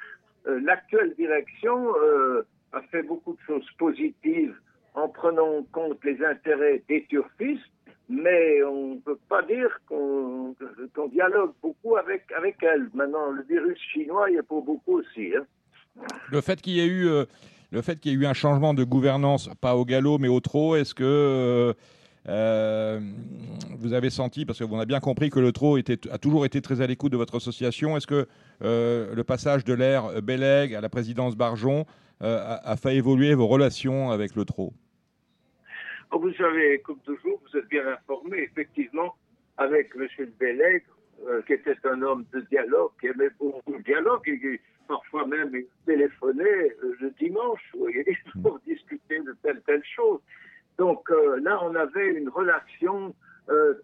Euh, l'actuelle direction euh, a fait beaucoup de choses positives en prenant en compte les intérêts des turfistes mais on ne peut pas dire qu'on dialogue beaucoup avec, avec elle. Maintenant, le virus chinois, il y a pour beaucoup aussi. Hein. Le fait qu'il y ait eu... Euh, le fait qu'il y ait eu un changement de gouvernance, pas au galop mais au trot, est-ce que euh, euh, vous avez senti, parce vous avez bien compris que le trot était, a toujours été très à l'écoute de votre association, est-ce que le passage de l'ère Bellègue à la présidence Barjon a, a, fait évoluer vos relations avec le trot? Oh, vous savez, comme toujours, vous êtes bien informé, effectivement, avec M. Bellègre, euh, qui était un homme de dialogue, qui aimait beaucoup le dialogue, et qui parfois même téléphonait euh, le dimanche, vous voyez, <laughs> pour discuter de telle telle chose. Donc euh, là, on avait une relation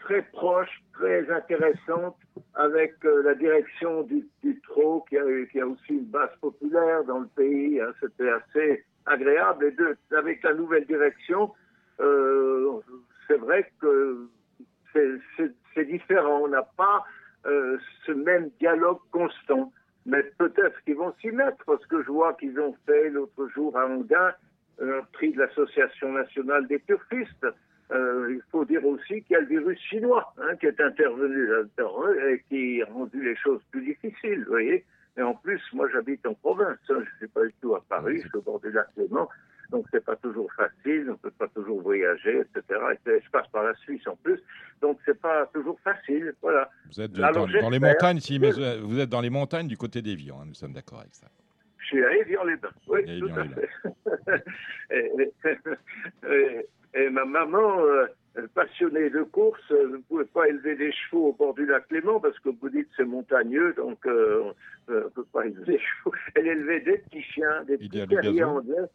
très proche, très intéressante avec la direction du, du TRO, qui a, qui a, aussi une base populaire dans le pays. Hein. C'était assez agréable. Et de, avec la nouvelle direction, c'est vrai que c'est différent. On n'a pas euh, ce même dialogue constant. Mais peut-être qu'ils vont s'y mettre, parce que je vois qu'ils ont fait l'autre jour à Anguin un prix de l'Association nationale des turfistes. Euh, il faut dire aussi qu'il y a le virus chinois hein, qui est intervenu là-dedans et qui a rendu les choses plus difficiles, vous voyez. Et en plus, moi j'habite en province, hein, je ne suis pas du tout à Paris, je suis au bord du lac Léman. Donc c'est pas toujours facile, on peut pas toujours voyager, etc. Et je passe par la Suisse en plus, donc c'est pas toujours facile. Voilà. Vous êtes dans, les montagnes, si, mais vous êtes dans les montagnes du côté d'Evian, hein, nous sommes d'accord avec ça. Je suis à Évian-les-Bains, oui, tout à fait. <laughs> et, ma maman, euh, passionnée de course, euh, ne pouvait pas élever des chevaux au bord du lac Léman parce que vous dites c'est montagneux, donc euh, on ne peut pas élever des chevaux. Elle élevait des petits chiens, des petits terriers anglais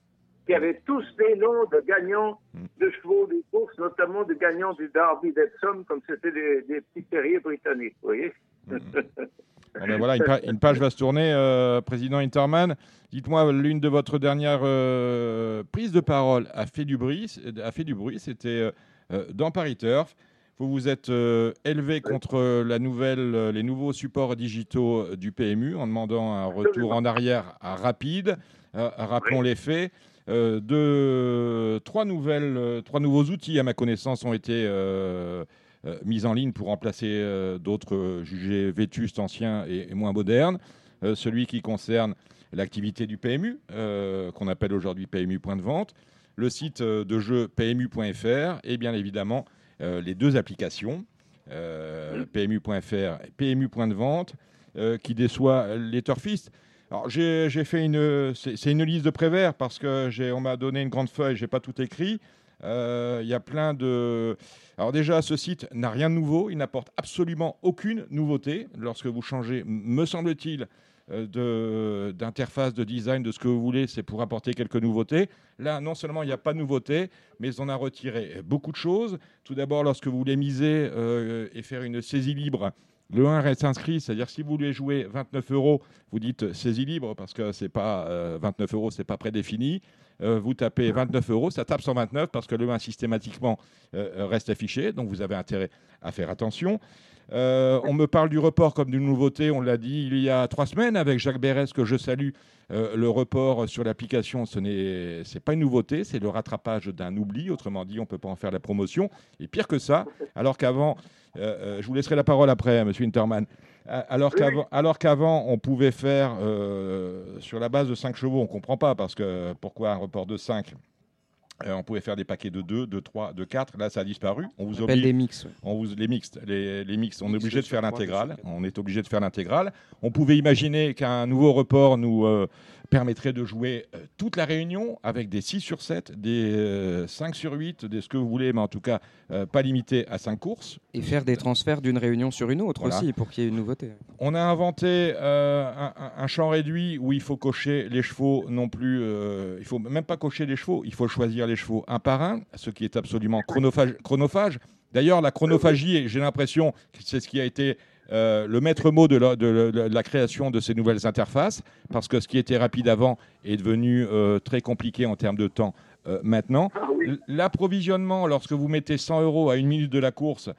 qui avaient tous des noms de gagnants hmm. de chevaux de course, notamment de gagnants du Derby d'Epsom, comme c'était des, petits terriers britanniques, vous voyez hmm. <laughs> ben voilà, une, page va se tourner, euh, Président Interman. Dites-moi, l'une de votre dernières euh, prises de parole a fait du bruit, a fait du bruit, c'était euh, dans Paris Turf. Vous vous êtes élevé contre la nouvelle, les nouveaux supports digitaux du PMU en demandant un retour en arrière rapide. rappelons les faits. Euh, de, euh, trois nouveaux outils, à ma connaissance, ont été euh, mis en ligne pour remplacer d'autres jugés vétustes, anciens et, moins modernes. celui qui concerne l'activité du PMU, qu'on appelle aujourd'hui PMU Point de Vente, le site de jeu PMU.fr et bien évidemment les deux applications, PMU.fr et PMU Point de Vente, qui déçoit les turfistes. Alors j'ai fait une, c'est une liste de Prévert parce que on m'a donné une grande feuille, j'ai pas tout écrit. Euh, il y a plein de. Alors déjà, ce site n'a rien de nouveau, il n'apporte absolument aucune nouveauté. Lorsque vous changez, me semble-t-il, euh, d'interface, de, design, de ce que vous voulez, c'est pour apporter quelques nouveautés. Là, non seulement il n'y a pas de nouveauté, mais on a retiré beaucoup de choses. Tout d'abord, lorsque vous voulez miser euh, et faire une saisie libre, Le 1 reste inscrit, c'est-à-dire si vous voulez jouer 29 euros, vous dites saisie libre parce que c'est pas 29 euros, c'est pas prédéfini. vous tapez 29 euros, ça tape 129 parce que le 1 systématiquement reste affiché, donc vous avez intérêt à faire attention. Euh, on me parle du report comme d'une nouveauté, on l'a dit il y a trois semaines avec Jacques Bérès, que je salue. Euh, le report sur l'application, ce n'est pas une nouveauté, c'est le rattrapage d'un oubli. Autrement dit, on ne peut pas en faire la promotion. Et pire que ça, alors qu'avant, euh, je vous laisserai la parole après, M. Interman. Alors qu'avant, alors qu'avant, on pouvait faire sur la base de 5 chevaux, on ne comprend pas parce que pourquoi un report de 5 euh, on pouvait faire des paquets de 2, de 3, de 4. Là, ça a disparu. On vous oblige. Les mix. On vous, les mixtes. Les, les mix. On est obligé de faire l'intégrale. On est obligé de faire l'intégrale. On pouvait imaginer qu'un nouveau report nous euh, permettrait de jouer euh, toute la réunion avec des 6 sur 7, des 5 sur 8, des ce que vous voulez, mais en tout cas pas limité à 5 courses. Et faire des transferts d'une réunion sur une autre aussi pour qu'il y ait une nouveauté. On a inventé un, un, champ réduit où il faut cocher les chevaux non plus. il faut même pas cocher les chevaux, il faut choisir les chevaux un par un, ce qui est absolument chronophage. chronophage. D'ailleurs, la chronophagie, j'ai l'impression que c'est ce qui a été euh, le maître mot de la, création de ces nouvelles interfaces, parce que ce qui était rapide avant est devenu euh, très compliqué en termes de temps euh, maintenant. Ah l'approvisionnement, lorsque vous mettez 100 euros à une minute de la course,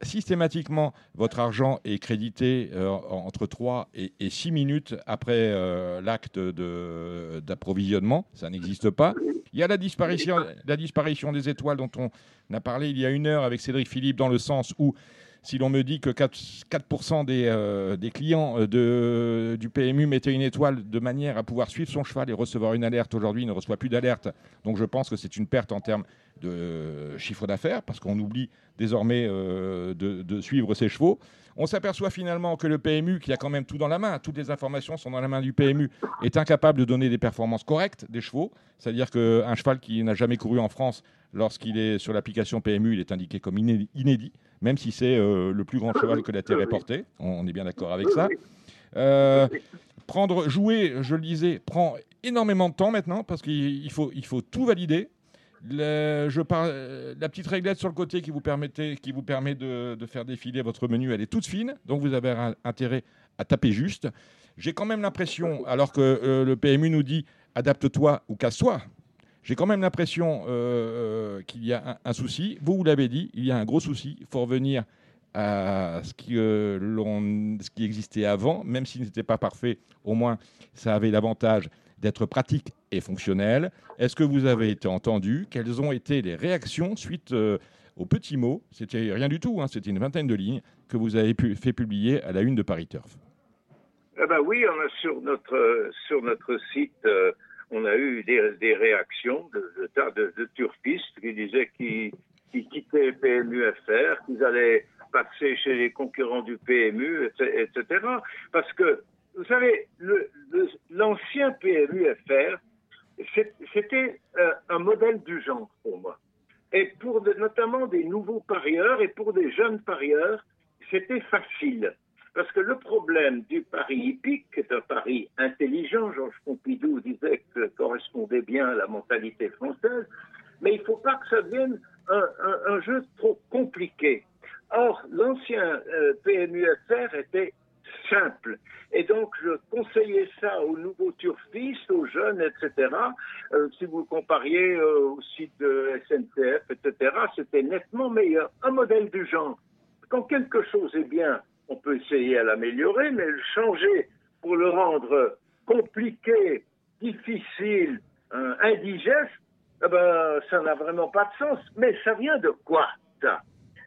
systématiquement, votre argent est crédité entre 3 et, 6 minutes après l'acte d'approvisionnement. Ça n'existe pas. Il y a la disparition, la disparition des étoiles dont on a parlé il y a une heure avec Cédric Philippe, dans le sens où si l'on me dit que 4%, des, euh, des, clients euh, du PMU mettaient une étoile de manière à pouvoir suivre son cheval et recevoir une alerte, aujourd'hui il ne reçoit plus d'alerte. Donc je pense que c'est une perte en termes de chiffre d'affaires parce qu'on oublie désormais euh, de, de, suivre ses chevaux. On s'aperçoit finalement que le PMU, qui a quand même tout dans la main, toutes les informations sont dans la main du PMU, est incapable de donner des performances correctes des chevaux. C'est-à-dire qu'un cheval qui n'a jamais couru en France, lorsqu'il est sur l'application PMU, il est indiqué comme inédit même si c'est euh, le plus grand cheval que la Terre ait porté. On est bien d'accord avec ça. Euh, prendre, jouer, je le disais, prend énormément de temps maintenant parce qu'il faut, tout valider. je la petite réglette sur le côté qui vous, permettait, qui vous permet de, faire défiler votre menu, elle est toute fine, donc vous avez intérêt à taper juste. J'ai quand même l'impression, alors que euh, le PMU nous dit adapte-toi ou casse-toi, j'ai quand même l'impression euh, euh, qu'il y a un, souci. Vous, vous l'avez dit, il y a un gros souci. Il faut revenir à ce qui, euh, ce qui existait avant, même s'il n'était pas parfait, au moins ça avait l'avantage d'être pratique et fonctionnel. Est-ce que vous avez été entendu? Quelles ont été les réactions suite aux petits mots? C'était rien du tout, hein, c'était une vingtaine de lignes que vous avez fait publier à la une de Paris Turf. Eh ben oui, on a sur notre, sur notre site on a eu des, réactions de, de, turfistes qui disaient qu'ils quittaient PMUFR, qu'ils allaient passer chez les concurrents du PMU, etc. Parce que, vous savez, l'ancien PMUFR, c'était euh, un modèle du genre pour moi. Et pour notamment des nouveaux parieurs et pour des jeunes parieurs, c'était facile. Parce que le problème du pari hippique, qui est un pari intelligent, Georges Pompidou disait que correspondait bien à la mentalité française, mais il ne faut pas que ça devienne un, jeu trop compliqué. Or, l'ancien euh, PMUFR était simple. Et donc, je conseillais ça aux nouveaux turfistes, aux jeunes, etc. Euh, si vous compariez euh, au site de SNCF, etc., c'était nettement meilleur. Un modèle du genre. Quand quelque chose est bien, on peut essayer à l'améliorer, mais le changer pour le rendre compliqué, difficile, euh, indigeste, eh ben, ça n'a vraiment pas de sens. Mais ça vient de quoi, ça?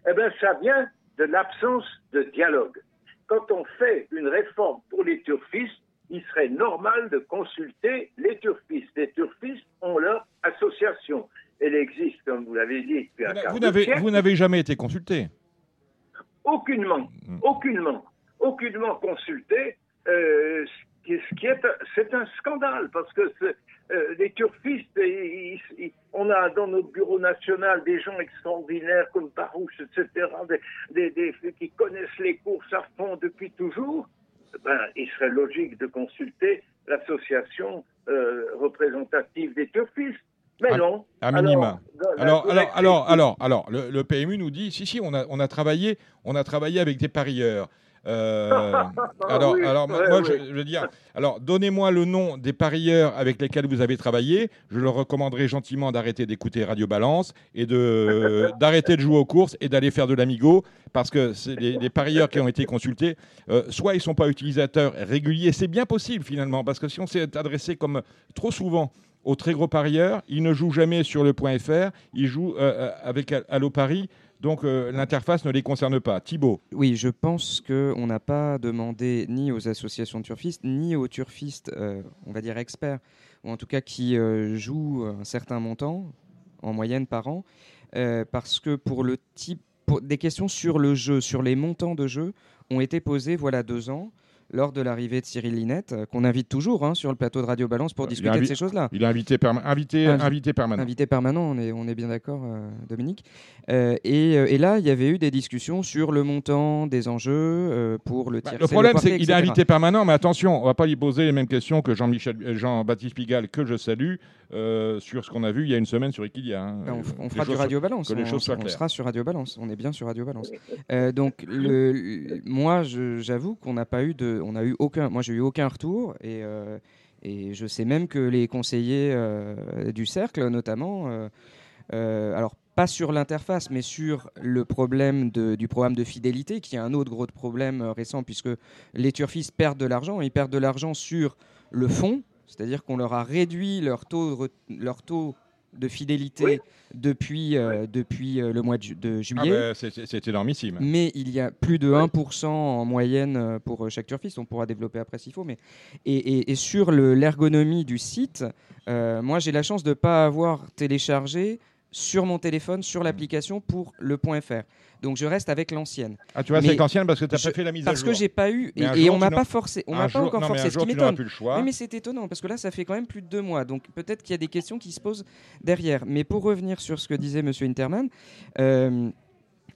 Eh bien, ça vient de l'absence de dialogue. Quand on fait une réforme pour les turfistes, il serait normal de consulter les turfistes. Les turfistes ont leur association. Elle existe, comme vous l'avez dit, depuis un Vous, vous n'avez jamais été consulté aucunement, mm. aucunement, aucunement consulté. Euh, ce qui est, c'est un scandale parce que euh, les turfistes, on a dans notre bureau national des gens extraordinaires comme Parouche, etc., des, qui connaissent les courses à fond depuis toujours. Ben, il serait logique de consulter l'association euh, représentative des turfistes. Mais non. À minima. Alors, alors, alors, alors, alors, le, PMU nous dit, si, si, on a, on a travaillé, on a travaillé avec des parieurs. Euh, <laughs> alors, alors moi, Je, veux dire, alors, donnez-moi le nom des parieurs avec lesquels vous avez travaillé. Je leur recommanderais gentiment d'arrêter d'écouter Radio Balance et de <laughs> d'arrêter de jouer aux courses et d'aller faire de l'amigo, parce que les, les, parieurs qui ont été consultés, euh, soit ils sont pas utilisateurs réguliers, c'est bien possible finalement, parce que si on s'est adressé comme trop souvent aux très gros parieurs, ils ne jouent jamais sur le point .fr, ils jouent euh, avec Allo Paris. Donc euh, l'interface ne les concerne pas. Thibault Oui, je pense qu'on n'a pas demandé ni aux associations de turfistes, ni aux turfistes, euh, on va dire experts, ou en tout cas qui euh, jouent un certain montant en moyenne par an, parce que pour le type, des questions sur le jeu, sur les montants de jeu, ont été posées voilà deux ans lors de l'arrivée de Cyril Linette, euh, qu'on invite toujours hein, sur le plateau de Radio Balance pour discuter de ces choses-là. Il est invité, invité, invité permanent. Invité permanent, on est, on est bien d'accord, euh, Dominique. Euh, et, là, il y avait eu des discussions sur le montant des enjeux pour le bah, tir. le problème, c'est qu'il est invité permanent, mais attention, on ne va pas lui poser les mêmes questions que Jean-Michel, Jean-Baptiste Pigalle, que je salue, sur ce qu'on a vu il y a une semaine sur Equidia. Hein. On, fera du Radio Balance. Que les choses on, on sera sur Radio Balance. On est bien sur Radio Balance. donc, le, moi, j'avoue qu'on n'a pas eu de on a eu aucun, moi j'ai eu aucun retour et, euh, et je sais même que les conseillers euh, du cercle, notamment, euh, alors pas sur l'interface, mais sur le problème du programme de fidélité, qui est un autre gros problème récent, puisque les turfistes perdent de l'argent. Ils perdent de l'argent sur le fond, c'est-à-dire qu'on leur a réduit leur taux, leur taux de fidélité depuis, euh, depuis euh, le mois de, juillet. Ah bah, c'est énormissime. Mais il y a plus de 1% en moyenne euh, pour chaque turfiste. On pourra développer après s'il faut. Mais... Et, et, sur l'ergonomie du site, moi j'ai la chance de ne pas avoir téléchargé sur mon téléphone, sur l'application pour le point .fr. Donc je reste avec l'ancienne. Ah, tu vois, c'est l'ancienne parce que tu n'as pas fait la mise à jour. Parce que j'ai pas eu et, on m'a pas forcé, on m'a pas encore forcé, ce qui m'étonne. Oui, mais c'est étonnant parce que là, ça fait quand même plus de deux mois, donc peut-être qu'il y a des questions qui se posent derrière. Mais pour revenir sur ce que disait Monsieur Interman. Euh,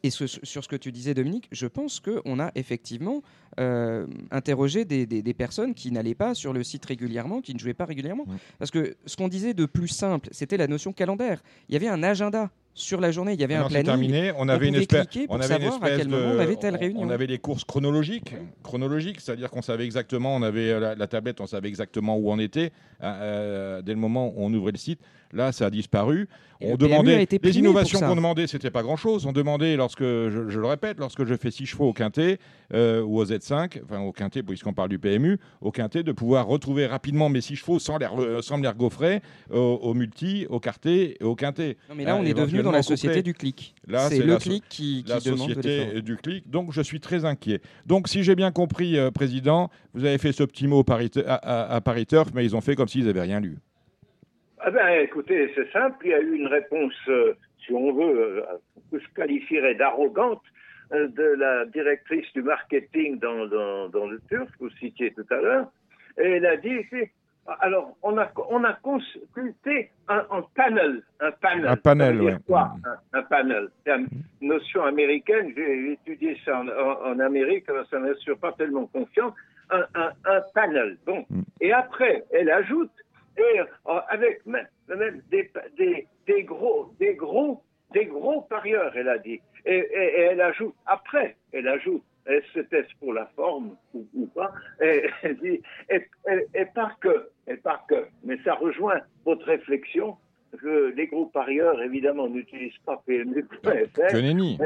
et sur ce que tu disais, Dominique, je pense qu'on a effectivement euh, interrogé des, personnes qui n'allaient pas sur le site régulièrement, qui ne jouaient pas régulièrement. Parce que ce qu'on disait de plus simple, c'était la notion calendaire. Il y avait un agenda sur la journée, il y avait un planning. terminé. On avait une espèce, on avait une espèce de, on avait telle réunion. On avait les courses chronologiques, chronologiques, c'est-à-dire qu'on savait exactement, on avait la, tablette, on savait exactement où on était euh, dès le moment où on ouvrait le site. Là, ça a disparu. on demandait les innovations qu'on demandait, c'était pas grand-chose. On demandait lorsque, je, le répète, lorsque je fais six chevaux au quintet euh, ou au Z5, enfin au quintet puisqu'on parle du PMU, au quintet de pouvoir retrouver rapidement mes six chevaux sans les, sans les regaufrer au, multi, au quartet et au quintet. Non, mais là, on est devenu dans la société du clic. C'est le clic qui, la société du clic. Donc, je suis très inquiet. Donc, si j'ai bien compris, euh, président, vous avez fait ce petit mot à, à Paris Turf, mais ils ont fait comme s'ils n'avaient rien lu. Ah ben, écoutez, c'est simple. Il y a eu une réponse, euh, si on veut, euh, que je qualifierais d'arrogante euh, de la directrice du marketing dans, dans, dans le Turf, que vous citiez tout à l'heure. Et elle a dit, alors, on a, on a consulté un, panel. Un panel. Un panel, oui. Quoi un, panel? C'est une notion américaine. J'ai étudié ça en, en, Amérique, ça ne m'assure pas tellement confiance. Un, un, panel. Bon. Mm. Et après, elle ajoute et euh, avec même, des, des, des, gros, des gros, des gros parieurs, elle a dit. Et, et, elle ajoute, après, elle ajoute, c'était pour la forme ou, ou pas, et, <laughs> elle dit, et, pas que, et pas que, mais ça rejoint votre réflexion que les gros parieurs, évidemment, n'utilisent pas PMU. Que nenni.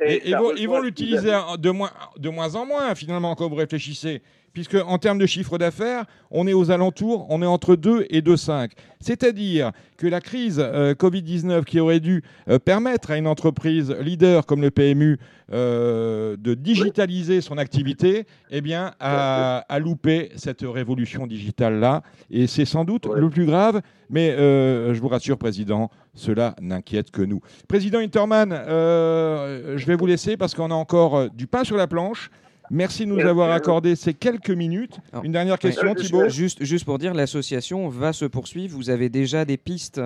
Et, ils vont, ils vont l'utiliser de moins, de moins en moins, finalement, quand vous réfléchissez puisque en termes de chiffre d'affaires, on est aux alentours, on est entre 2 et 2,5. C'est-à-dire que la crise euh, Covid-19 qui aurait dû euh, permettre à une entreprise leader comme le PMU euh, de digitaliser son activité, eh bien, a, loupé cette révolution digitale-là. Et c'est sans doute le plus grave, mais je vous rassure, Président, cela n'inquiète que nous. Président Interman, je vais vous laisser parce qu'on a encore du pain sur la planche. Merci de nous avoir accordé ces quelques minutes. Une dernière question, Thibault. Juste, juste pour dire, l'association va se poursuivre. Vous avez déjà des pistes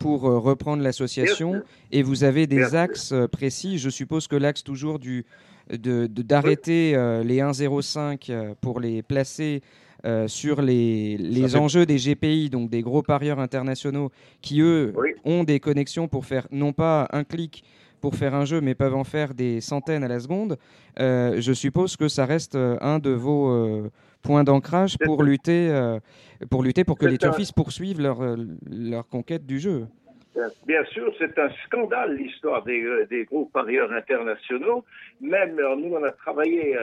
pour euh, reprendre l'association et vous avez des axes euh, précis. Je suppose que l'axe toujours du d'arrêter de, d'arrêter euh, les 1,05 pour les placer sur les, les enjeux des GPI, donc des gros parieurs internationaux, qui eux ont des connexions pour faire non pas un clic pour faire un jeu, mais peuvent en faire des centaines à la seconde, je suppose que ça reste un de vos point d'ancrage pour lutter, euh, pour lutter pour que les turfistes poursuivent leur, euh, leur conquête du jeu. Bien sûr, c'est un scandale l'histoire des, euh, des, gros parieurs internationaux. Même nous, on a travaillé,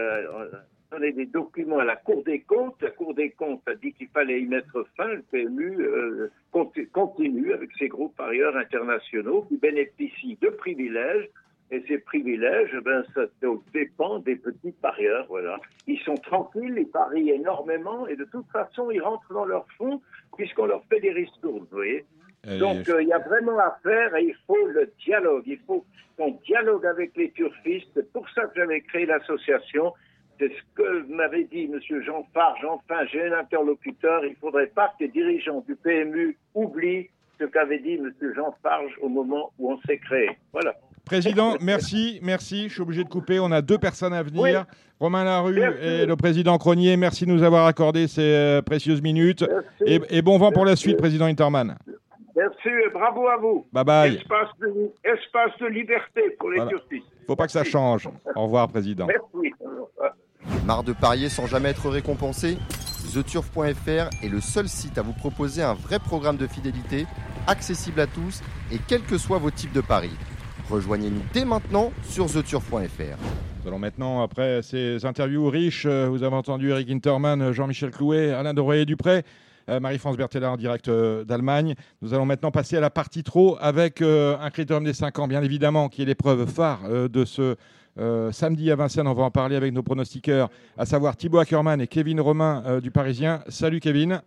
on a des documents à la Cour des comptes. La Cour des comptes a dit qu'il fallait y mettre fin. Le PMU continue avec ces gros parieurs internationaux qui bénéficient de privilèges et ces privilèges, ben, ça dépend des petits parieurs, voilà. Ils sont tranquilles, ils parient énormément, et de toute façon, ils rentrent dans leur fonds, puisqu'on leur fait des ristournes, vous voyez. Donc, euh, il y a vraiment à faire, et il faut le dialogue. Il faut qu'on dialogue avec les turfistes. C'est pour ça que j'avais créé l'association. C'est ce que m'avait dit M. Jean Farge. Enfin, j'ai un interlocuteur. Il ne faudrait pas que les dirigeants du PMU oublient ce qu'avait dit M. Jean Farge au moment où on s'est créé. Voilà. Président, merci, merci. Je suis obligé de couper. On a deux personnes à venir. Romain Larue et le président Cronier, merci de nous avoir accordé ces euh, précieuses minutes. Et, bon vent pour la suite, président Interman. Merci et bravo à vous. Bye bye. Espace de, liberté pour les voilà. Il ne faut pas que ça change. Au revoir, président. Merci. Marre de parier sans jamais être récompensé TheTurf.fr est le seul site à vous proposer un vrai programme de fidélité, accessible à tous et quels que soient vos types de paris. Rejoignez-nous dès maintenant sur theturf.fr. Nous allons maintenant, après ces interviews riches, euh, vous avez entendu Eric Interman, Jean-Michel Clouet, Alain Doroyer-Dupré, euh, Marie-France Bertella en direct euh, d'Allemagne. Nous allons maintenant passer à la partie trop avec un critérium des 5 ans, bien évidemment, qui est l'épreuve phare de ce samedi à Vincennes. On va en parler avec nos pronostiqueurs, à savoir Thibaut Ackermann et Kevin Romain du Parisien. Salut Kevin.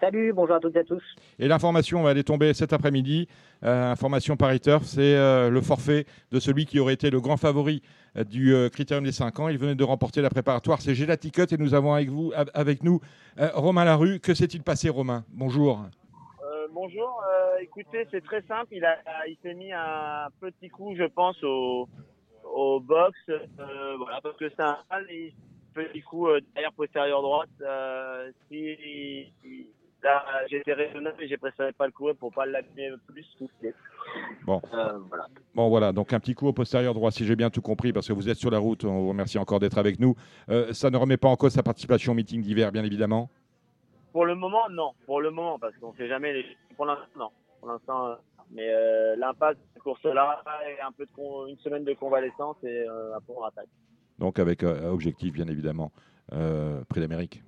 Salut, bonjour à toutes et à tous. Et l'information va aller tomber cet après-midi. Euh, information par c'est euh, le forfait de celui qui aurait été le grand favori euh, du critérium des 5 ans. Il venait de remporter la préparatoire, c'est Gelati et nous avons avec, vous, avec nous Romain Larue. Que s'est-il passé, Romain? Bonjour. bonjour, écoutez, c'est très simple. Il, il s'est mis un petit coup, je pense, au, au box, voilà, parce que c'est un petit coup euh, derrière postérieur droite. Euh, si, là, j'étais raisonnable et j'ai préféré pas le courir pour pas l'abîmer plus. Bon. Euh, voilà. Bon, voilà. Donc, un petit coup au postérieur droit, si j'ai bien tout compris, parce que vous êtes sur la route. On vous remercie encore d'être avec nous. ça ne remet pas en cause sa participation au meeting d'hiver, bien évidemment? Pour le moment, non. Pour le moment, parce qu'on ne sait jamais. Les... Pour l'instant, non. Pour l'instant, mais l'impasse de cette course-là est un peu de une semaine de convalescence et un peu en attaque. Donc avec euh, objectif, bien évidemment, euh, Prix d'Amérique.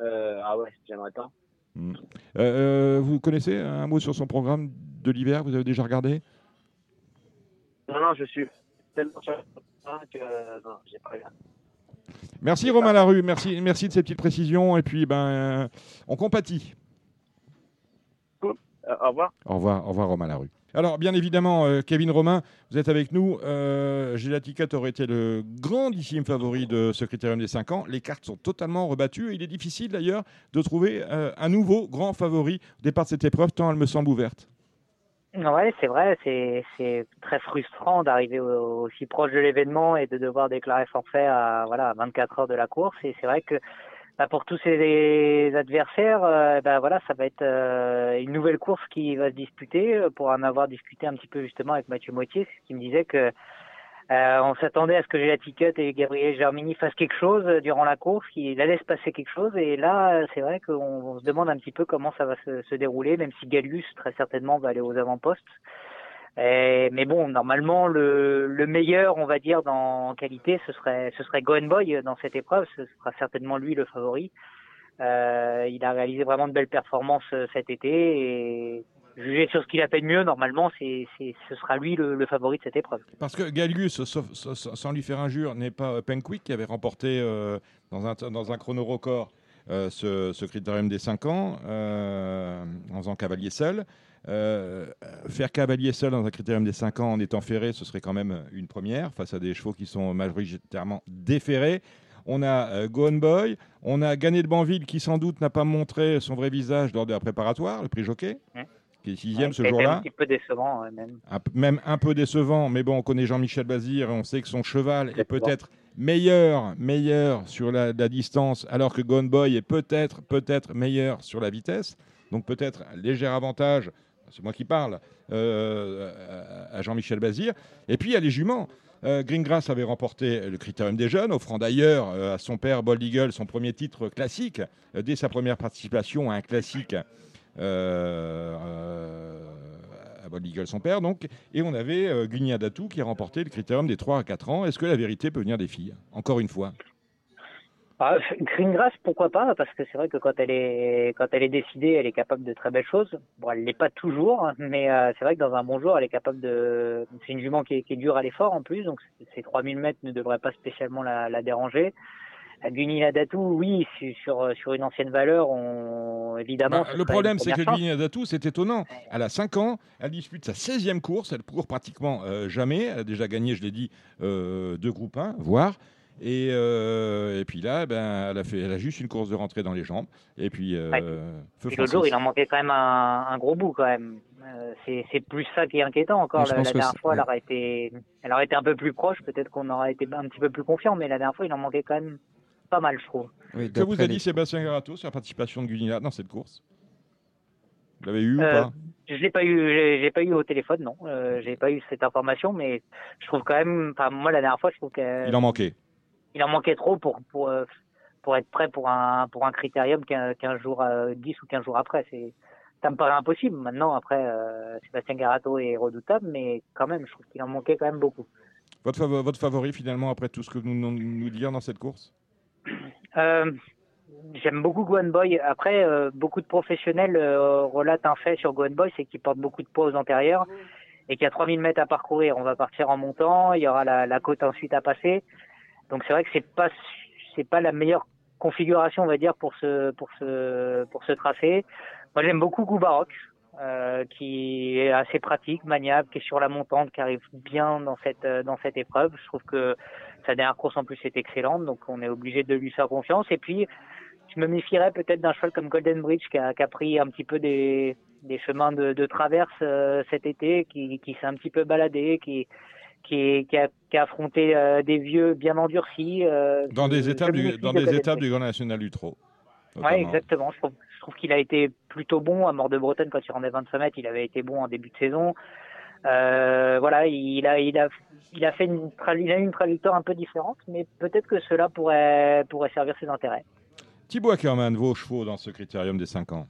Euh, ah ouais, j'aimerais tant. Hmm. vous connaissez un mot sur son programme de l'hiver? Vous avez déjà regardé? Non, non, je suis tellement que non, j'ai pas regardé. Merci Romain Larue, merci, merci de ces petites précisions et puis ben on compatit. Cool. au revoir. Au revoir, au revoir Romain Larue. Alors, bien évidemment, euh, Kevin Romain, vous êtes avec nous. Euh, Gélaticat aurait été le grandissime favori de ce critérium des 5 ans. Les cartes sont totalement rebattues. Il est difficile d'ailleurs de trouver euh, un nouveau grand favori au départ de cette épreuve, tant elle me semble ouverte. Oui, c'est vrai, c'est très frustrant d'arriver aussi proche de l'événement et de devoir déclarer forfait à voilà 24 heures de la course. Et c'est vrai que bah, pour tous ces adversaires, euh, bah, voilà, ça va être euh, une nouvelle course qui va se disputer. Euh, pour en avoir discuté un petit peu justement avec Mathieu Moitié, qui me disait que on s'attendait à ce que Ticket et Gabriel Germini fassent quelque chose durant la course, qu'il allait se passer quelque chose. Et là, c'est vrai qu'on se demande un petit peu comment ça va se, se dérouler, même si Gallius très certainement va aller aux avant-postes. Euh, mais bon, normalement, le, le, meilleur, on va dire, dans qualité, ce serait, ce serait Boy dans cette épreuve. Ce sera certainement lui le favori. Euh, il a réalisé vraiment de belles performances euh, cet été et jugé sur ce qu'il a fait de mieux, normalement, c'est, ce sera lui le, favori de cette épreuve. Parce que Gallius, sans lui faire injure, n'est pas Penquick qui avait remporté euh, dans, un, dans un chrono record ce, ce, critérium des 5 ans en faisant cavalier seul. Euh, faire cavalier seul dans un critérium des 5 ans en étant ferré, ce serait quand même une première face à des chevaux qui sont majoritairement déferrés. On a euh, Boy, on a Gagné de Banville qui sans doute n'a pas montré son vrai visage lors de la préparatoire, le prix jockey, qui est sixième ce jour-là. Un petit peu décevant même. Un, même un peu décevant, mais bon, on connaît Jean-Michel Bazir et on sait que son cheval est peut-être meilleur, meilleur sur la, distance, alors que Gone Boy est peut-être, peut-être meilleur sur la vitesse. Donc peut-être un léger avantage, c'est moi qui parle, euh, à Jean-Michel Bazir. Et puis il y a les juments. Euh, Greengrass avait remporté le Critérium des Jeunes, offrant d'ailleurs euh, à son père Bold Eagle son premier titre classique, dès sa première participation à un classique à Bold Eagle, son père. Donc, et on avait Guigny Datou qui a remporté le Critérium des 3 à 4 ans. Est-ce que la vérité peut venir des filles? Encore une fois. Ah, Greengrass, pourquoi pas Parce que c'est vrai que quand elle est quand elle est décidée, elle est capable de très belles choses. Bon, elle l'est pas toujours, mais euh, c'est vrai que dans un bon jour, elle est capable de. C'est une jument qui est, qui est dure à l'effort en plus, donc ces 3000 mètres ne devraient pas spécialement la, la déranger. Gunilla Datou, oui, sur, sur une ancienne valeur, on, évidemment. Bah, le problème, c'est que Gunilla Datou, c'est étonnant. Elle a 5 ans, elle dispute sa 16e course, elle court pratiquement euh, jamais. Elle a déjà gagné, je l'ai dit, euh, deux groupes 1, voire. Et, euh, et, puis là, ben, elle, a fait, elle a juste une course de rentrée dans les jambes. Et puis, euh, l'autre jour, il en manquait quand même un, gros bout quand même. Euh, c'est plus ça qui est inquiétant encore. La, dernière fois, elle, aurait été, elle aurait été un peu plus proche. Peut-être qu'on aurait été un petit peu plus confiant. Mais la dernière fois, il en manquait quand même pas mal, je trouve. que vous a dit Sébastien Garato sur la participation de Gunilla dans cette course? Vous l'avez eu ou pas? je l'ai pas eu, j'ai pas eu au téléphone, non. Euh, j'ai pas eu cette information, mais je trouve quand même, enfin moi la dernière fois, je trouve qu'il en manquait il en manquait trop pour, pour, euh, pour être prêt pour un, pour un critérium 15 jours, 10 ou 15 jours après. C'est, ça me paraît impossible. Maintenant, après, euh, Sébastien Garato est redoutable, mais quand même, je trouve qu'il en manquait quand même beaucoup. Votre, votre favori, finalement, après tout ce que vous nous, nous dire dans cette course? Euh, J'aime beaucoup Gwen Boy. Après, beaucoup de professionnels relatent un fait sur Gwen Boy, c'est qu'il porte beaucoup de poids aux antérieurs et qu'il y a 3000 mètres à parcourir. On va partir en montant, il y aura la, la côte ensuite à passer. Donc c'est vrai que c'est pas c'est pas la meilleure configuration on va dire pour ce pour ce pour ce tracé. Moi j'aime beaucoup Goubaroc euh, qui est assez pratique, maniable, qui est sur la montante, qui arrive bien dans cette dans cette épreuve. Je trouve que sa dernière course en plus est excellente, donc on est obligé de lui faire confiance. Et puis je me méfierais peut-être d'un cheval comme Golden Bridge qui a, qui a, pris un petit peu des, des chemins de, de traverse euh, cet été, qui, qui s'est un petit peu baladé, qui qui, qui, a, qui a, affronté euh, des vieux bien endurcis. Euh, dans des étapes, du, dans des étapes du Grand National. Oui, exactement. Je trouve, qu'il a été plutôt bon à Mort de Bretagne quand il rendait 25 mètres. Il avait été bon en début de saison. Euh, voilà, il a, il a, il a fait une, il a eu une trajectoire un peu différente, mais peut-être que cela pourrait, pourrait servir ses intérêts. Thibaut Ackermann, vos chevaux dans ce critérium des 5 ans?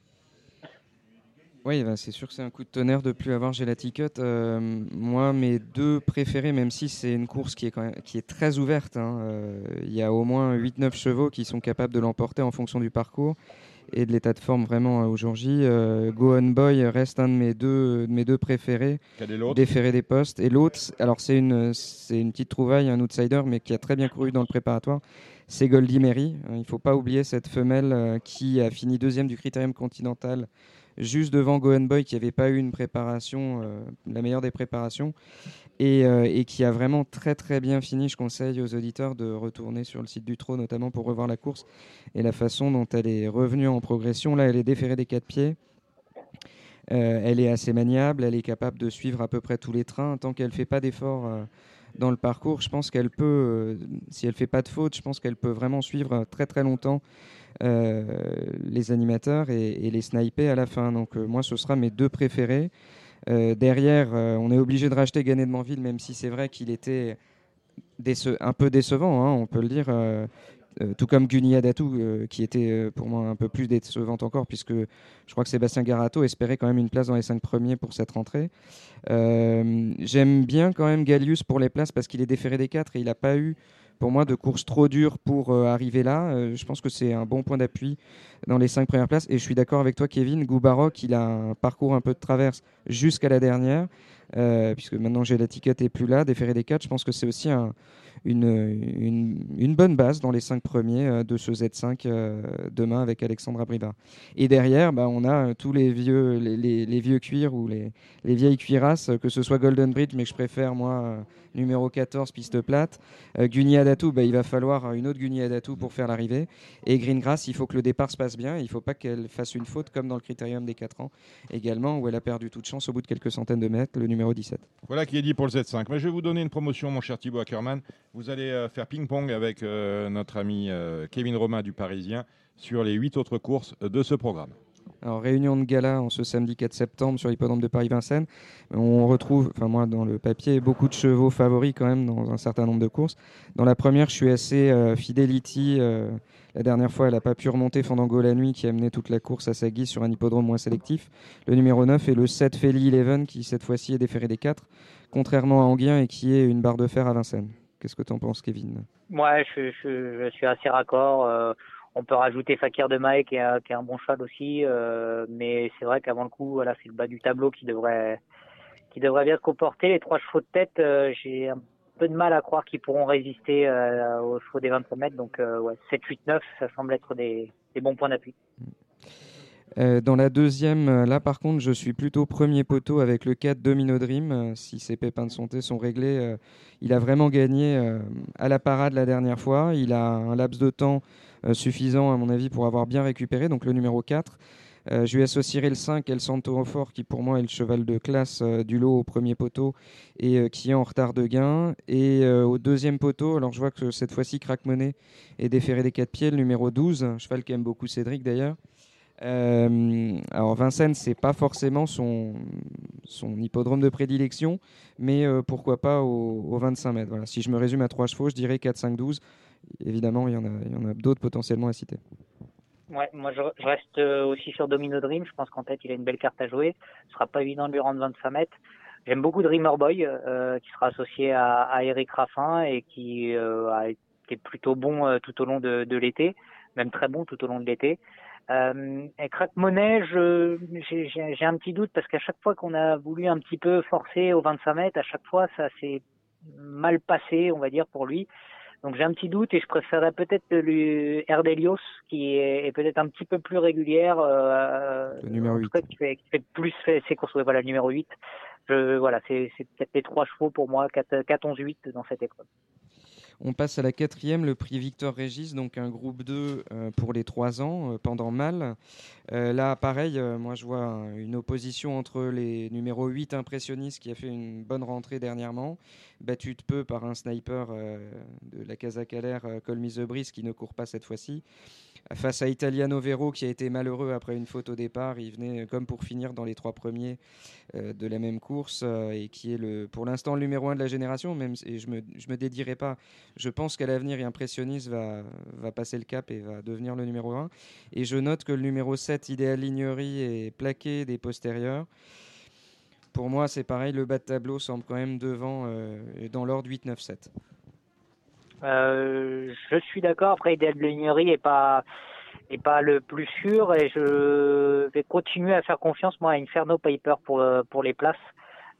Oui, bah, c'est sûr que c'est un coup de tonnerre de plus avoir Gelaticut. Euh, moi, mes deux préférés, même si c'est une course qui est, quand même, qui est très ouverte, hein, euh, il y a au moins 8-9 chevaux qui sont capables de l'emporter en fonction du parcours et de l'état de forme vraiment euh, aujourd'hui. Euh, Go On Boy reste un de mes deux, de mes deux préférés, déféré des postes. Et l'autre, alors c'est une, c'est une petite trouvaille, un outsider, mais qui a très bien couru dans le préparatoire, c'est Goldie Mary. Il ne faut pas oublier cette femelle qui a fini deuxième du Critérium Continental juste devant Gohan Boy qui n'avait pas eu une préparation, euh, la meilleure des préparations, euh, et, qui a vraiment très très bien fini. Je conseille aux auditeurs de retourner sur le site du Trot, notamment pour revoir la course et la façon dont elle est revenue en progression. Là, elle est déférée des quatre pieds. Euh, elle est assez maniable, elle est capable de suivre à peu près tous les trains. Tant qu'elle ne fait pas d'efforts dans le parcours, je pense qu'elle peut, si elle fait pas de faute, je pense qu'elle peut vraiment suivre très très longtemps euh, les animateurs et, les snipers à la fin. Donc euh, moi, ce sera mes deux préférés. Euh, derrière, on est obligé de racheter Ganet de Manville, même si c'est vrai qu'il était un peu décevant, hein, on peut le dire. Tout comme Gunia Datou, qui était pour moi un peu plus décevante encore, puisque je crois que Sébastien Garato espérait quand même une place dans les cinq premiers pour cette rentrée. J'aime bien quand même Gallius pour les places parce qu'il est déféré des quatre et il n'a pas eu pour moi, de courses trop dures pour euh, arriver là. Euh, je pense que c'est un bon point d'appui dans les cinq premières places. Et je suis d'accord avec toi, Kevin. Goubarok, il a un parcours un peu de traverse jusqu'à la dernière, euh, puisque maintenant j'ai l'étiquette et plus là. Déféré des quatre, je pense que c'est aussi un, une, une, bonne base dans les cinq premiers euh, de ce Z5 euh, demain avec Alexandra Briva. Et derrière, bah, on a euh, tous les vieux, les, vieux cuirs ou les, les, vieilles cuirasses, que ce soit Golden Bridge, mais que je préfère moi numéro 14, piste plate. Euh, Datou, bah, il va falloir une autre Guni Datou pour faire l'arrivée. Et Greengrass, il faut que le départ se passe bien. Il ne faut pas qu'elle fasse une faute comme dans le critérium des 4 ans également, où elle a perdu toute chance au bout de quelques centaines de mètres. Le numéro 17. Voilà qui est dit pour le Z5. Mais je vais vous donner une promotion, mon cher Thibaut Ackerman. Vous allez euh, faire ping-pong avec euh, notre ami Kevin Romain du Parisien sur les huit autres courses de ce programme. Alors, réunion de gala en ce samedi 4 septembre sur l'hippodrome de Paris-Vincennes. On retrouve, enfin moi dans le papier, beaucoup de chevaux favoris quand même dans un certain nombre de courses. Dans la première, je suis assez Fidelity. La dernière fois, elle n'a pas pu remonter Fandango la nuit qui a mené toute la course à sa guise sur un hippodrome moins sélectif. Le numéro 9 est le 7 Feli Eleven qui cette fois-ci est déféré des 4, contrairement à Anguien et qui est une barre de fer à Vincennes. Qu'est-ce que tu en penses, Kevin? Ouais, je, suis assez raccord. Euh, on peut rajouter Fakir de Maï qui, est un bon cheval aussi, euh, mais c'est vrai qu'avant le coup, voilà, c'est le bas du tableau qui devrait qui devrait bien se comporter. Les trois chevaux de tête, euh, j'ai un peu de mal à croire qu'ils pourront résister aux chevaux des 25 mètres. Donc, euh, ouais, 7, 8, 9, ça semble être des, bons points d'appui. Euh, dans la deuxième, là par contre, je suis plutôt premier poteau avec le 4 Domino Dream. si ses pépins de santé sont réglés, il a vraiment gagné à la parade la dernière fois. Il a un laps de temps suffisant, à mon avis, pour avoir bien récupéré. Donc le numéro 4. Euh, je lui associerai le 5, El Santo Fort, qui pour moi est le cheval de classe euh, du lot au premier poteau et euh, qui est en retard de gain. Et au deuxième poteau, alors je vois que cette fois-ci, Crack Money est déféré des 4 pieds, le numéro 12, cheval qui aime beaucoup Cédric d'ailleurs. Alors Vincennes, c'est pas forcément son, son hippodrome de prédilection, mais pourquoi pas au, 25 mètres. Voilà. Si je me résume à trois chevaux, je dirais 4, 5, 12. Évidemment, il y en a, d'autres potentiellement à citer. Ouais, moi je, reste euh, aussi sur Domino Dream. Je pense qu'en tête il a une belle carte à jouer. Ce sera pas évident de lui rendre 25 mètres. J'aime beaucoup Dreamer Boy, euh, qui sera associé à, Eric Raffin et qui euh, a été plutôt bon euh, tout au long de l'été, même très bon tout au long de l'été. Euh, et Monet, j'ai un petit doute parce qu'à chaque fois qu'on a voulu un petit peu forcer au 25 mètres, à chaque fois ça s'est mal passé, on va dire pour lui. Donc j'ai un petit doute et je préférerais peut-être lui Erdelios qui est, peut-être un petit peu plus régulière. Euh, le numéro 8. qui, fait, qui fait plus ses courses. voilà, le numéro 8. Je, voilà, c'est peut-être les trois chevaux pour moi, 4, 4 11, 8 dans cette épreuve. On passe à la quatrième, le prix Victor Régis, donc un groupe 2 euh, pour les 3 ans, euh, pendant mal. Euh, là, pareil, moi je vois une opposition entre les numéros 8 impressionnistes qui a fait une bonne rentrée dernièrement, battu de peu par un sniper de la Casa Caler, Colmise de qui ne court pas cette fois-ci, face à Italiano Vero qui a été malheureux après une faute au départ. Il venait comme pour finir dans les trois premiers de la même course et qui est le, pour l'instant le numéro un de la génération. Même, et je me, je me dédierai pas. Je pense qu'à l'avenir, Impressionniste va, passer le cap et va devenir le numéro un. Et je note que le numéro 7, Idéal Lignerie, est plaqué des postérieurs. Pour moi, c'est pareil, le bas de tableau semble quand même devant euh, dans l'ordre 8-9-7. Euh, je suis d'accord. Après, Idéal Lignerie est pas pas le plus sûr et je vais continuer à faire confiance moi à Inferno Paper pour pour les places.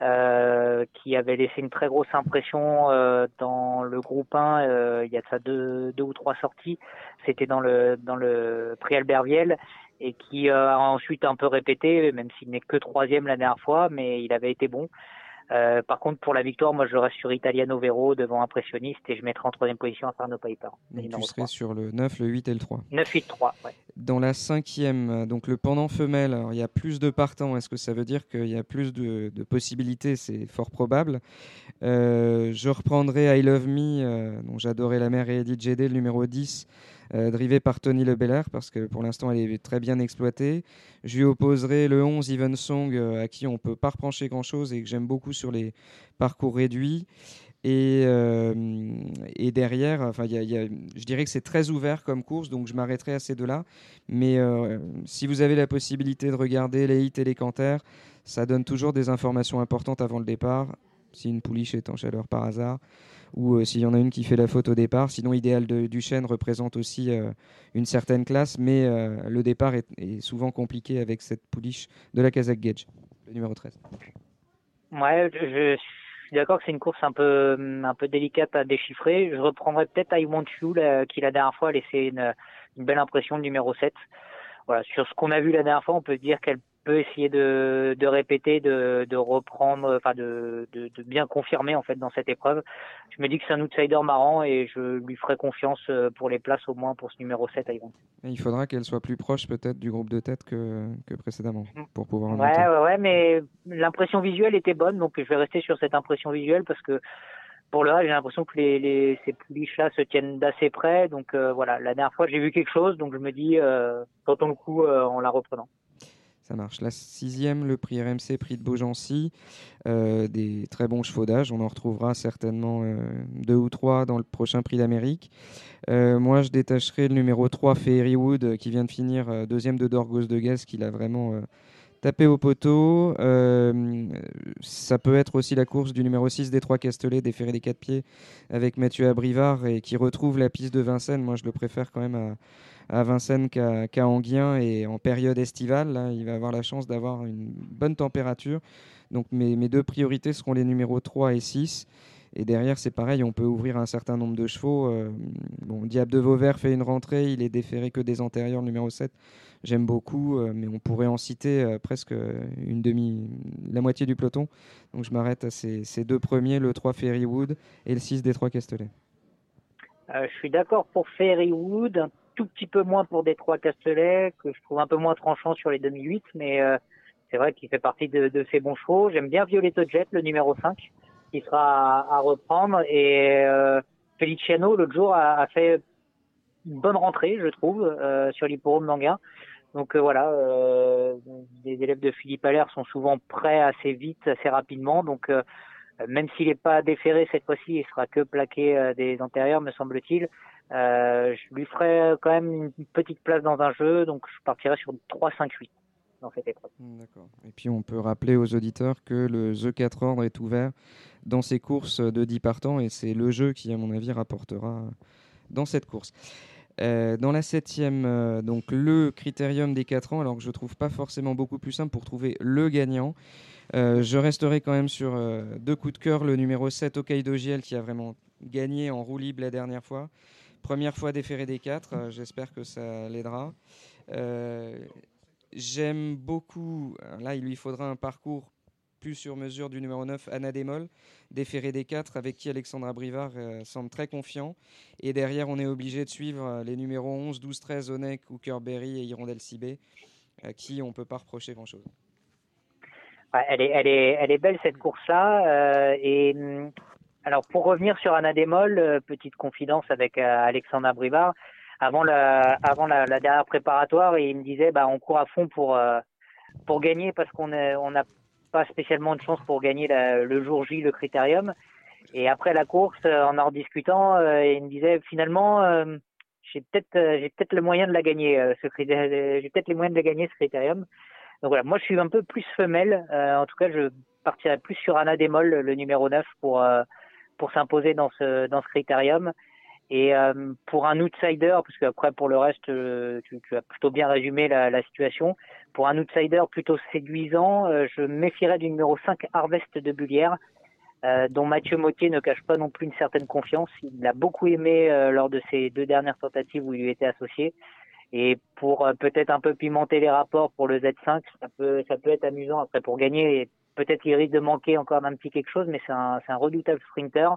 Euh, qui avait laissé une très grosse impression euh, dans le groupe 1 euh, il y a ça deux, deux ou trois sorties. C'était dans le dans le prix Albert Viel et qui a ensuite un peu répété même s'il n'est que troisième la dernière fois mais il avait été bon euh, par contre, pour la victoire, moi, je reste sur Italiano Vero devant Impressionniste et je mettrai en troisième position Inferno Piper. Donc tu serais sur le 9, le 8 et le 3. 9, 8, 3, ouais. Dans la cinquième, donc le pendant femelle, il y a plus de partants. Est-ce que ça veut dire qu'il y a plus de, possibilités? C'est fort probable. Euh, je reprendrai I Love Me, euh, dont j'adorais la mère et Eddie JD, le numéro 10 euh, drivé par Tony Lebelair, parce que pour l'instant, elle est très bien exploitée. Je lui opposerai le 11 Even Song, euh, à qui on peut pas reprocher grand-chose et que j'aime beaucoup sur les parcours réduits. Et, euh, derrière, enfin, y y a, je dirais que c'est très ouvert comme course, donc je m'arrêterai à ces deux-là. Mais si vous avez la possibilité de regarder les hits et les canters, ça donne toujours des informations importantes avant le départ. Si une pouliche est en chaleur par hasard, ou euh, s'il y en a une qui fait la faute au départ. Sinon, Idéal de Duchesne représente aussi euh, une certaine classe, mais euh, le départ est, souvent compliqué avec cette pouliche de la Kazakh Gage, le numéro 13. Ouais, je, suis d'accord que c'est une course un peu, un peu délicate à déchiffrer. Je reprendrai peut-être I Want You, qui la dernière fois a laissé une, une belle impression, le numéro 7. Voilà, sur ce qu'on a vu la dernière fois, on peut dire qu'elle peu essayer de, de répéter, de, de reprendre, enfin de, de, de, bien confirmer en fait dans cette épreuve. Je me dis que c'est un outsider marrant et je lui ferai confiance euh, pour les places au moins pour ce numéro 7 à Yvon. Il faudra qu'elle soit plus proche peut-être du groupe de tête que, que précédemment mm. pour pouvoir en ouais, ouais, ouais, mais l'impression visuelle était bonne, donc je vais rester sur cette impression visuelle parce que pour le reste, j'ai l'impression que les, les, ces pouliches-là se tiennent d'assez près. Donc euh, voilà, la dernière fois, j'ai vu quelque chose, donc je me dis, euh, tentons le coup euh, en la reprenant. Ça marche. La sixième, le prix RMC, prix de Beaugency. Euh, des très bons chevaux d'âge. On en retrouvera certainement deux ou trois dans le prochain prix d'Amérique. moi, je détacherai le numéro 3, Fairywood, qui vient de finir deuxième de Dorgos de Gaz, qui l'a vraiment taper au poteau. Euh, ça peut être aussi la course du numéro 6 des Trois Castellets, des Ferrés des Quatre Pieds, avec Mathieu Abrivard et qui retrouve la piste de Vincennes. Moi, je le préfère quand même à, Vincennes qu'à Anguien et en période estivale. Là, il va avoir la chance d'avoir une bonne température. Donc, mes, deux priorités seront les numéros 3 et 6. Et derrière, c'est pareil, on peut ouvrir un certain nombre de chevaux. Euh, bon, Diable de Vauvert fait une rentrée, il est déféré que des antérieurs, numéro 7 j'aime beaucoup, euh, mais on pourrait en citer euh, presque une demi, la moitié du peloton. Donc je m'arrête à ces, deux premiers, le 3 Fairywood et le 6 des 3 Castellet. Euh, je suis d'accord pour Fairywood, un tout petit peu moins pour Détroit Castellet, que je trouve un peu moins tranchant sur les demi-8, mais c'est vrai qu'il fait partie de, ces bons chevaux. J'aime bien Violetto Jet, le numéro 5, qui sera à, reprendre. Et Feliciano, l'autre jour, a, fait une bonne rentrée, je trouve, sur l'hipporome d'Anguin. Donc euh, voilà, euh, les élèves de Philippe Allaire sont souvent prêts assez vite, assez rapidement. Donc euh, même s'il n'est pas déféré cette fois-ci, il sera que plaqué des antérieurs, me semble-t-il. je lui ferai quand même une petite place dans un jeu, donc je partirai sur 3-5-8 dans cette épreuve. Hmm, d'accord. Et puis on peut rappeler aux auditeurs que le The 4 ordre est ouvert dans ces courses de 10 partants et c'est le jeu qui, à mon avis, rapportera dans cette course. Euh, dans la septième, euh, donc le critérium des 4 ans, alors que je trouve pas forcément beaucoup plus simple pour trouver le gagnant. Euh, je resterai quand même sur deux coups de cœur. Le numéro 7, Okaido Giel, qui a vraiment gagné en roue libre la dernière fois. Première fois déféré des 4, j'espère que ça l'aidera. J'aime beaucoup, là il lui faudra un parcours plus sur mesure du numéro 9, Anna Démol, déféré des 4, avec qui Alexandra Brivard euh, semble très confiant. Et derrière, on est obligé de suivre euh, les numéros 11, 12, 13, Onek, Hookerberry et Hirondelle Cibé, à qui on ne peut pas reprocher grand-chose. Elle, est, elle, est, elle est belle cette course-là. Euh, et hum, alors pour revenir sur Anna Démol, petite confidence avec Alexandra Brivard. Avant la, avant la, dernière préparatoire, il me disait bah, on court à fond pour, pour gagner parce qu'on on a pas spécialement de chance pour gagner le jour J le critérium. Et après la course, euh, en en discutant, euh, il me disait finalement, euh, j'ai peut-être j'ai peut-être le moyen de la gagner ce j'ai peut-être les moyens de la gagner ce critérium. Donc voilà, moi je suis un peu plus femelle. en tout cas, je partirais plus sur Anna Demol, le numéro 9 pour pour s'imposer dans ce dans ce critérium. Et pour un outsider, parce qu'après pour le reste, tu, tu, as plutôt bien résumé la, la situation. Pour un outsider plutôt séduisant, euh, je méfierais du numéro 5 Harvest de Bullière, euh, dont Mathieu Mottier ne cache pas non plus une certaine confiance. Il l'a beaucoup aimé euh, lors de ses deux dernières tentatives où il lui était associé. Et pour peut-être un peu pimenter les rapports pour le Z5, ça peut, ça peut être amusant. Après, pour gagner, peut-être il risque de manquer encore d'un petit quelque chose, mais c'est un, un redoutable sprinter.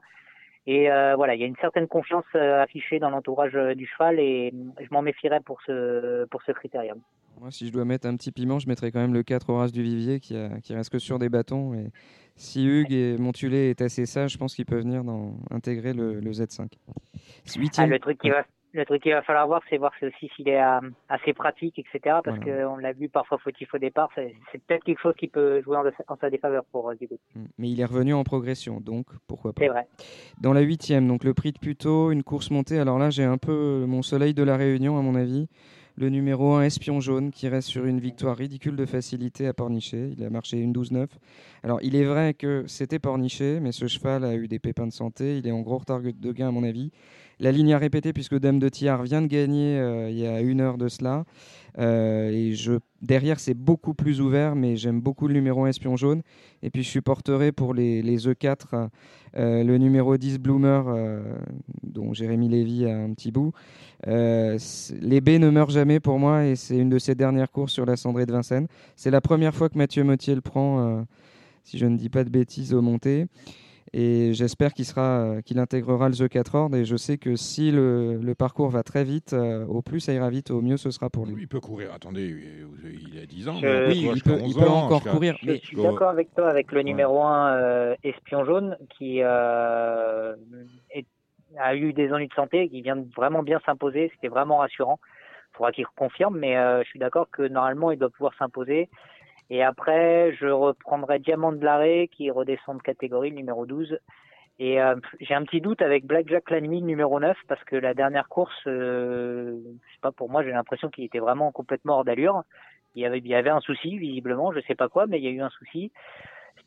Et voilà, il y a une certaine confiance affichée dans l'entourage du cheval et je m'en méfierais pour ce, pour ce critérium. Moi, si je dois mettre un petit piment, je mettrais quand même le 4 Horace du Vivier qui, qui reste que sur des bâtons. Et si Hugues et Montulé est assez sage, je pense qu'il peut venir dans, intégrer le, Z5. Ah, le truc qui va le truc qu'il va falloir voir, c'est voir aussi s'il est euh, assez pratique, etc. Parce qu'on l'a vu parfois fautif au départ. C'est peut-être quelque chose qui peut jouer en, sa défaveur pour euh, mm. Mais il est revenu en progression, donc pourquoi pas. C'est vrai. Dans la huitième, donc le prix de Puto, une course montée. Alors là, j'ai un peu mon soleil de la Réunion, à mon avis le numéro 1 Espion Jaune qui reste sur une victoire ridicule de facilité à Pornichet. Il a marché une 12-9. Alors il est vrai que c'était Pornichet, mais ce cheval a eu des pépins de santé. Il est en gros retard de gain à mon avis. La ligne a répété puisque Dame de Thiard vient de gagner euh, il y a une heure de cela. et je, derrière, c'est beaucoup plus ouvert, mais j'aime beaucoup le numéro 1 Espion Jaune. Et puis, je supporterai pour les, les E4 le numéro 10 Bloomer, dont Jérémy Lévy a un petit bout. les B ne meurent jamais pour moi, et c'est une de ses dernières courses sur la cendrée de Vincennes. C'est la première fois que Mathieu Mottier le prend si je ne dis pas de bêtises, au monté. Et j'espère qu'il sera, qu'il intégrera le The 4 Horde. Et je sais que si le, parcours va très vite, euh, au plus ça ira vite, au mieux ce sera pour lui. il peut courir. Attendez, il a 10 ans. Oui, il peut, encore courir. Je, suis d'accord avec toi avec le numéro 1 euh, Espion Jaune qui euh, a eu des ennuis de santé, qui vient vraiment bien s'imposer. C'était vraiment rassurant. Il faudra qu'il confirme, mais je suis d'accord que normalement il doit pouvoir s'imposer. Et après, je reprendrai Diamant de l'arrêt qui redescend de catégorie, numéro 12. Et euh, j'ai un petit doute avec Blackjack Lanny, numéro 9, parce que la dernière course, euh, je sais pas, pour moi, j'ai l'impression qu'il était vraiment complètement hors d'allure. Il y avait, il y avait un souci, visiblement, je sais pas quoi, mais il y a eu un souci.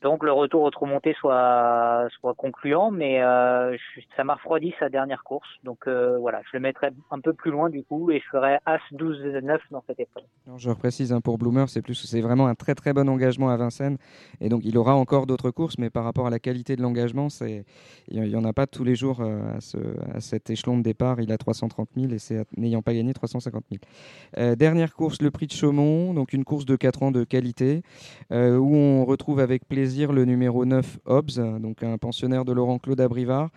Donc le retour au trou monté soit, soit concluant, mais euh, ça m'a refroidi sa dernière course. Donc euh, voilà, je le mettrai un peu plus loin du coup et je ferai As 12-9 dans cette épreuve. je reprécise hein, pour Bloomer, c'est plus c'est vraiment un très très bon engagement à Vincennes et donc il aura encore d'autres courses, mais par rapport à la qualité de l'engagement, c'est il n'y en a pas tous les jours euh, à, ce, à, cet échelon de départ. Il a 330 000 et c'est n'ayant pas gagné 350 000. dernière course, le prix de Chaumont, donc une course de 4 ans de qualité où on retrouve avec plaisir le numéro 9 Hobbs, donc un pensionnaire de Laurent Claude Abrivard,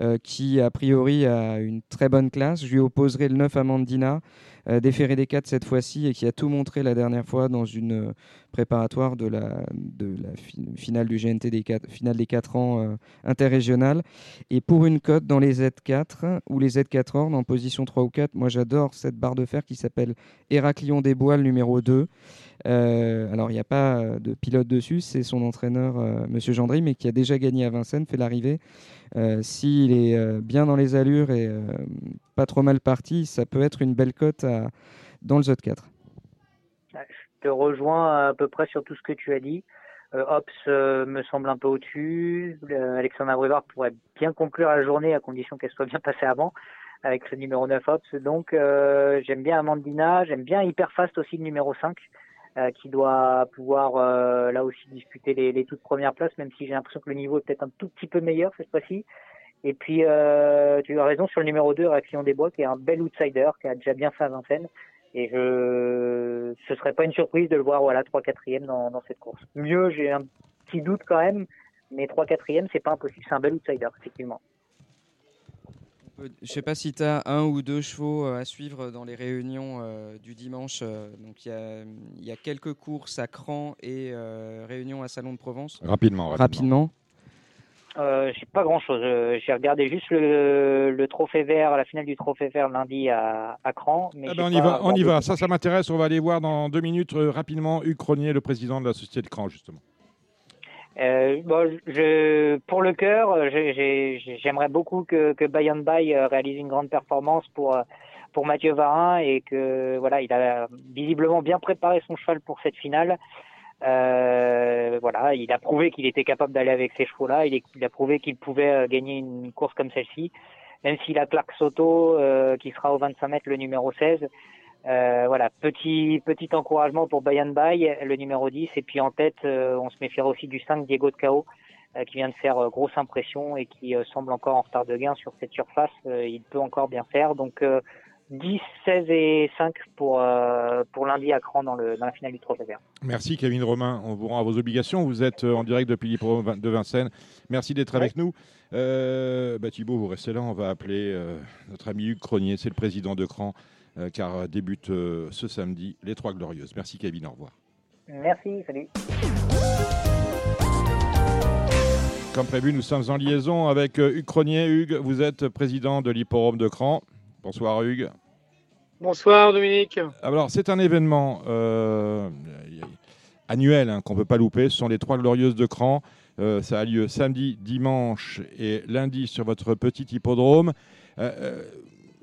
euh, qui a priori a une très bonne classe. Je lui opposerai le 9 Amandina, euh, déféré des 4 cette fois-ci, et qui a tout montré la dernière fois dans une euh, préparatoire de la, de la finale du GNT des 4, finale des 4 ans interrégionale. Et pour une cote dans les Z4 ou les Z4 Horn en position 3 ou 4, moi j'adore cette barre de fer qui s'appelle Héraclion des Bois, le numéro 2. Euh, alors, il n'y a pas euh, de pilote dessus, c'est son entraîneur, euh, Monsieur Gendry, mais qui a déjà gagné à Vincennes, fait l'arrivée. S'il est bien dans les allures et pas trop mal parti, ça peut être une belle cote dans le ZOT 4. Je te rejoins à peu près sur tout ce que tu as dit. Ops me semble un peu au-dessus. Alexandre Abrivard pourrait bien conclure la journée à condition qu'elle soit bien passée avant avec le numéro 9 Ops. Donc j'aime bien Amandina, j'aime bien Hyperfast aussi le numéro 5. Euh, qui doit pouvoir euh, là aussi disputer les, toutes premières places, même si j'ai l'impression que le niveau est peut-être un tout petit peu meilleur cette fois-ci. Et puis, euh, tu as raison sur le numéro 2, Réaction des Bois, qui est un bel outsider, qui a déjà bien fait à Vincennes. Et je, ce serait pas une surprise de le voir, voilà, 3 4 dans, dans cette course. Mieux, j'ai un petit doute quand même, mais 3 4 c'est pas impossible, c'est un bel outsider, effectivement. Je ne sais pas si tu as un ou deux chevaux euh, à suivre dans les réunions euh, du dimanche. Euh, donc il y, a, quelques courses à Cran et réunions à Salon de Provence. Rapidement. Rapidement. rapidement. J'ai pas grand chose. J'ai regardé juste le, trophée vert, la finale du trophée vert lundi à, à Cran. Mais eh ben, on y va, on y va. Ça, ça m'intéresse. On va aller voir dans deux minutes rapidement Hugues Cronier, le président de la société de Cran, justement. Euh, bon, je, pour le cœur, j'aimerais beaucoup que, que Bayern Bay euh, réalise une grande performance pour pour Mathieu Varin et que voilà, il a visiblement bien préparé son cheval pour cette finale. Euh, voilà, il a prouvé qu'il était capable d'aller avec ces chevaux-là. Il, a prouvé qu'il pouvait euh, gagner une course comme celle-ci, même s'il a Clark Soto euh, qui sera au 25 mètres le numéro 16. Euh, voilà, petit petit encouragement pour Bayan Bay, le numéro 10. Et puis en tête, euh, on se méfiera aussi du 5, Diego de Cao, euh, qui vient de faire grosse impression et qui semble encore en retard de gain sur cette surface. il peut encore bien faire. Donc 10, 16 et 5 pour, pour lundi à Cran dans, le, dans la finale du Trophée Vert. Merci Kevin Romain. On vous rend à vos obligations. Vous êtes en direct depuis l'Hippo de Vincennes. Merci d'être avec nous. Bah, Thibault, vous restez là. On va appeler notre ami Hugues Cronier. C'est le président de Cran. Euh, car débute euh, ce samedi les Trois Glorieuses. Merci Kevin, au revoir. Merci, salut. Comme prévu, nous sommes en liaison avec euh, Hugues Cronier. Hugues, vous êtes président de l'Hipporome de Cran. Bonsoir Hugues. Bonsoir Dominique. Alors c'est un événement annuel hein, qu'on ne peut pas louper. Ce sont les Trois Glorieuses de Cran. ça a lieu samedi, dimanche et lundi sur votre petit hippodrome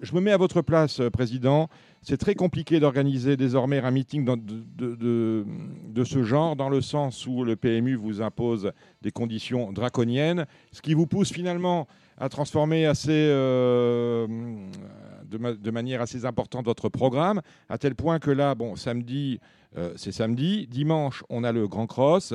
je me mets à votre place, euh, Président. C'est très compliqué d'organiser désormais un meeting de, ce genre, dans le sens où le PMU vous impose des conditions draconiennes, ce qui vous pousse finalement à transformer assez, euh, de, manière assez importante votre programme, à tel point que là, bon, samedi, c'est samedi, dimanche, on a le Grand Cross,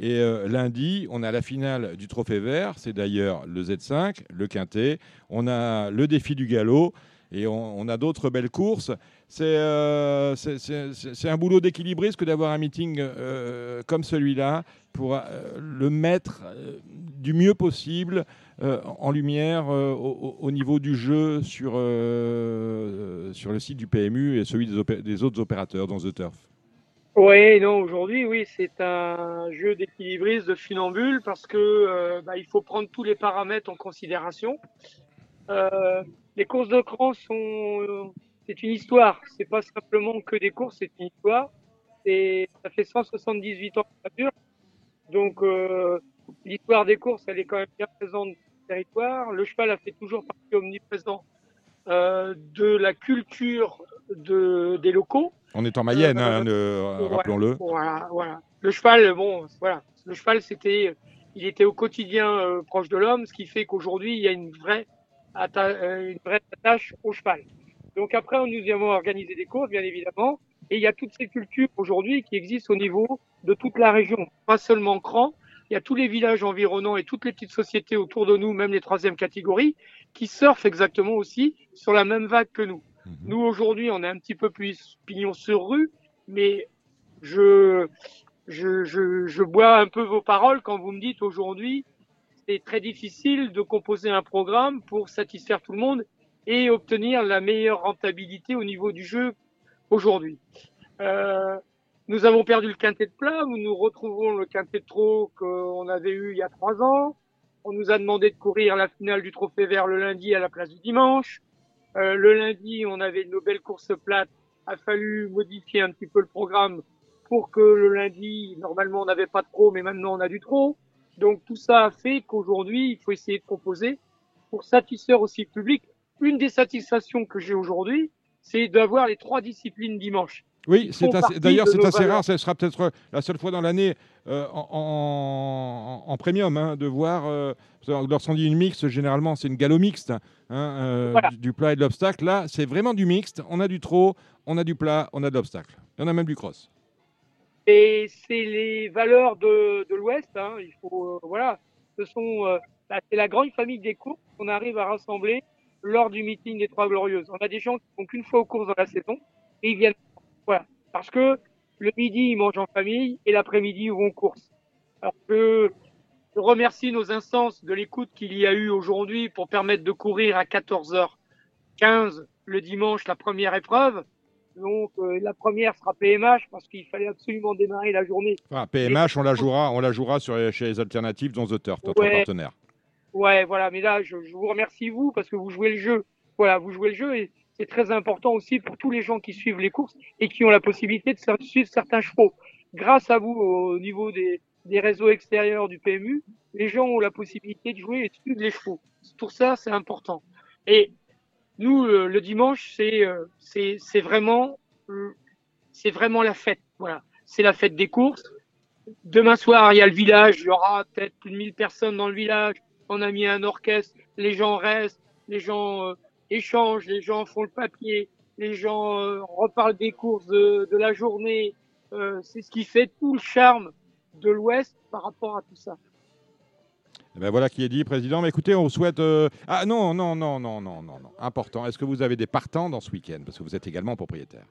et lundi, on a la finale du Trophée Vert, c'est d'ailleurs le Z5, le Quintet, on a le défi du galop, et on, a d'autres belles courses. C'est un boulot d'équilibriste que d'avoir un meeting comme celui-là pour le mettre du mieux possible euh, en lumière euh, au, niveau du jeu sur, euh, sur le site du PMU et celui des, autres opérateurs dans The Turf Oui, non, aujourd'hui, oui, c'est un jeu d'équilibriste, de funambule, parce que bah, il faut prendre tous les paramètres en considération. les courses de cran sont, c'est une histoire. C'est pas simplement que des courses, c'est une histoire. Ça fait 178 ans que ça dure. Donc, l'histoire des courses, elle est quand même bien présente territoire. Le cheval a fait toujours partie omniprésent euh, de la culture de, des locaux. On est en Mayenne, hein, euh, rappelons-le. Voilà, voilà. Le cheval, bon, voilà. Le cheval, c'était, il était au quotidien euh, proche de l'homme, ce qui fait qu'aujourd'hui, il y a une vraie, une vraie attache au cheval. Donc après, nous avons organisé des courses, bien évidemment, et il y a toutes ces cultures aujourd'hui qui existent au niveau de toute la région, pas seulement Cran, il y a tous les villages environnants et toutes les petites sociétés autour de nous, même les troisième catégories, qui surfent exactement aussi sur la même vague que nous. Mhm. Nous, aujourd'hui, on est un petit peu plus pignon sur rue, mais je, je, je, je bois un peu vos paroles quand vous me dites aujourd'hui, c'est très difficile de composer un programme pour satisfaire tout le monde et obtenir la meilleure rentabilité au niveau du jeu aujourd'hui. Euh, nous avons perdu le quintet de plat, nous retrouvons le quintet de trop qu'on avait eu il y a trois ans. On nous a demandé de courir la finale du trophée vert le lundi à la place du dimanche. Euh, le lundi, on avait nos belles courses plates. A fallu modifier un petit peu le programme pour que le lundi, normalement, on n'avait pas de trop, mais maintenant on a du trop. Donc tout ça a fait qu'aujourd'hui, il faut essayer de composer pour satisfaire aussi le public. Une des satisfactions que j'ai aujourd'hui, c'est d'avoir les trois disciplines dimanche. Oui, d'ailleurs, c'est assez rare. Ce sera peut-être la seule fois dans l'année euh, en, premium hein, de voir. Euh, lorsqu'on dit une mixte, généralement, c'est une galop mixte hein, euh, du, plat et de l'obstacle. Là, c'est vraiment du mixte. On a du trot, on a du plat, on a de l'obstacle. Et on a même du cross. Et c'est les valeurs de, l'Ouest. Hein. il faut, voilà, ce sont, c'est la grande famille des courses qu'on arrive à rassembler lors du meeting des Trois Glorieuses. On a des gens qui font qu'une fois aux courses dans la saison et ils viennent voilà. Parce que le midi, ils mangent en famille et l'après-midi, ils vont en course. Alors que je remercie nos instances de l'écoute qu'il y a eu aujourd'hui pour permettre de courir à 14h15 le dimanche la première épreuve. Donc euh, la première sera PMH parce qu'il fallait absolument démarrer la journée. Ah, PMH, on la jouera, on la jouera sur, chez les alternatives dans The Turf, notre partenaire. Ouais, voilà. Mais là, je, je, vous remercie vous parce que vous jouez le jeu. Voilà, vous jouez le jeu et c'est très important aussi pour tous les gens qui suivent les courses et qui ont la possibilité de suivre certains chevaux. Grâce à vous, au niveau des, des réseaux extérieurs du PMU, les gens ont la possibilité de jouer et de suivre les chevaux. Pour ça, c'est important. Et nous, le, dimanche, c'est euh, c'est vraiment euh, c'est vraiment la fête. Voilà, c'est la fête des courses. Demain soir, il y a le village. Il y aura peut-être plus de 1000 personnes dans le village. On a mis un orchestre. Les gens restent. Les gens euh, échange, les gens font le papier, les gens euh, reparlent des courses de, la journée. Euh, c'est ce qui fait tout le charme de l'Ouest par rapport à tout ça. Eh ben voilà qui est dit, président. Mais écoutez, on vous souhaite. Euh, ah non, non, non, non, non, non, non. Important. Est-ce que vous avez des partants dans ce week-end? Parce que vous êtes également propriétaire.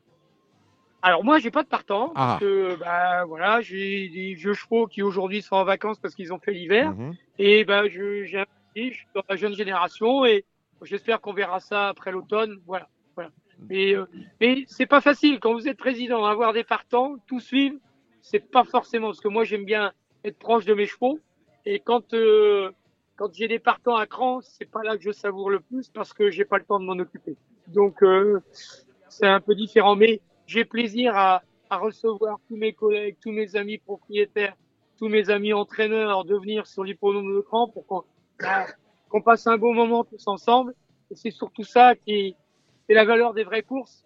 Alors moi, j'ai pas de partants. Ah. Parce que bah, voilà, j'ai des vieux chevaux qui aujourd'hui sont en vacances parce qu'ils ont fait l'hiver. Mhm. Et ben, je, j'ai un je suis dans la jeune génération et J'espère qu'on verra ça après l'automne. Voilà. voilà. Mais, euh, mais c'est pas facile quand vous êtes président, avoir des partants, tout suivre, c'est pas forcément parce que moi j'aime bien être proche de mes chevaux et quand euh, quand j'ai des partants à cran, c'est pas là que je savoure le plus parce que j'ai pas le temps de m'en occuper. Donc euh, c'est un peu différent, mais j'ai plaisir à, à recevoir tous mes collègues, tous mes amis propriétaires, tous mes amis entraîneurs de venir sur l'hippodrome de cran pour qu'on bah, qu'on passe un bon moment tous ensemble. Et c'est surtout ça qui est, la valeur des vraies courses.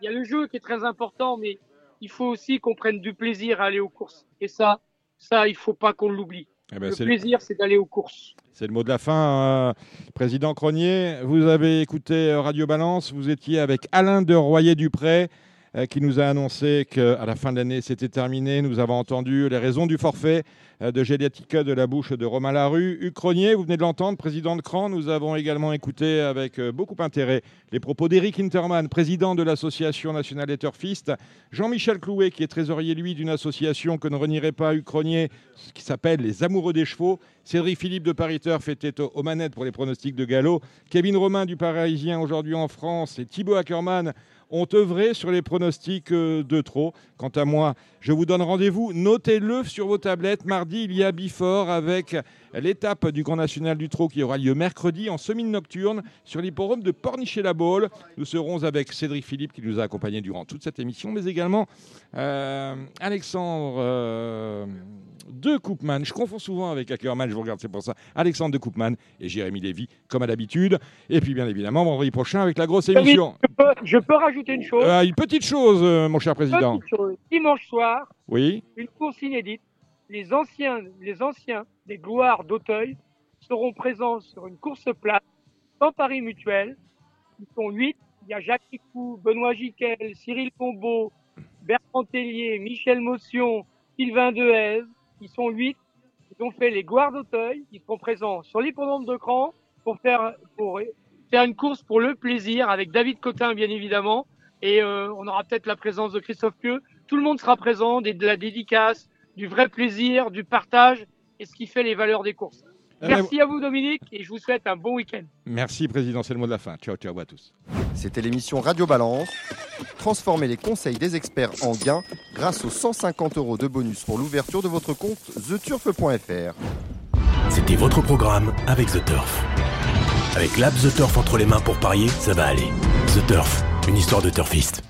Il y a le jeu qui est très important, mais il faut aussi qu'on prenne du plaisir à aller aux courses. Et ça, ça, il faut pas qu'on l'oublie. Eh ben, le plaisir, c'est d'aller aux courses. C'est le mot de la fin. Euh, Président Cronier, vous avez écouté Radio Balance, vous étiez avec Alain de Royer-Dupré. Euh, qui nous a annoncé qu'à la fin de l'année, c'était terminé. Nous avons entendu les raisons du forfait euh, de Géliatica de la bouche de Romain Larue. Ucronier, vous venez de l'entendre, président de CRAN. Nous avons également écouté avec euh, beaucoup d'intérêt les propos d'Éric Hintermann, président de l'Association nationale des turfistes. Jean-Michel Clouet, qui est trésorier, lui, d'une association que ne renierait pas Ucronier, qui s'appelle Les Amoureux des Chevaux. Cédric Philippe de Paris Turf était aux manettes pour les pronostics de galop. Kevin Romain du Parisien aujourd'hui en France et Thibaut Ackermann ont œuvré sur les pronostics euh, de trop. Quant à moi, je vous donne rendez-vous. Notez-le sur vos tablettes. Mardi, il y a Bifort avec l'étape du Grand National du Trot qui aura lieu mercredi en semi nocturne sur l'hipporome de Pornichet-la-Baule. Nous serons avec Cédric Philippe qui nous a accompagnés durant toute cette émission, mais également euh, Alexandre. Euh, de Koopman. Je confonds souvent avec Ackerman, je vous regarde, c'est pour ça. Alexandre de Koopman et Jérémy Lévy, comme à l'habitude. Et puis, bien évidemment, vendredi prochain avec la grosse émission. Je peux, rajouter une chose? Euh, une petite chose, mon cher président. Dimanche soir, oui. une course inédite. Les anciens, les anciens des gloires d'Auteuil seront présents sur une course plate sans Paris Mutuel. Ils sont huit. Il y a Jacques Picou, Benoît Giquel, Cyril Combeau, Bertrand Tellier, Michel Motion, Sylvain Dehaze, ils sont huit. Ils ont fait les gloires d'Auteuil. Ils seront présents sur l'hippodrome de Cran pour faire, pour faire une course pour le plaisir avec David Cotin, bien évidemment. Et euh, on aura peut-être la présence de Christophe Pieux. Tout le monde sera présent, de la dédicace, du vrai plaisir, du partage et ce qui fait les valeurs des courses. Eh ben, Merci à vous Dominique et je vous souhaite un bon week-end. Merci Président, c'est le mot de la fin. Ciao, ciao à tous. C'était l'émission Radio Balance. Transformez les conseils des experts en gains grâce aux 150 euros de bonus pour l'ouverture de votre compte theturf.fr. C'était votre programme avec The Turf. Avec l'app The Turf entre les mains pour parier, ça va aller. The Turf, une histoire de turfiste.